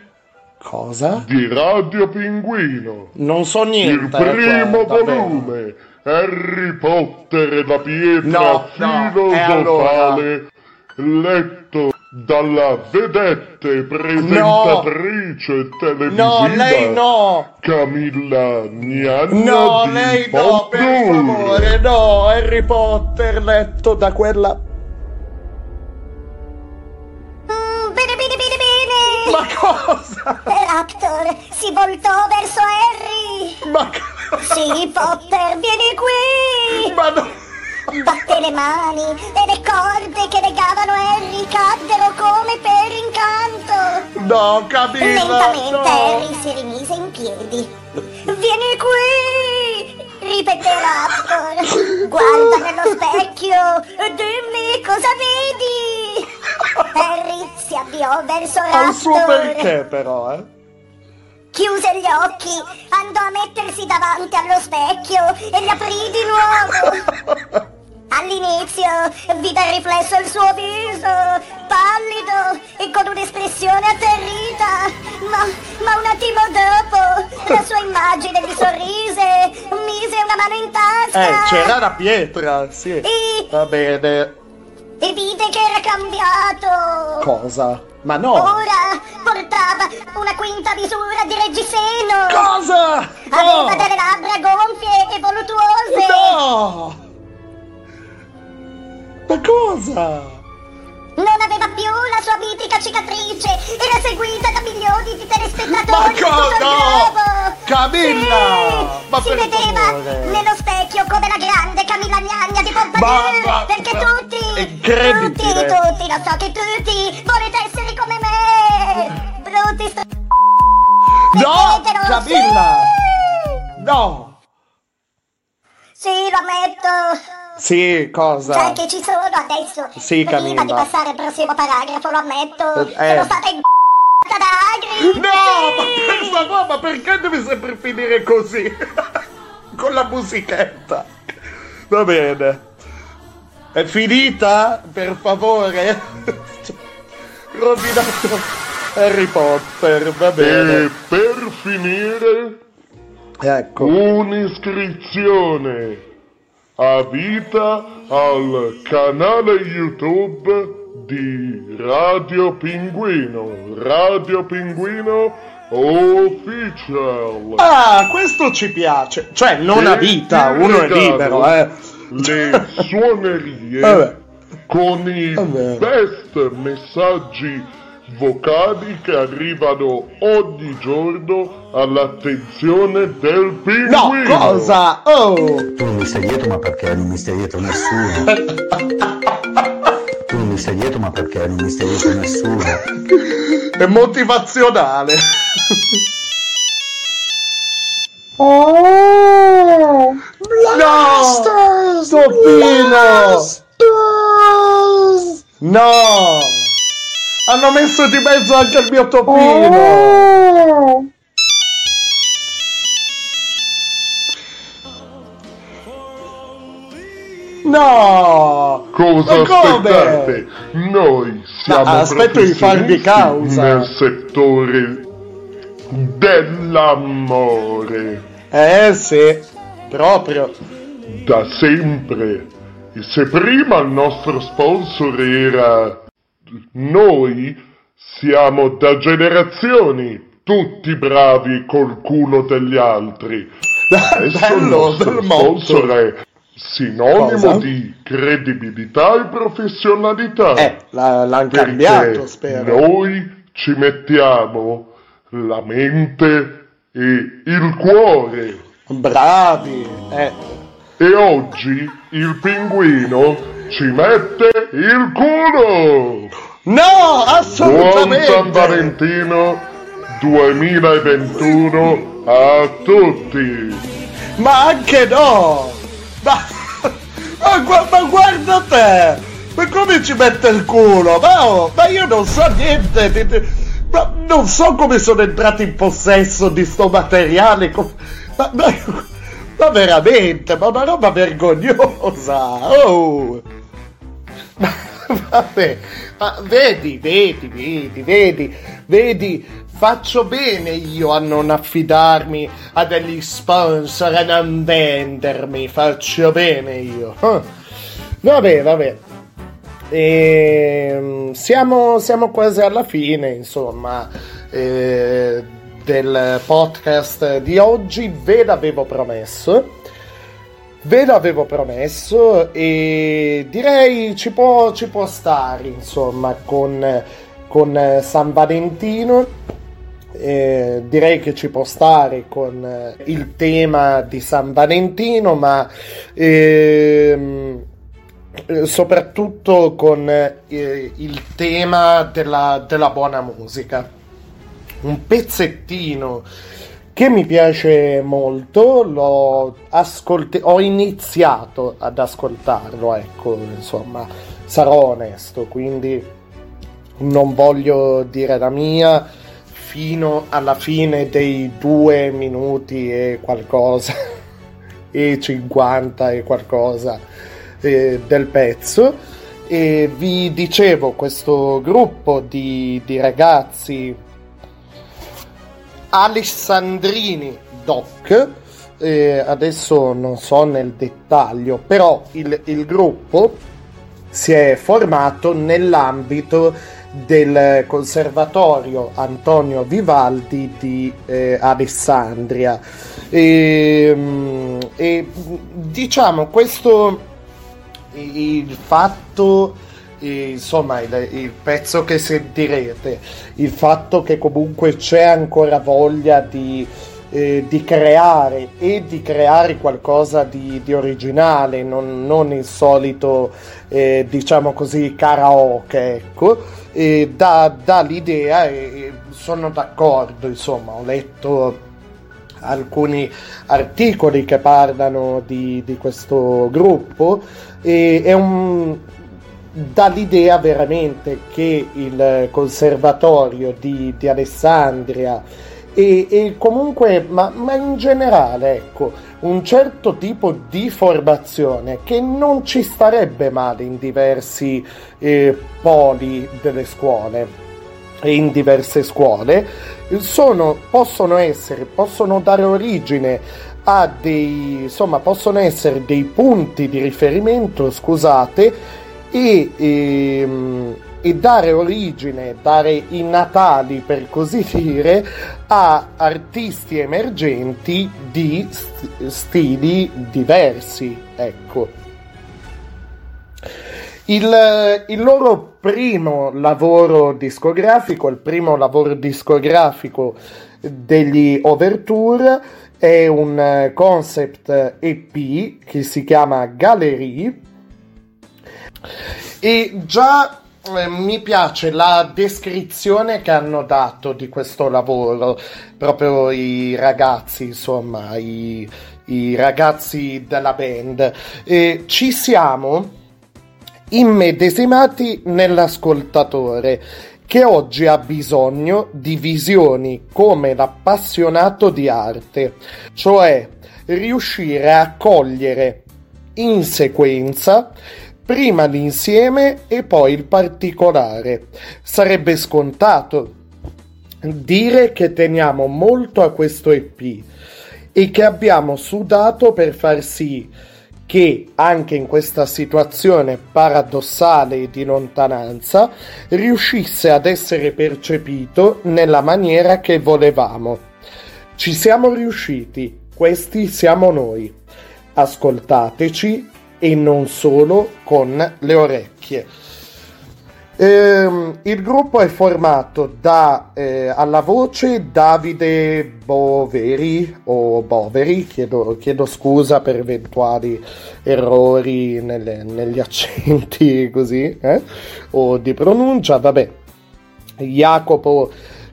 Cosa? di Radio Pinguino. Non so niente. Il eh, primo guarda, volume, Harry Potter e la pietra No, no, filosofale, letto dalla vedette presentatrice televisiva No, lei no! Camilla Gnanna No, di lei no, per Pompei. favore, no, Harry Potter letto da quella... Bene, bene, bene, bene! Ma cosa? Raptor si voltò verso Harry! Ma Sì, Potter, vieni qui! Ma no! Batté le mani e le corde che legavano Harry caddero come per incanto! No, Camilla! Lentamente no. Harry si rimise in piedi. Vieni qui! ripeté Raptor. Guarda nello specchio, dimmi cosa vedi. Harry si avviò verso Ha il suo Raptor. perché però, eh? Chiuse gli occhi, andò a mettersi davanti allo specchio e li aprì di nuovo. All'inizio vide il riflesso il suo viso, pallido e con un'espressione atterrita, ma, ma un attimo dopo la sua immagine gli sorrise, mise una mano in tasca Eh, c'era la pietra, sì. E- Va bene. E vide che era cambiato. Cosa? Ma no! Ora portava una quinta misura di reggiseno. Cosa? Aveva No! delle labbra gonfie e voluttuose. No! Ma cosa? Non aveva più la sua mitica cicatrice. Era seguita da milioni di telespettatori Ma cosa? Camilla! Sì, Ma si vedeva favore. nello specchio come la grande Camilla Gnagna di Pompadour. Perché ma- tutti, tutti, tutti, lo so che tutti volete essere come me. Brutti st- No! Camilla! No! Sì, lo ammetto. Sì, cosa? Cioè che ci sono adesso. Sì, Prima Camilla. di passare al prossimo paragrafo, lo ammetto. Eh. Sono stata in No, ma per favore, ma perché deve sempre finire così? Con la musichetta. Va bene. È finita? Per favore? Rovinato Harry Potter, va bene. E per finire, ecco. un'iscrizione a vita al canale YouTube di Radio Pinguino. Radio Pinguino Official. Ah, questo ci piace. Cioè, non a vita, uno è libero, eh. Le suonerie Vabbè. con i Vabbè. best messaggi vocali che arrivano ogni giorno all'attenzione del No, pinguino. cosa? Oh! Tu non mi stai dietro ma perché non mi stai dietro nessuno. Tu non mi stai dietro ma perché non mi stai dietro nessuno. È motivazionale. Oh, No! Topino! No! Hanno messo di mezzo anche il mio topino! Oh. No! Cosa aspettate? Noi siamo No, aspetto di farvi causa. nel settore dell'amore. Eh sì, proprio. Da sempre. E se prima il nostro sponsor era noi, siamo da generazioni tutti bravi col culo degli altri. Adesso il Bello, nostro motto. sponsor è sinonimo Cosa? di credibilità e professionalità. Eh, l'ha- l'han Perché cambiato, spero. Noi ci mettiamo la mente e il cuore. Bravi, eh. E oggi il pinguino ci mette il culo! No, Buon assolutamente! San Valentino 2021 a tutti! Ma anche no! Ma, ma, ma guarda te! Ma come ci mette il culo? Ma, oh, ma io non so niente! di- di- ma non so come sono entrato in possesso di sto materiale! ma, ma veramente, ma una roba vergognosa! Oh! Vabbè, ma vedi, vedi, vedi, vedi, vedi, faccio bene io a non affidarmi a degli sponsor, a non vendermi, faccio bene io. Vabbè, vabbè. Ehm, siamo, siamo quasi alla fine, insomma, eh, del podcast di oggi. Ve l'avevo promesso. Ve l'avevo promesso e direi ci può, ci può stare, insomma, con, con San Valentino. Eh, direi che ci può stare con eh, il tema di San Valentino, ma ehm, eh, soprattutto con eh, il tema della, della buona musica. Un pezzettino che mi piace molto, ascolt- ho iniziato ad ascoltarlo, ecco, insomma, sarò onesto, quindi non voglio dire la mia fino alla fine dei due minuti e qualcosa e 50 e qualcosa eh, del pezzo. E vi dicevo questo gruppo di, di ragazzi Alessandrini Doc. Eh, adesso non so nel dettaglio però il, il gruppo si è formato nell'ambito del conservatorio Antonio Vivaldi di eh, Alessandria. E, mm, e, diciamo questo il fatto insomma il, il pezzo che sentirete il fatto che comunque c'è ancora voglia di, eh, di creare e di creare qualcosa di, di originale non, non il solito eh, diciamo così karaoke ecco. E dà, dà l'idea e, e sono d'accordo insomma ho letto alcuni articoli che parlano di, di questo gruppo e è un dà l'idea veramente che il conservatorio di, di Alessandria e, e comunque, ma, ma, in generale, ecco, un certo tipo di formazione che non ci starebbe male in diversi eh, poli delle scuole e in diverse scuole, sono, possono essere, possono dare origine a dei, insomma, possono essere dei punti di riferimento, scusate, e, e, ehm, e dare origine, dare i natali per così dire, a artisti emergenti di st- stili diversi, ecco. Il, il, loro primo lavoro discografico, il primo lavoro discografico degli Overture è un concept EP che si chiama Galerie e già eh, mi piace la descrizione che hanno dato di questo lavoro, proprio i ragazzi, insomma, i, i ragazzi della band. E ci siamo immedesimati nell'ascoltatore che oggi ha bisogno di visioni come l'appassionato di arte, cioè riuscire a cogliere in sequenza prima l'insieme e poi il particolare. Sarebbe scontato dire che teniamo molto a questo EP e che abbiamo sudato per far sì che anche in questa situazione paradossale di lontananza riuscisse ad essere percepito nella maniera che volevamo. Ci siamo riusciti, questi siamo noi. Ascoltateci e non solo con le orecchie. Eh, il gruppo è formato da eh, alla voce Davide Boveri o Boveri, chiedo, chiedo scusa per eventuali errori nelle, negli accenti così eh? o di pronuncia, vabbè. Jacopo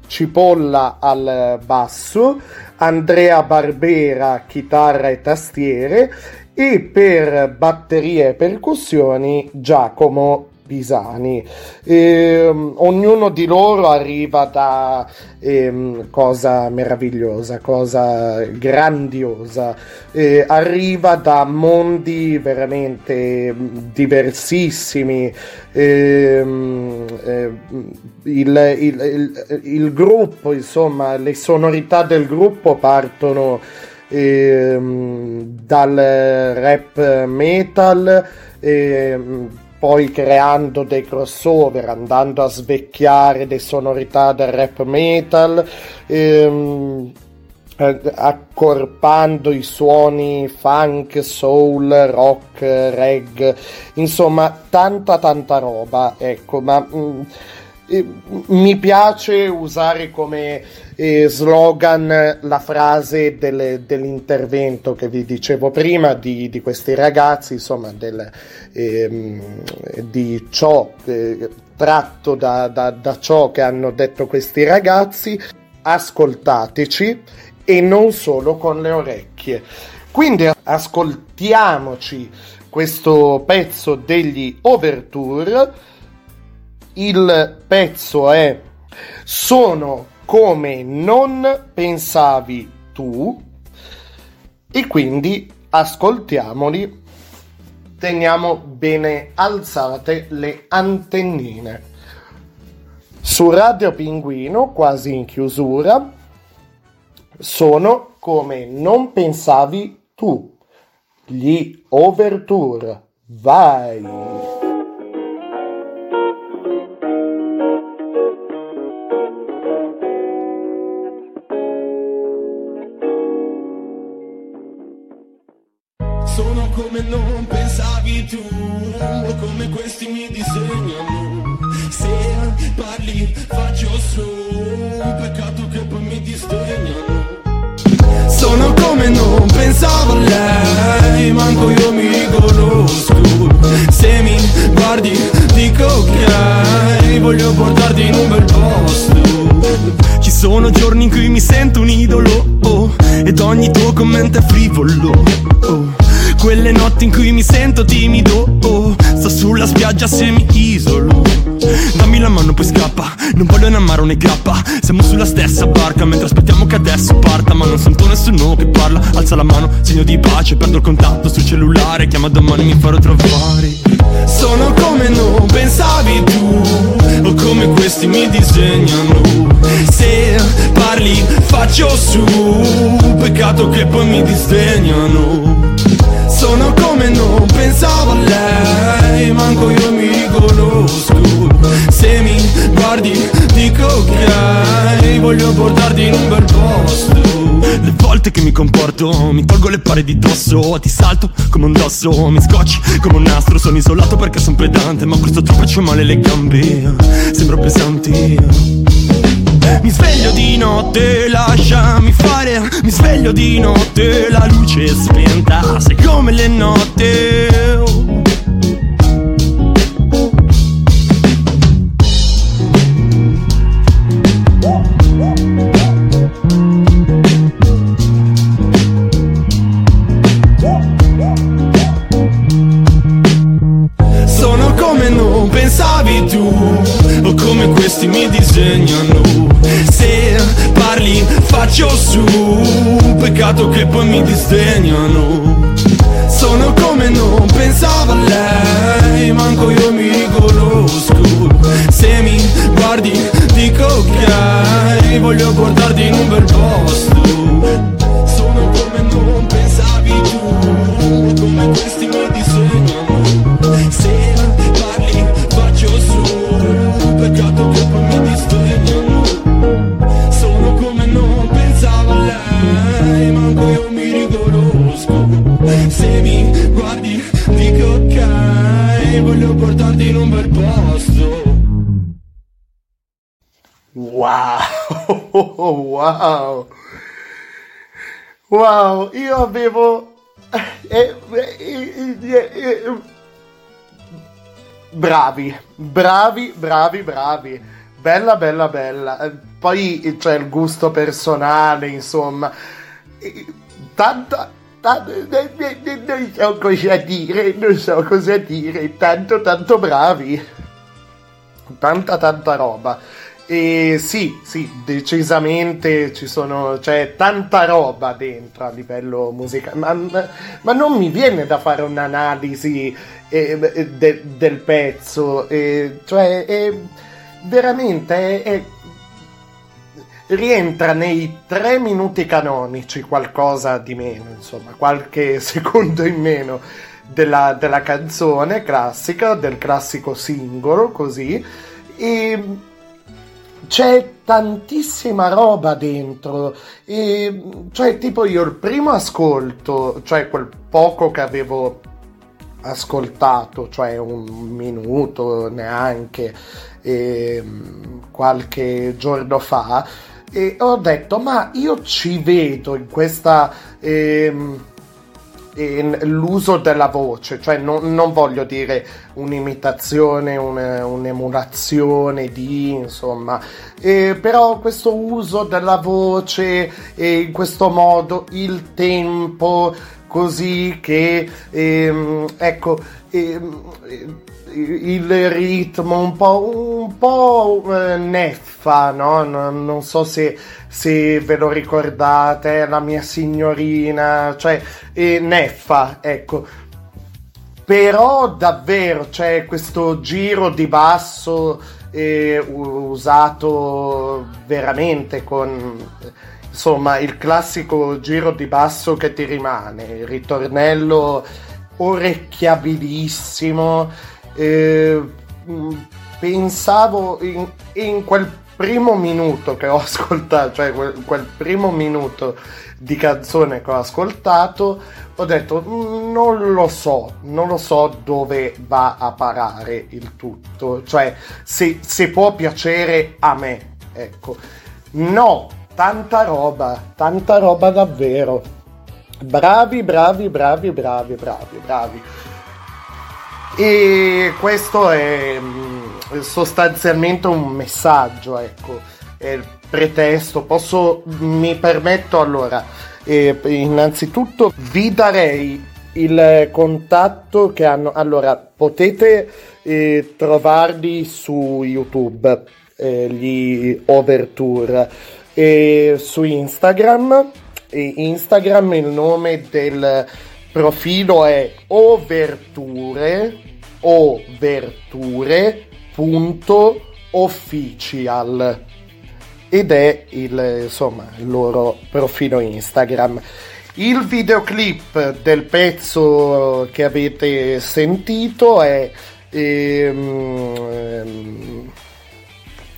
Cipolla al basso, Andrea Barbera chitarra e tastiere e per batterie e percussioni Giacomo Pisani. Eh, ognuno di loro arriva da eh, cosa meravigliosa, cosa grandiosa, eh, arriva da mondi veramente diversissimi. Ehm, eh, il, il, il, il gruppo, insomma, le sonorità del gruppo partono ehm, dal rap metal. Ehm, poi creando dei crossover, andando a svecchiare le sonorità del rap metal, ehm, eh, accorpando i suoni funk, soul, rock, reggae, insomma tanta tanta roba, ecco, ma mh, mm, mi piace usare come eh, slogan la frase del, dell'intervento che vi dicevo prima di, di questi ragazzi, insomma, del, eh, di ciò eh, tratto da, da, da ciò che hanno detto questi ragazzi. Ascoltateci e non solo con le orecchie. Quindi ascoltiamoci questo pezzo degli Overture il pezzo è sono come non pensavi tu e quindi ascoltiamoli. Teniamo bene alzate le antennine. Su Radio Pinguino quasi in chiusura sono come non pensavi tu. Gli overture. Vai mi disegnano. Se parli faccio su, peccato che poi mi distegnano. Sono come non pensavo a lei, manco io mi conosco. Se mi guardi dico ok, voglio portarti in un bel posto. Ci sono giorni in cui mi sento un idolo, oh, ed ogni tuo commento è frivolo. Oh quelle notti in cui mi sento timido. Oh, Sto sulla spiaggia se mi isolo. Dammi la mano poi scappa. Non voglio né amaro né grappa. Siamo sulla stessa barca Mentre aspettiamo che adesso parta. Ma non sento nessuno che parla. Alza la mano, segno di pace Perdo il contatto sul cellulare. Chiama domani mi farò trovare. Sono come non pensavi tu O come questi mi disegnano. Se parli faccio su Peccato che poi mi disdegnano sono come non pensavo a lei Manco io mi riconosco Se mi guardi dico ok Voglio portarti in un bel posto. Le volte che mi comporto Mi tolgo le pare di dosso Ti salto come un dosso Mi scocci come un nastro Sono isolato perché sono pedante Ma questo troppo c'ho male le gambe Sembro pesante mi sveglio di notte, lasciami fare. Mi sveglio di notte, la luce è spenta. Sei come le notte su Peccato che poi mi disdegnano. Sono come non pensavo a lei Manco io mi riconosco. Se mi guardi dico ok Voglio portarti in un bel Wow, wow, wow, io avevo... eh, eh, eh, bravi, bravi, bravi, bravi, bella, bella, bella. Poi c'è il gusto personale, insomma. Tanta... tanta- Non so cosa dire, non so cosa dire, tanto, tanto bravi. Tanta, tanta roba. E sì, sì, decisamente ci sono, c'è tanta roba dentro a livello musicale, ma, ma non mi viene da fare un'analisi eh, de- del pezzo, eh, cioè è veramente è- è- rientra nei tre minuti canonici, qualcosa di meno, insomma, qualche secondo in meno della, della canzone classica, del classico singolo, così, e c'è tantissima roba dentro. E, cioè, tipo, io il primo ascolto, cioè quel poco che avevo ascoltato, cioè un minuto neanche, ehm, qualche giorno fa, e ho detto, ma io ci vedo in questa... in- l'uso della voce, cioè non, non voglio dire un'imitazione, un- un'emulazione di, insomma, eh, però questo uso della voce e in questo modo il tempo così che, ehm, ecco, ehm, il ritmo un po', un po' eh, neffa, no? Non, non so se, se ve lo ricordate, la mia signorina, cioè eh, neffa, ecco. Però davvero c'è questo giro di basso eh, usato veramente con insomma il classico giro di basso che ti rimane, il ritornello orecchiabilissimo. eh, mh, pensavo in, in quel primo minuto che ho ascoltato, cioè quel, quel primo minuto di canzone che ho ascoltato, ho detto "Mm, non lo so, non lo so dove va a parare il tutto, cioè se, se può piacere a me, ecco. No, tanta roba, tanta roba davvero. Bravi, bravi, bravi, bravi, bravi, bravi. E questo è mm, sostanzialmente un messaggio, ecco, è il pretesto. Posso, mi permetto allora, eh, innanzitutto vi darei il contatto che hanno. Allora, potete eh, trovarli su YouTube, eh, gli Overture, e su Instagram. Instagram il nome del profilo è overture overture.official ed è il, insomma, il loro profilo Instagram. Il videoclip del pezzo che avete sentito è... Ehm,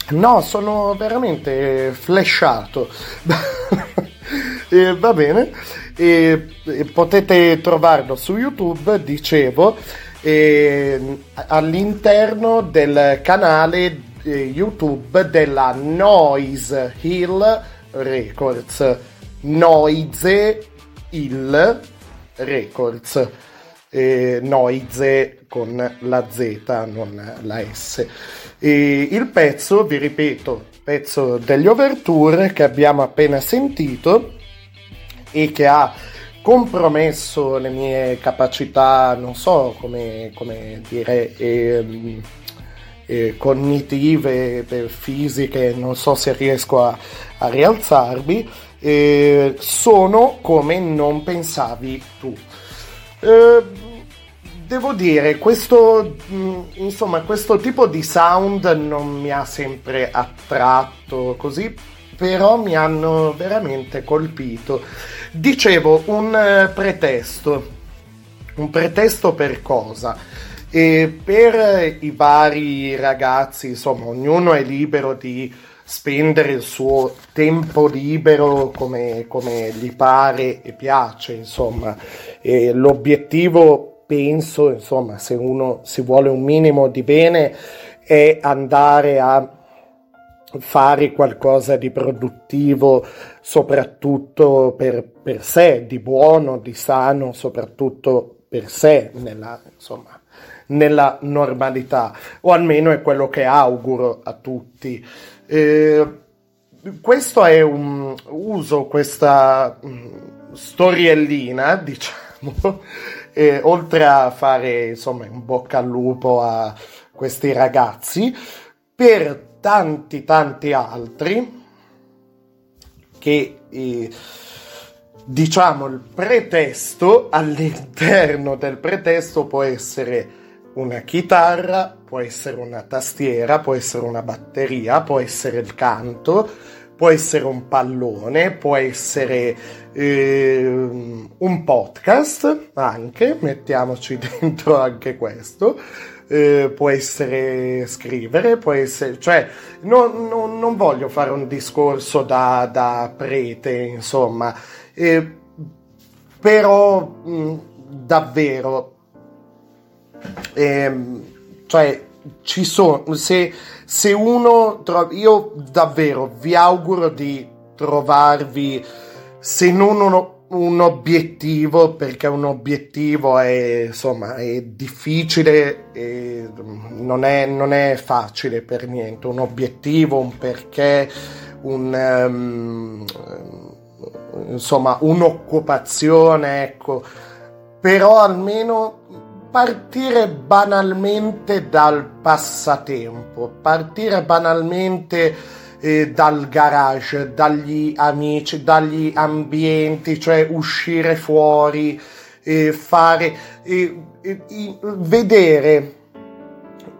no, sono veramente flashato. eh, va bene. E, e potete trovarlo su YouTube, dicevo, eh, all'interno del canale eh, YouTube della Noise Hill Records. Noise Hill Records. Eh, Noise con la Z, non la S. E il pezzo, vi ripeto, pezzo degli Overture che abbiamo appena sentito e che ha compromesso le mie capacità, non so come, come dire, eh, eh, cognitive, fisiche, non so se riesco a, a rialzarmi, eh, sono come non pensavi tu. Eh, devo dire, questo, mm, insomma, questo tipo di sound non mi ha sempre attratto così, però mi hanno veramente colpito. Dicevo, un eh, pretesto. Un pretesto per cosa? E per i vari ragazzi, insomma, ognuno è libero di spendere il suo tempo libero come, come gli pare e piace, insomma. E l'obiettivo, penso, insomma, se uno si vuole un minimo di bene, è andare a fare qualcosa di produttivo, soprattutto per, per sé, di buono, di sano, soprattutto per sé, nella, insomma, nella normalità, o almeno è quello che auguro a tutti. Eh, questo è un uso questa mh, storiellina, diciamo, eh, oltre a fare insomma in bocca al lupo a questi ragazzi, per tanti tanti altri che eh, diciamo il pretesto all'interno del pretesto può essere una chitarra, può essere una tastiera, può essere una batteria, può essere il canto, può essere un pallone, può essere eh, un podcast anche, mettiamoci dentro anche questo. Eh, può essere scrivere, può essere, cioè, non, non, non voglio fare un discorso da, da prete, insomma, eh, però mh, davvero eh, cioè, ci sono. Se, se uno. Tro- io davvero vi auguro di trovarvi. Se non uno, un obiettivo, perché un obiettivo è insomma è difficile, e non, è, non è facile per niente. Un obiettivo, un perché, un. Um, insomma, un'occupazione, ecco. Però almeno partire banalmente dal passatempo, partire banalmente eh, dal garage, dagli amici, dagli ambienti, cioè uscire fuori, eh, fare, eh, vedere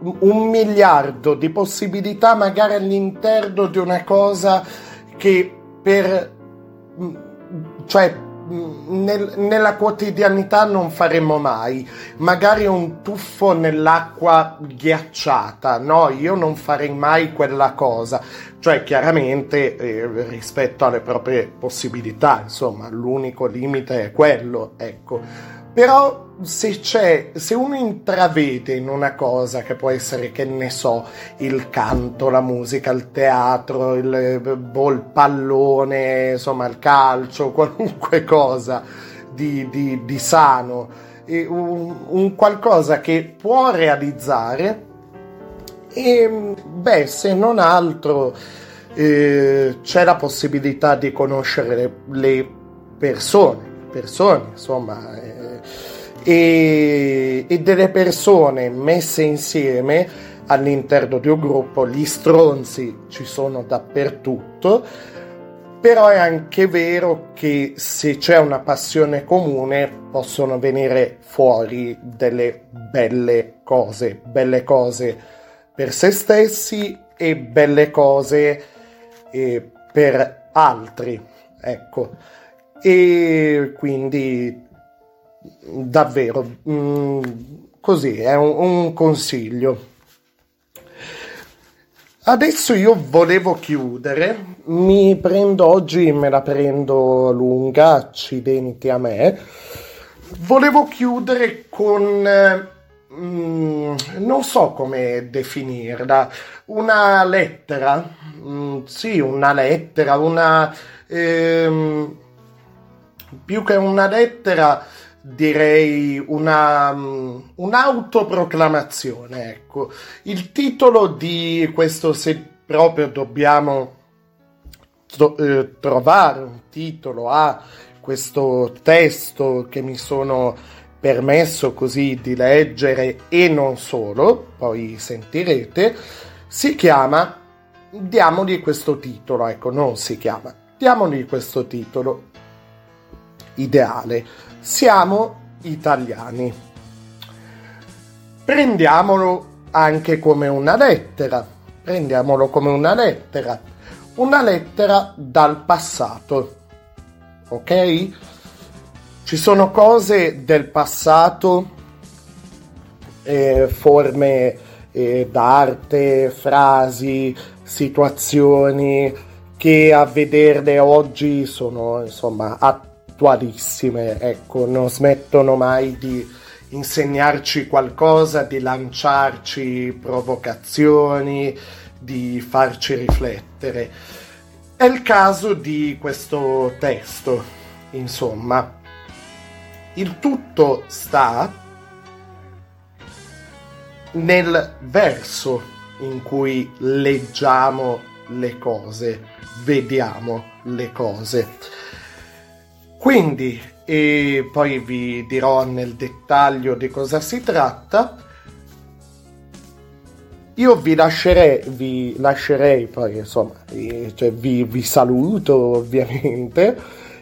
un miliardo di possibilità magari all'interno di una cosa che per cioè nel, nella quotidianità non faremo mai. Magari un tuffo nell'acqua ghiacciata, no? Io non farei mai quella cosa. Cioè, chiaramente eh, rispetto alle proprie possibilità, insomma, l'unico limite è quello, ecco. Però se c'è, se uno intravede in una cosa che può essere, che ne so, il canto, la musica, il teatro, il, boh, il pallone, insomma il calcio, qualunque cosa di, di, di sano, un, un qualcosa che può realizzare, e beh, se non altro eh, c'è la possibilità di conoscere le, le persone, persone, insomma. Eh, e, e delle persone messe insieme all'interno di un gruppo, gli stronzi ci sono dappertutto, però è anche vero che se c'è una passione comune possono venire fuori delle belle cose, belle cose per se stessi e belle cose eh, per altri, ecco. E quindi davvero mm, così è un, un consiglio. Adesso io volevo chiudere, mi prendo oggi, me la prendo lunga, accidenti a me. Volevo chiudere con, mm, non so come definirla, una lettera, mm, sì, una lettera, una, ehm, più che una lettera, direi una, um, un'autoproclamazione. Ecco. Il titolo di questo, se proprio dobbiamo tro- eh, trovare un titolo a questo testo che mi sono permesso così di leggere e non solo, poi sentirete, si chiama Diamogli questo titolo, ecco, non si chiama, diamogli questo titolo ideale siamo italiani. Prendiamolo anche come una lettera, prendiamolo come una lettera, una lettera dal passato, ok? Ci sono cose del passato, eh, forme eh, d'arte, frasi, situazioni che a vederle oggi sono insomma attuali attualissime, ecco, non smettono mai di insegnarci qualcosa, di lanciarci provocazioni, di farci riflettere. È il caso di questo testo, insomma. Il tutto sta nel verso in cui leggiamo le cose, vediamo le cose. Quindi, e poi vi dirò nel dettaglio di cosa si tratta. Io vi lascerei, vi lascerei poi insomma, cioè vi, vi saluto ovviamente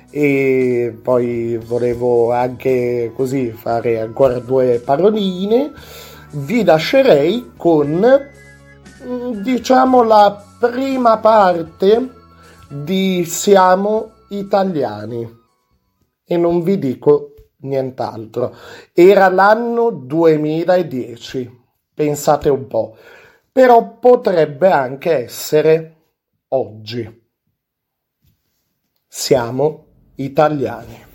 e poi volevo anche così fare ancora due paroline. Vi lascerei con diciamo la prima parte di Siamo italiani e non vi dico nient'altro. Era l'anno 2010, pensate un po', però potrebbe anche essere oggi. Siamo italiani.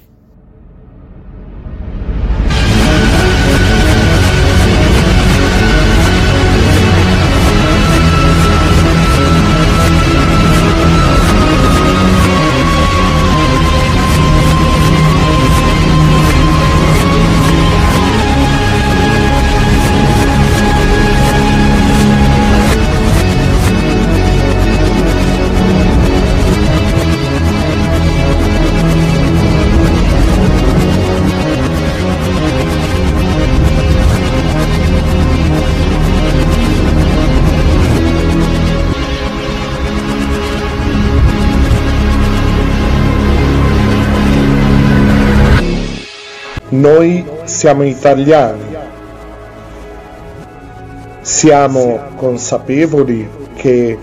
Noi siamo italiani. Siamo consapevoli che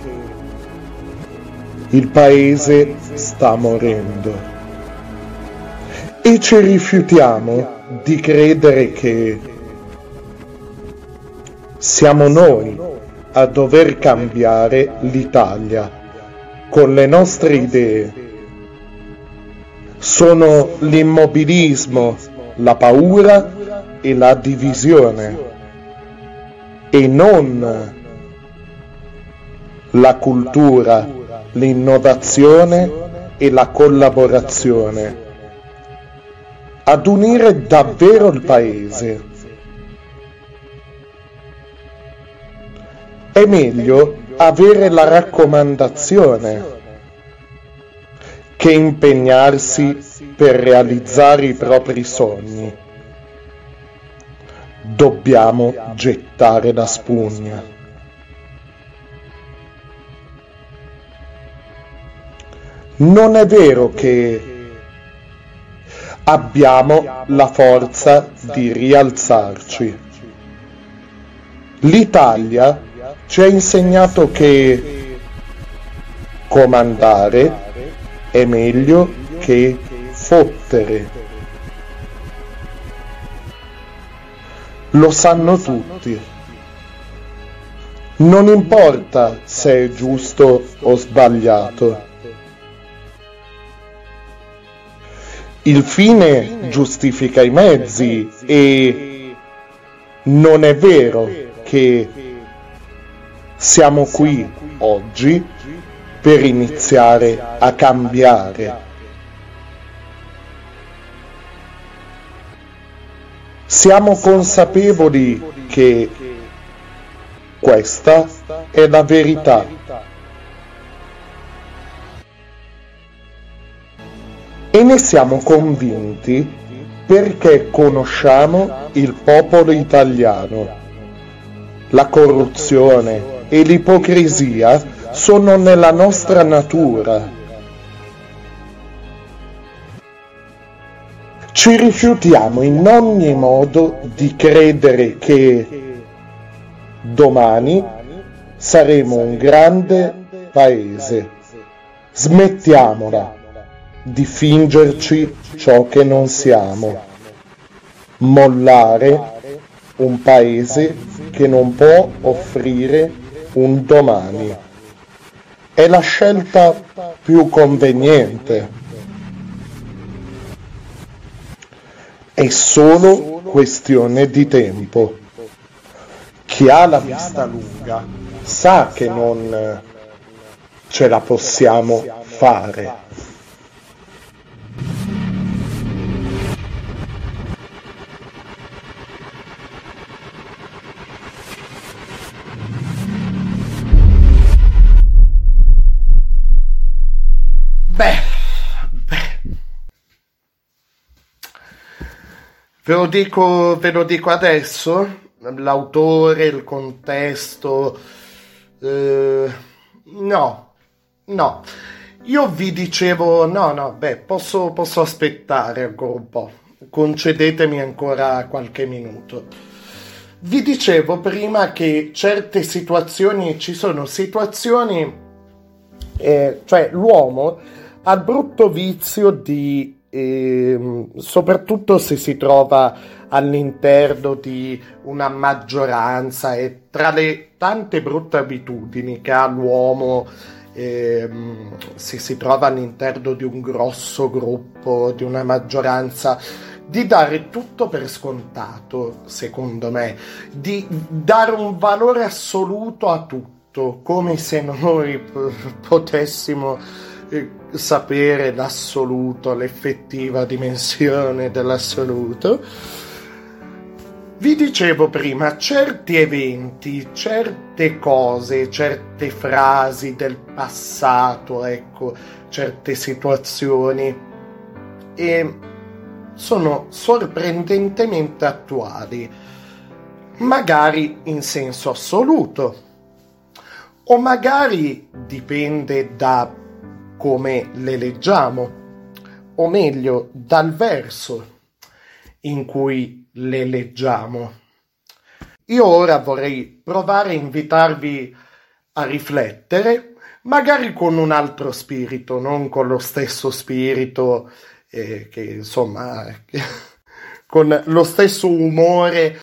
il paese sta morendo e ci rifiutiamo di credere che siamo noi a dover cambiare l'Italia con le nostre idee. Sono l'immobilismo la paura e la divisione e non la cultura, l'innovazione e la collaborazione ad unire davvero il paese. È meglio avere la raccomandazione che impegnarsi per realizzare i propri sogni. dobbiamo gettare la spugna. Non è vero che abbiamo la forza di rialzarci. L'Italia ci ha insegnato che comandare è meglio che fottere. Lo sanno tutti. Non importa se è giusto o sbagliato. Il fine giustifica i mezzi e non è vero che siamo qui oggi per iniziare a cambiare. Siamo consapevoli che questa è la verità. E ne siamo convinti perché conosciamo il popolo italiano. La corruzione e l'ipocrisia sono nella nostra natura. Ci rifiutiamo in ogni modo di credere che domani saremo un grande paese. Smettiamola di fingerci ciò che non siamo. Mollare un paese che non può offrire un domani. È la scelta più conveniente. È solo questione di tempo. Chi ha la vista lunga sa che non ce la possiamo fare. Ve lo dico, ve lo dico adesso, l'autore, il contesto, eh, no, no. Io vi dicevo, no, no, beh, posso, posso aspettare ancora un po', concedetemi ancora qualche minuto. Vi dicevo prima che certe situazioni, ci sono situazioni, eh, cioè l'uomo ha brutto vizio di, ehm, soprattutto se si trova all'interno di una maggioranza e tra le tante brutte abitudini che ha l'uomo ehm, se si trova all'interno di un grosso gruppo, di una maggioranza, di dare tutto per scontato, secondo me, di dare un valore assoluto a tutto, come se noi potessimo sapere l'assoluto, l'effettiva dimensione dell'assoluto. Vi dicevo prima, certi eventi, certe cose, certe frasi del passato, ecco, certe situazioni, e sono sorprendentemente attuali, magari in senso assoluto, o magari dipende da come le leggiamo, o meglio, dal verso in cui le leggiamo. Io ora vorrei provare a invitarvi a riflettere, magari con un altro spirito, non con lo stesso spirito eh, che insomma con lo stesso umore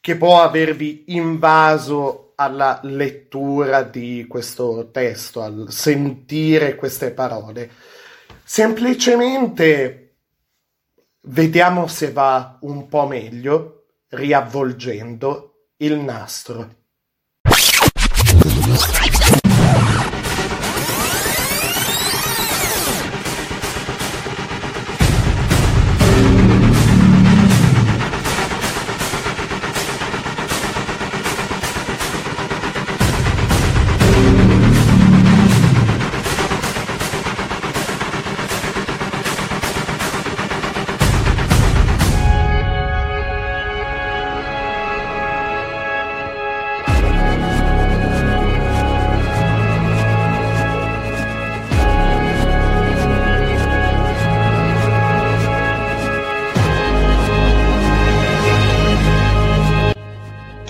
che può avervi invaso alla lettura di questo testo, al sentire queste parole. Semplicemente vediamo se va un po' meglio riavvolgendo il nastro.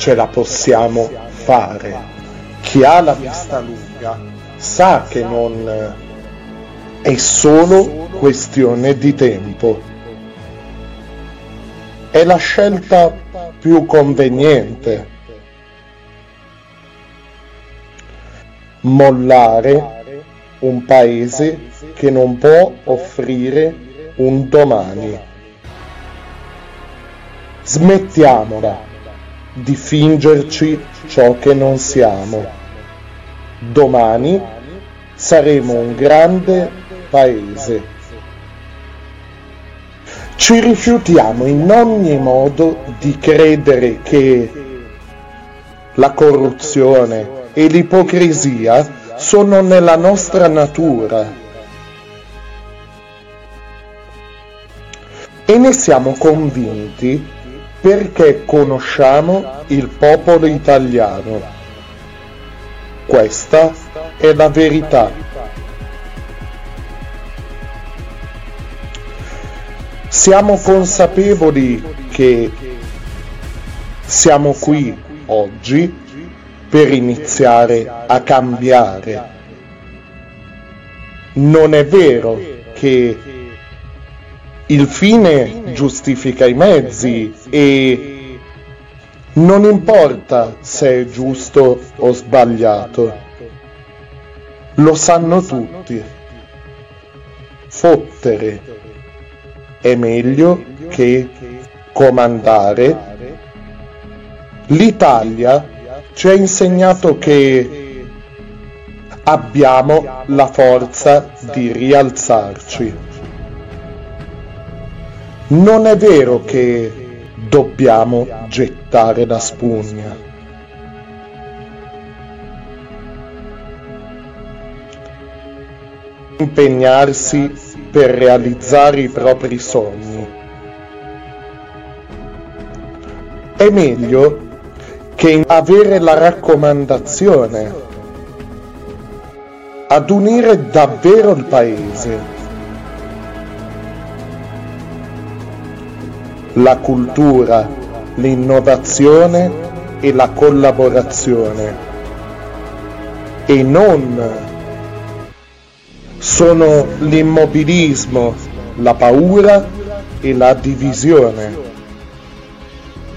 Ce la possiamo fare. Chi ha la vista lunga sa che non è solo questione di tempo. È la scelta più conveniente. Mollare un paese che non può offrire un domani. Smettiamola di fingerci ciò che non siamo. Domani saremo un grande paese. Ci rifiutiamo in ogni modo di credere che la corruzione e l'ipocrisia sono nella nostra natura e ne siamo convinti perché conosciamo il popolo italiano. Questa è la verità. Siamo consapevoli che siamo qui oggi per iniziare a cambiare. Non è vero che il fine giustifica i mezzi e non importa se è giusto o sbagliato. Lo sanno tutti. Fottere è meglio che comandare. L'Italia ci ha insegnato che abbiamo la forza di rialzarci. Non è vero che dobbiamo gettare la spugna. Impegnarsi per realizzare i propri sogni. È meglio che avere la raccomandazione ad unire davvero il paese. La cultura, l'innovazione e la collaborazione e non sono l'immobilismo, la paura e la divisione.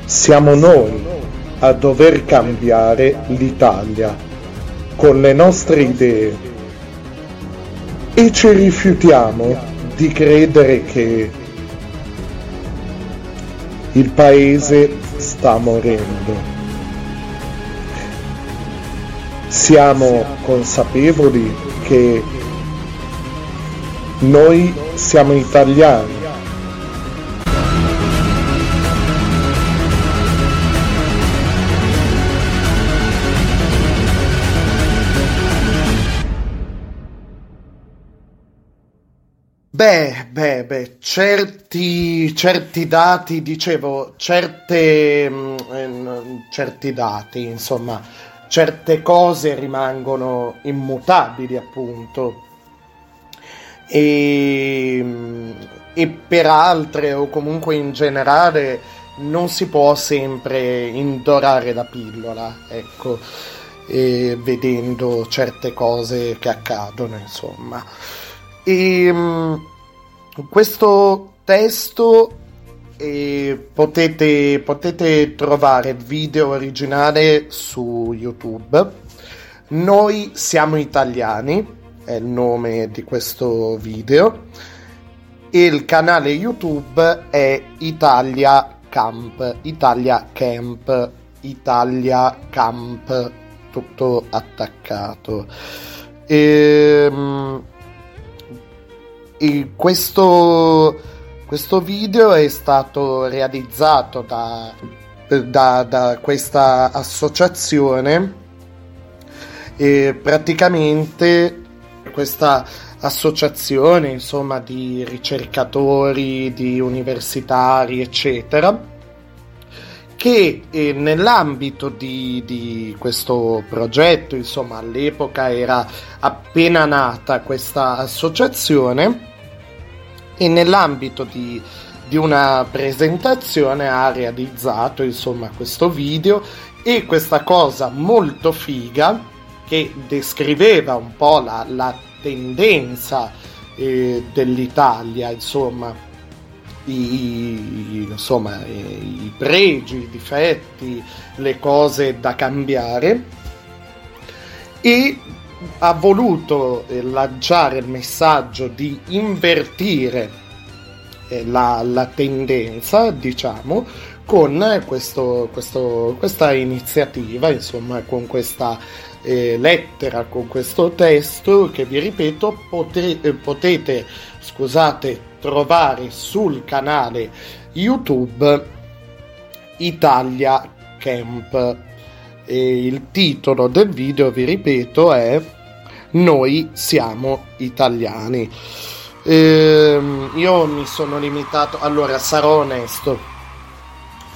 Siamo noi a dover cambiare l'Italia con le nostre idee e ci rifiutiamo di credere che il paese sta morendo. Siamo consapevoli che noi siamo italiani Beh, beh, beh, certi, certi dati, dicevo, certe, mh, eh, certi dati, insomma, certe cose rimangono immutabili, appunto. E, e per altre, o comunque in generale, non si può sempre indorare la pillola, ecco, vedendo certe cose che accadono, insomma. E um, questo testo eh, potete, potete trovare video originale su YouTube. Noi siamo italiani, è il nome di questo video. Il canale YouTube è Italia Camp, Italia Camp, Italia Camp, tutto attaccato. E, um, e questo, questo video è stato realizzato da, da, da questa associazione e praticamente questa associazione insomma di ricercatori, di universitari eccetera che eh, nell'ambito di, di, questo progetto, insomma all'epoca era appena nata questa associazione e nell'ambito di, di una presentazione ha realizzato insomma questo video e questa cosa molto figa che descriveva un po' la, la tendenza eh, dell'Italia, insomma, i, insomma, i pregi, i difetti, le cose da cambiare. E ha voluto lanciare il messaggio di invertire eh, la, la tendenza, diciamo, con questo- questo- questa iniziativa, insomma, con questa eh, lettera, con questo testo che vi ripeto pote- eh, potete, scusate, trovare sul canale YouTube Italia Camp. E il titolo del video, vi ripeto, è Noi siamo italiani. Ehm, io mi sono limitato, allora sarò onesto,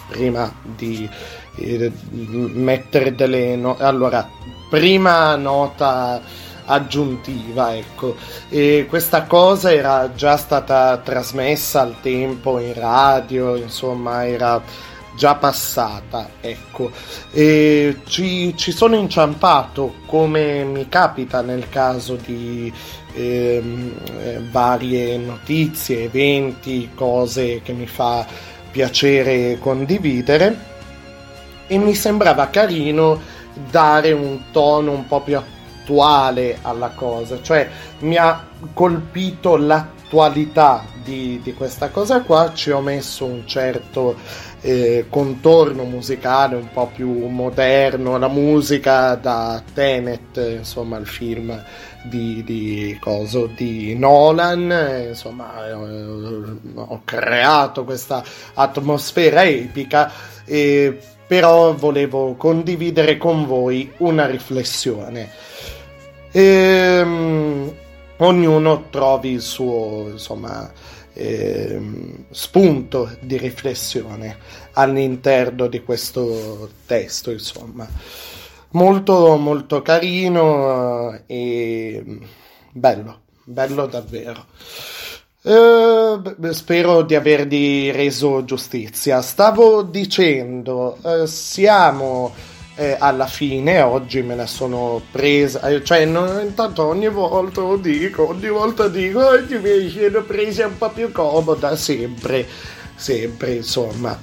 prima di eh, mettere delle no- allora prima nota aggiuntiva ecco. E questa cosa era già stata trasmessa al tempo in radio insomma era già passata ecco. E ci, ci sono inciampato come mi capita nel caso di eh, varie notizie eventi cose che mi fa piacere condividere. E mi sembrava carino dare un tono un po' più attuale alla cosa, cioè mi ha colpito l'attualità di, di questa cosa qua, ci ho messo un certo eh, contorno musicale un po' più moderno, la musica da Tenet, insomma il film di, di, coso, di Nolan, eh, insomma eh, ho creato questa atmosfera epica e però volevo condividere con voi una riflessione. Ehm, ognuno trovi il suo insomma, ehm, spunto di riflessione all'interno di questo testo, insomma. Molto molto carino eh, e bello, bello davvero. Eh, spero di avergli reso giustizia. Stavo dicendo, eh, siamo eh, alla fine, oggi me la sono presa, eh, cioè no, intanto ogni volta lo dico, ogni volta dico, oggi mi sono presa un po' più comoda, sempre, sempre, insomma.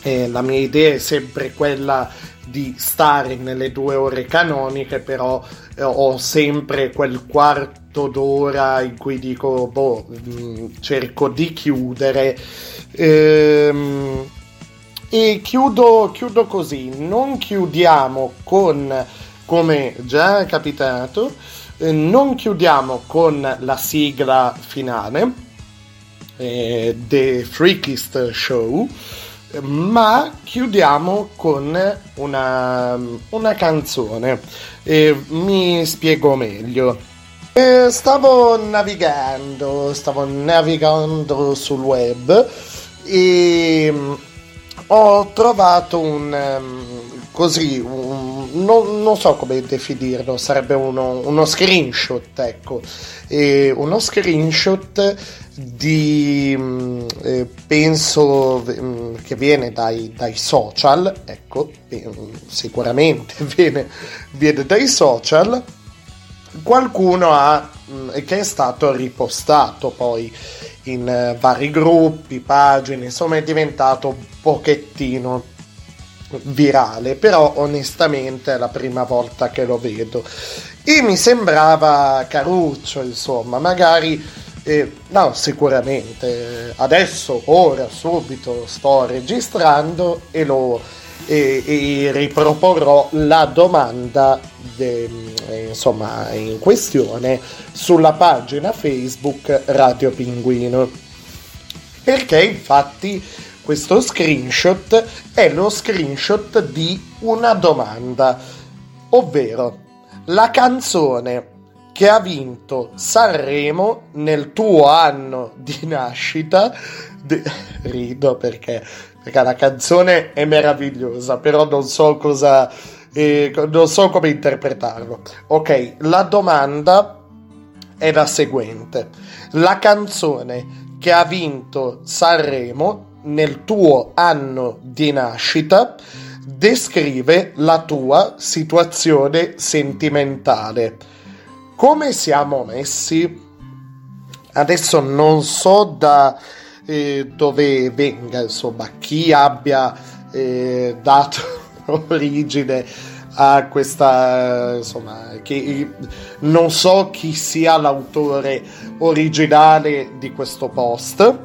Eh, la mia idea è sempre quella di stare nelle due ore canoniche, però eh, ho sempre quel quarto d'ora in cui dico, boh, mh, cerco di chiudere. Ehm, e chiudo, chiudo così, non chiudiamo con, come già è capitato, eh, non chiudiamo con la sigla finale, eh, The Freakist Show, ma chiudiamo con una, una canzone. E mi spiego meglio. Eh, stavo navigando, stavo navigando sul web e ho trovato un ehm, così un- non, non so come definirlo sarebbe uno, uno screenshot ecco. E uno screenshot di mm, eh, penso mm, che viene dai, dai social ecco eh, sicuramente viene, viene dai social. Qualcuno ha mh, che è stato ripostato poi in eh, vari gruppi, pagine, insomma è diventato un pochettino virale, però onestamente è la prima volta che lo vedo. E mi sembrava caruccio, insomma, magari eh, no, sicuramente adesso, ora, subito sto registrando e lo e, e riproporrò la domanda de- eh, insomma in questione sulla pagina Facebook Radio Pinguino. Perché infatti questo screenshot è lo screenshot di una domanda ovvero la canzone che ha vinto Sanremo nel tuo anno di nascita de- rido perché perché la canzone è meravigliosa, però non so cosa. eh, non so come interpretarlo. Ok, la domanda è la seguente: la canzone che ha vinto Sanremo nel tuo anno di nascita descrive la tua situazione sentimentale. Come siamo messi? Adesso non so da eh, dove venga, insomma, chi abbia eh, dato origine a questa, insomma, che non so chi sia l'autore originale di questo post.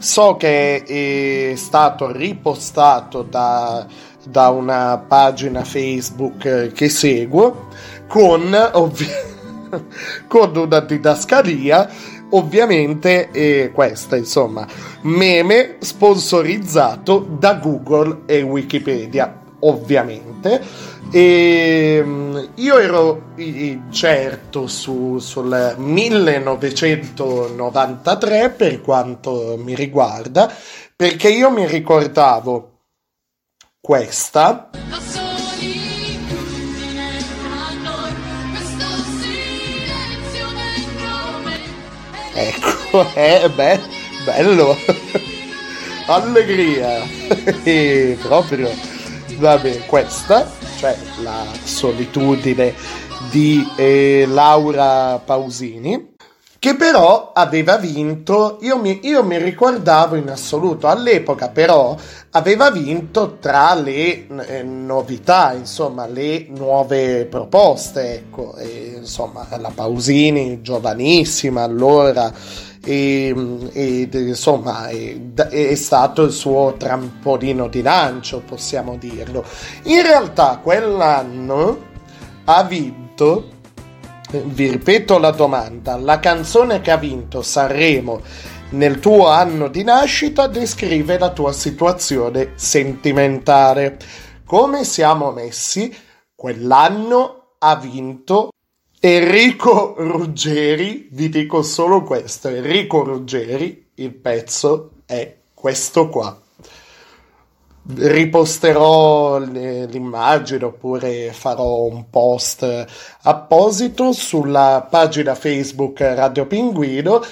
So che è stato ripostato da, da una pagina Facebook che seguo con, ovvi- con una didascalia ovviamente è questa insomma meme sponsorizzato da Google e Wikipedia ovviamente. E mm, io ero certo su, sul 1993 per quanto mi riguarda perché io mi ricordavo questa Ecco, eh, beh, bello. Allegria. e proprio, vabbè, questa, cioè la solitudine di eh, Laura Pausini, che però aveva vinto, io mi, io mi, ricordavo in assoluto all'epoca, però aveva vinto tra le eh, novità, insomma, le nuove proposte, ecco, e, insomma, la Pausini, giovanissima allora, e, e insomma, è, è stato il suo trampolino di lancio, possiamo dirlo. In realtà quell'anno ha vinto vi ripeto la domanda, la canzone che ha vinto Sanremo nel tuo anno di nascita descrive la tua situazione sentimentale. Come siamo messi? Quell'anno ha vinto Enrico Ruggeri, vi dico solo questo, Enrico Ruggeri, il pezzo è questo qua riposterò l'immagine oppure farò un post apposito sulla pagina Facebook Radio Pinguino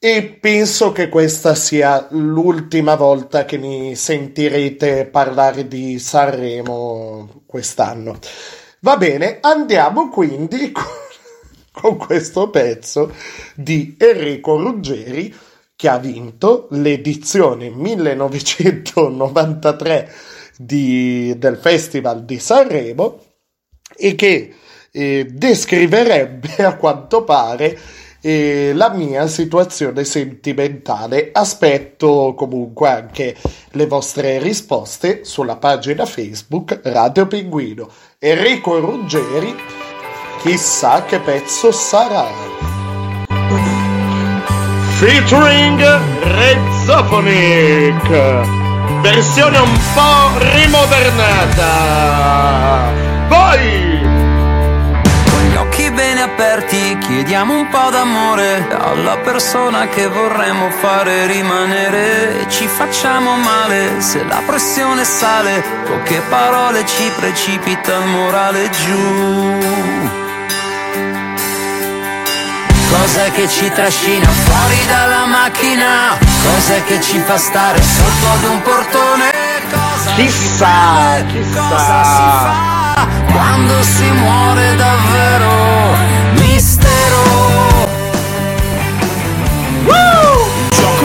e penso che questa sia l'ultima volta che mi sentirete parlare di Sanremo quest'anno. Va bene, andiamo quindi con, con questo pezzo di Enrico Ruggeri che ha vinto l'edizione 1993 di, del Festival di Sanremo e che eh, descriverebbe a quanto pare eh, la mia situazione sentimentale. Aspetto comunque anche le vostre risposte sulla pagina Facebook Radio Pinguino. Enrico Ruggeri, chissà che pezzo sarà featuring Red Sophonic versione un po' rimodernata. Poi! Con gli occhi bene aperti chiediamo un po' d'amore alla persona che vorremmo fare rimanere. Ci facciamo male se la pressione sale poche parole ci precipita il morale giù Cos'è che ci trascina fuori dalla macchina? Cos'è che ci fa stare sotto ad un portone? Cosa chissà, chissà. Cosa si fa quando si muore davvero? Mistero gioco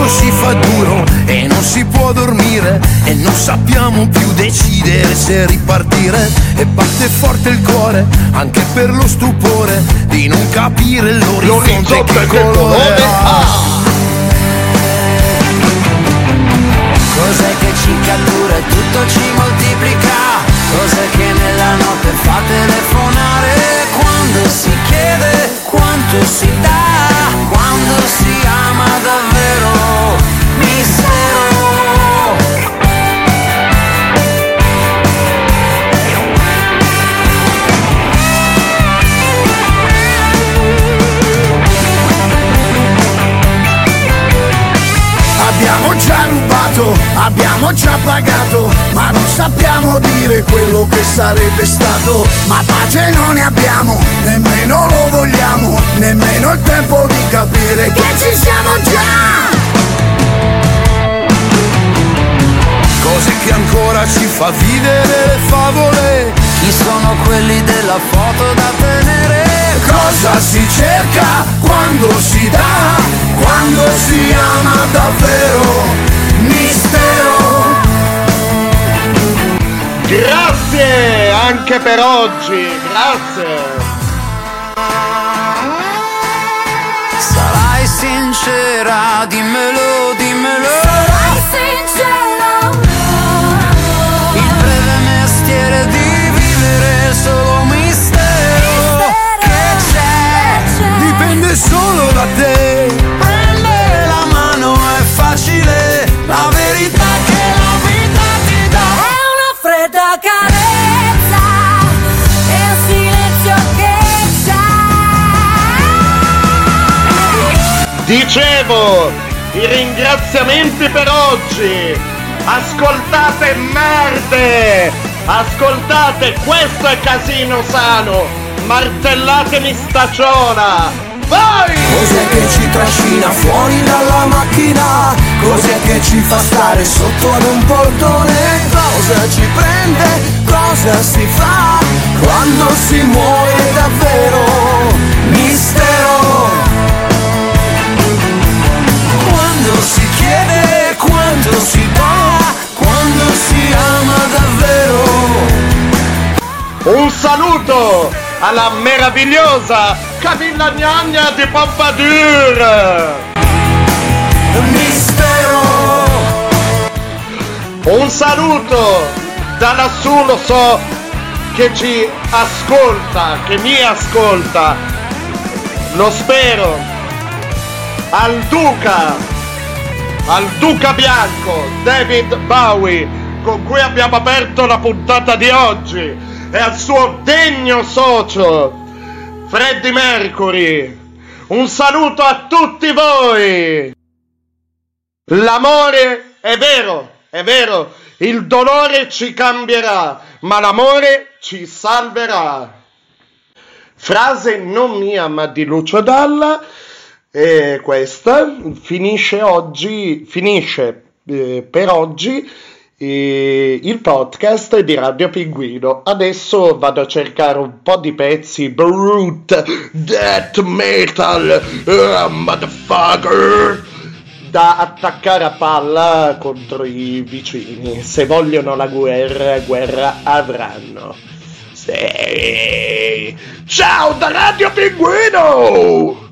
si fa duro e non si può dormire e non sappiamo più decidere se ripartire e batte forte il cuore anche per lo stupore di non capire l'orizzonte che colore ha. Cos'è che ci cattura e tutto ci moltiplica? Cos'è che nella notte fa telefonare? Quando si chiede quanto si dà, quando si abbiamo già pagato, ma non sappiamo dire quello che sarebbe stato. Ma pace non ne abbiamo, nemmeno lo vogliamo, nemmeno il tempo di capire che ci siamo già. Cose che ancora ci fa vivere le favole. Chi sono quelli della foto da tenere? Cosa si cerca quando si dà, quando si ama davvero? Mistero. Grazie anche per oggi, grazie. Sarai sincera, dimmelo, dimmelo. Sarai sincero. Il breve mestiere di vivere solo un mistero. Che c'è? Dipende solo da te. Dicevo, i ringraziamenti per oggi. Ascoltate merde! Ascoltate, questo è Casino Sano! Martellatemi stagiona! Vai! Cos'è che ci trascina fuori dalla macchina? Cos'è che ci fa stare sotto ad un portone? Cosa ci prende? Cosa si fa? Quando si muore davvero? Mistero! Quando si chiede, quando si dà, quando si ama davvero? Un saluto alla meravigliosa Camilla Gnagna di Pompadour! Mistero! Un saluto da lassù, lo so, che ci ascolta, che mi ascolta. Lo spero. Al Duca, al Duca Bianco, David Bowie, con cui abbiamo aperto la puntata di oggi, e al suo degno socio, Freddie Mercury. Un saluto a tutti voi! L'amore è vero, è vero, il dolore ci cambierà, ma l'amore ci salverà. Frase non mia ma di Lucio Dalla, e questa finisce oggi, finisce eh, per oggi eh, il podcast di Radio Pinguino. Adesso vado a cercare un po' di pezzi brute, death metal, uh, motherfucker da attaccare a palla contro i vicini. Se vogliono la guerra, guerra avranno. Sì. Ciao da Radio Pinguino!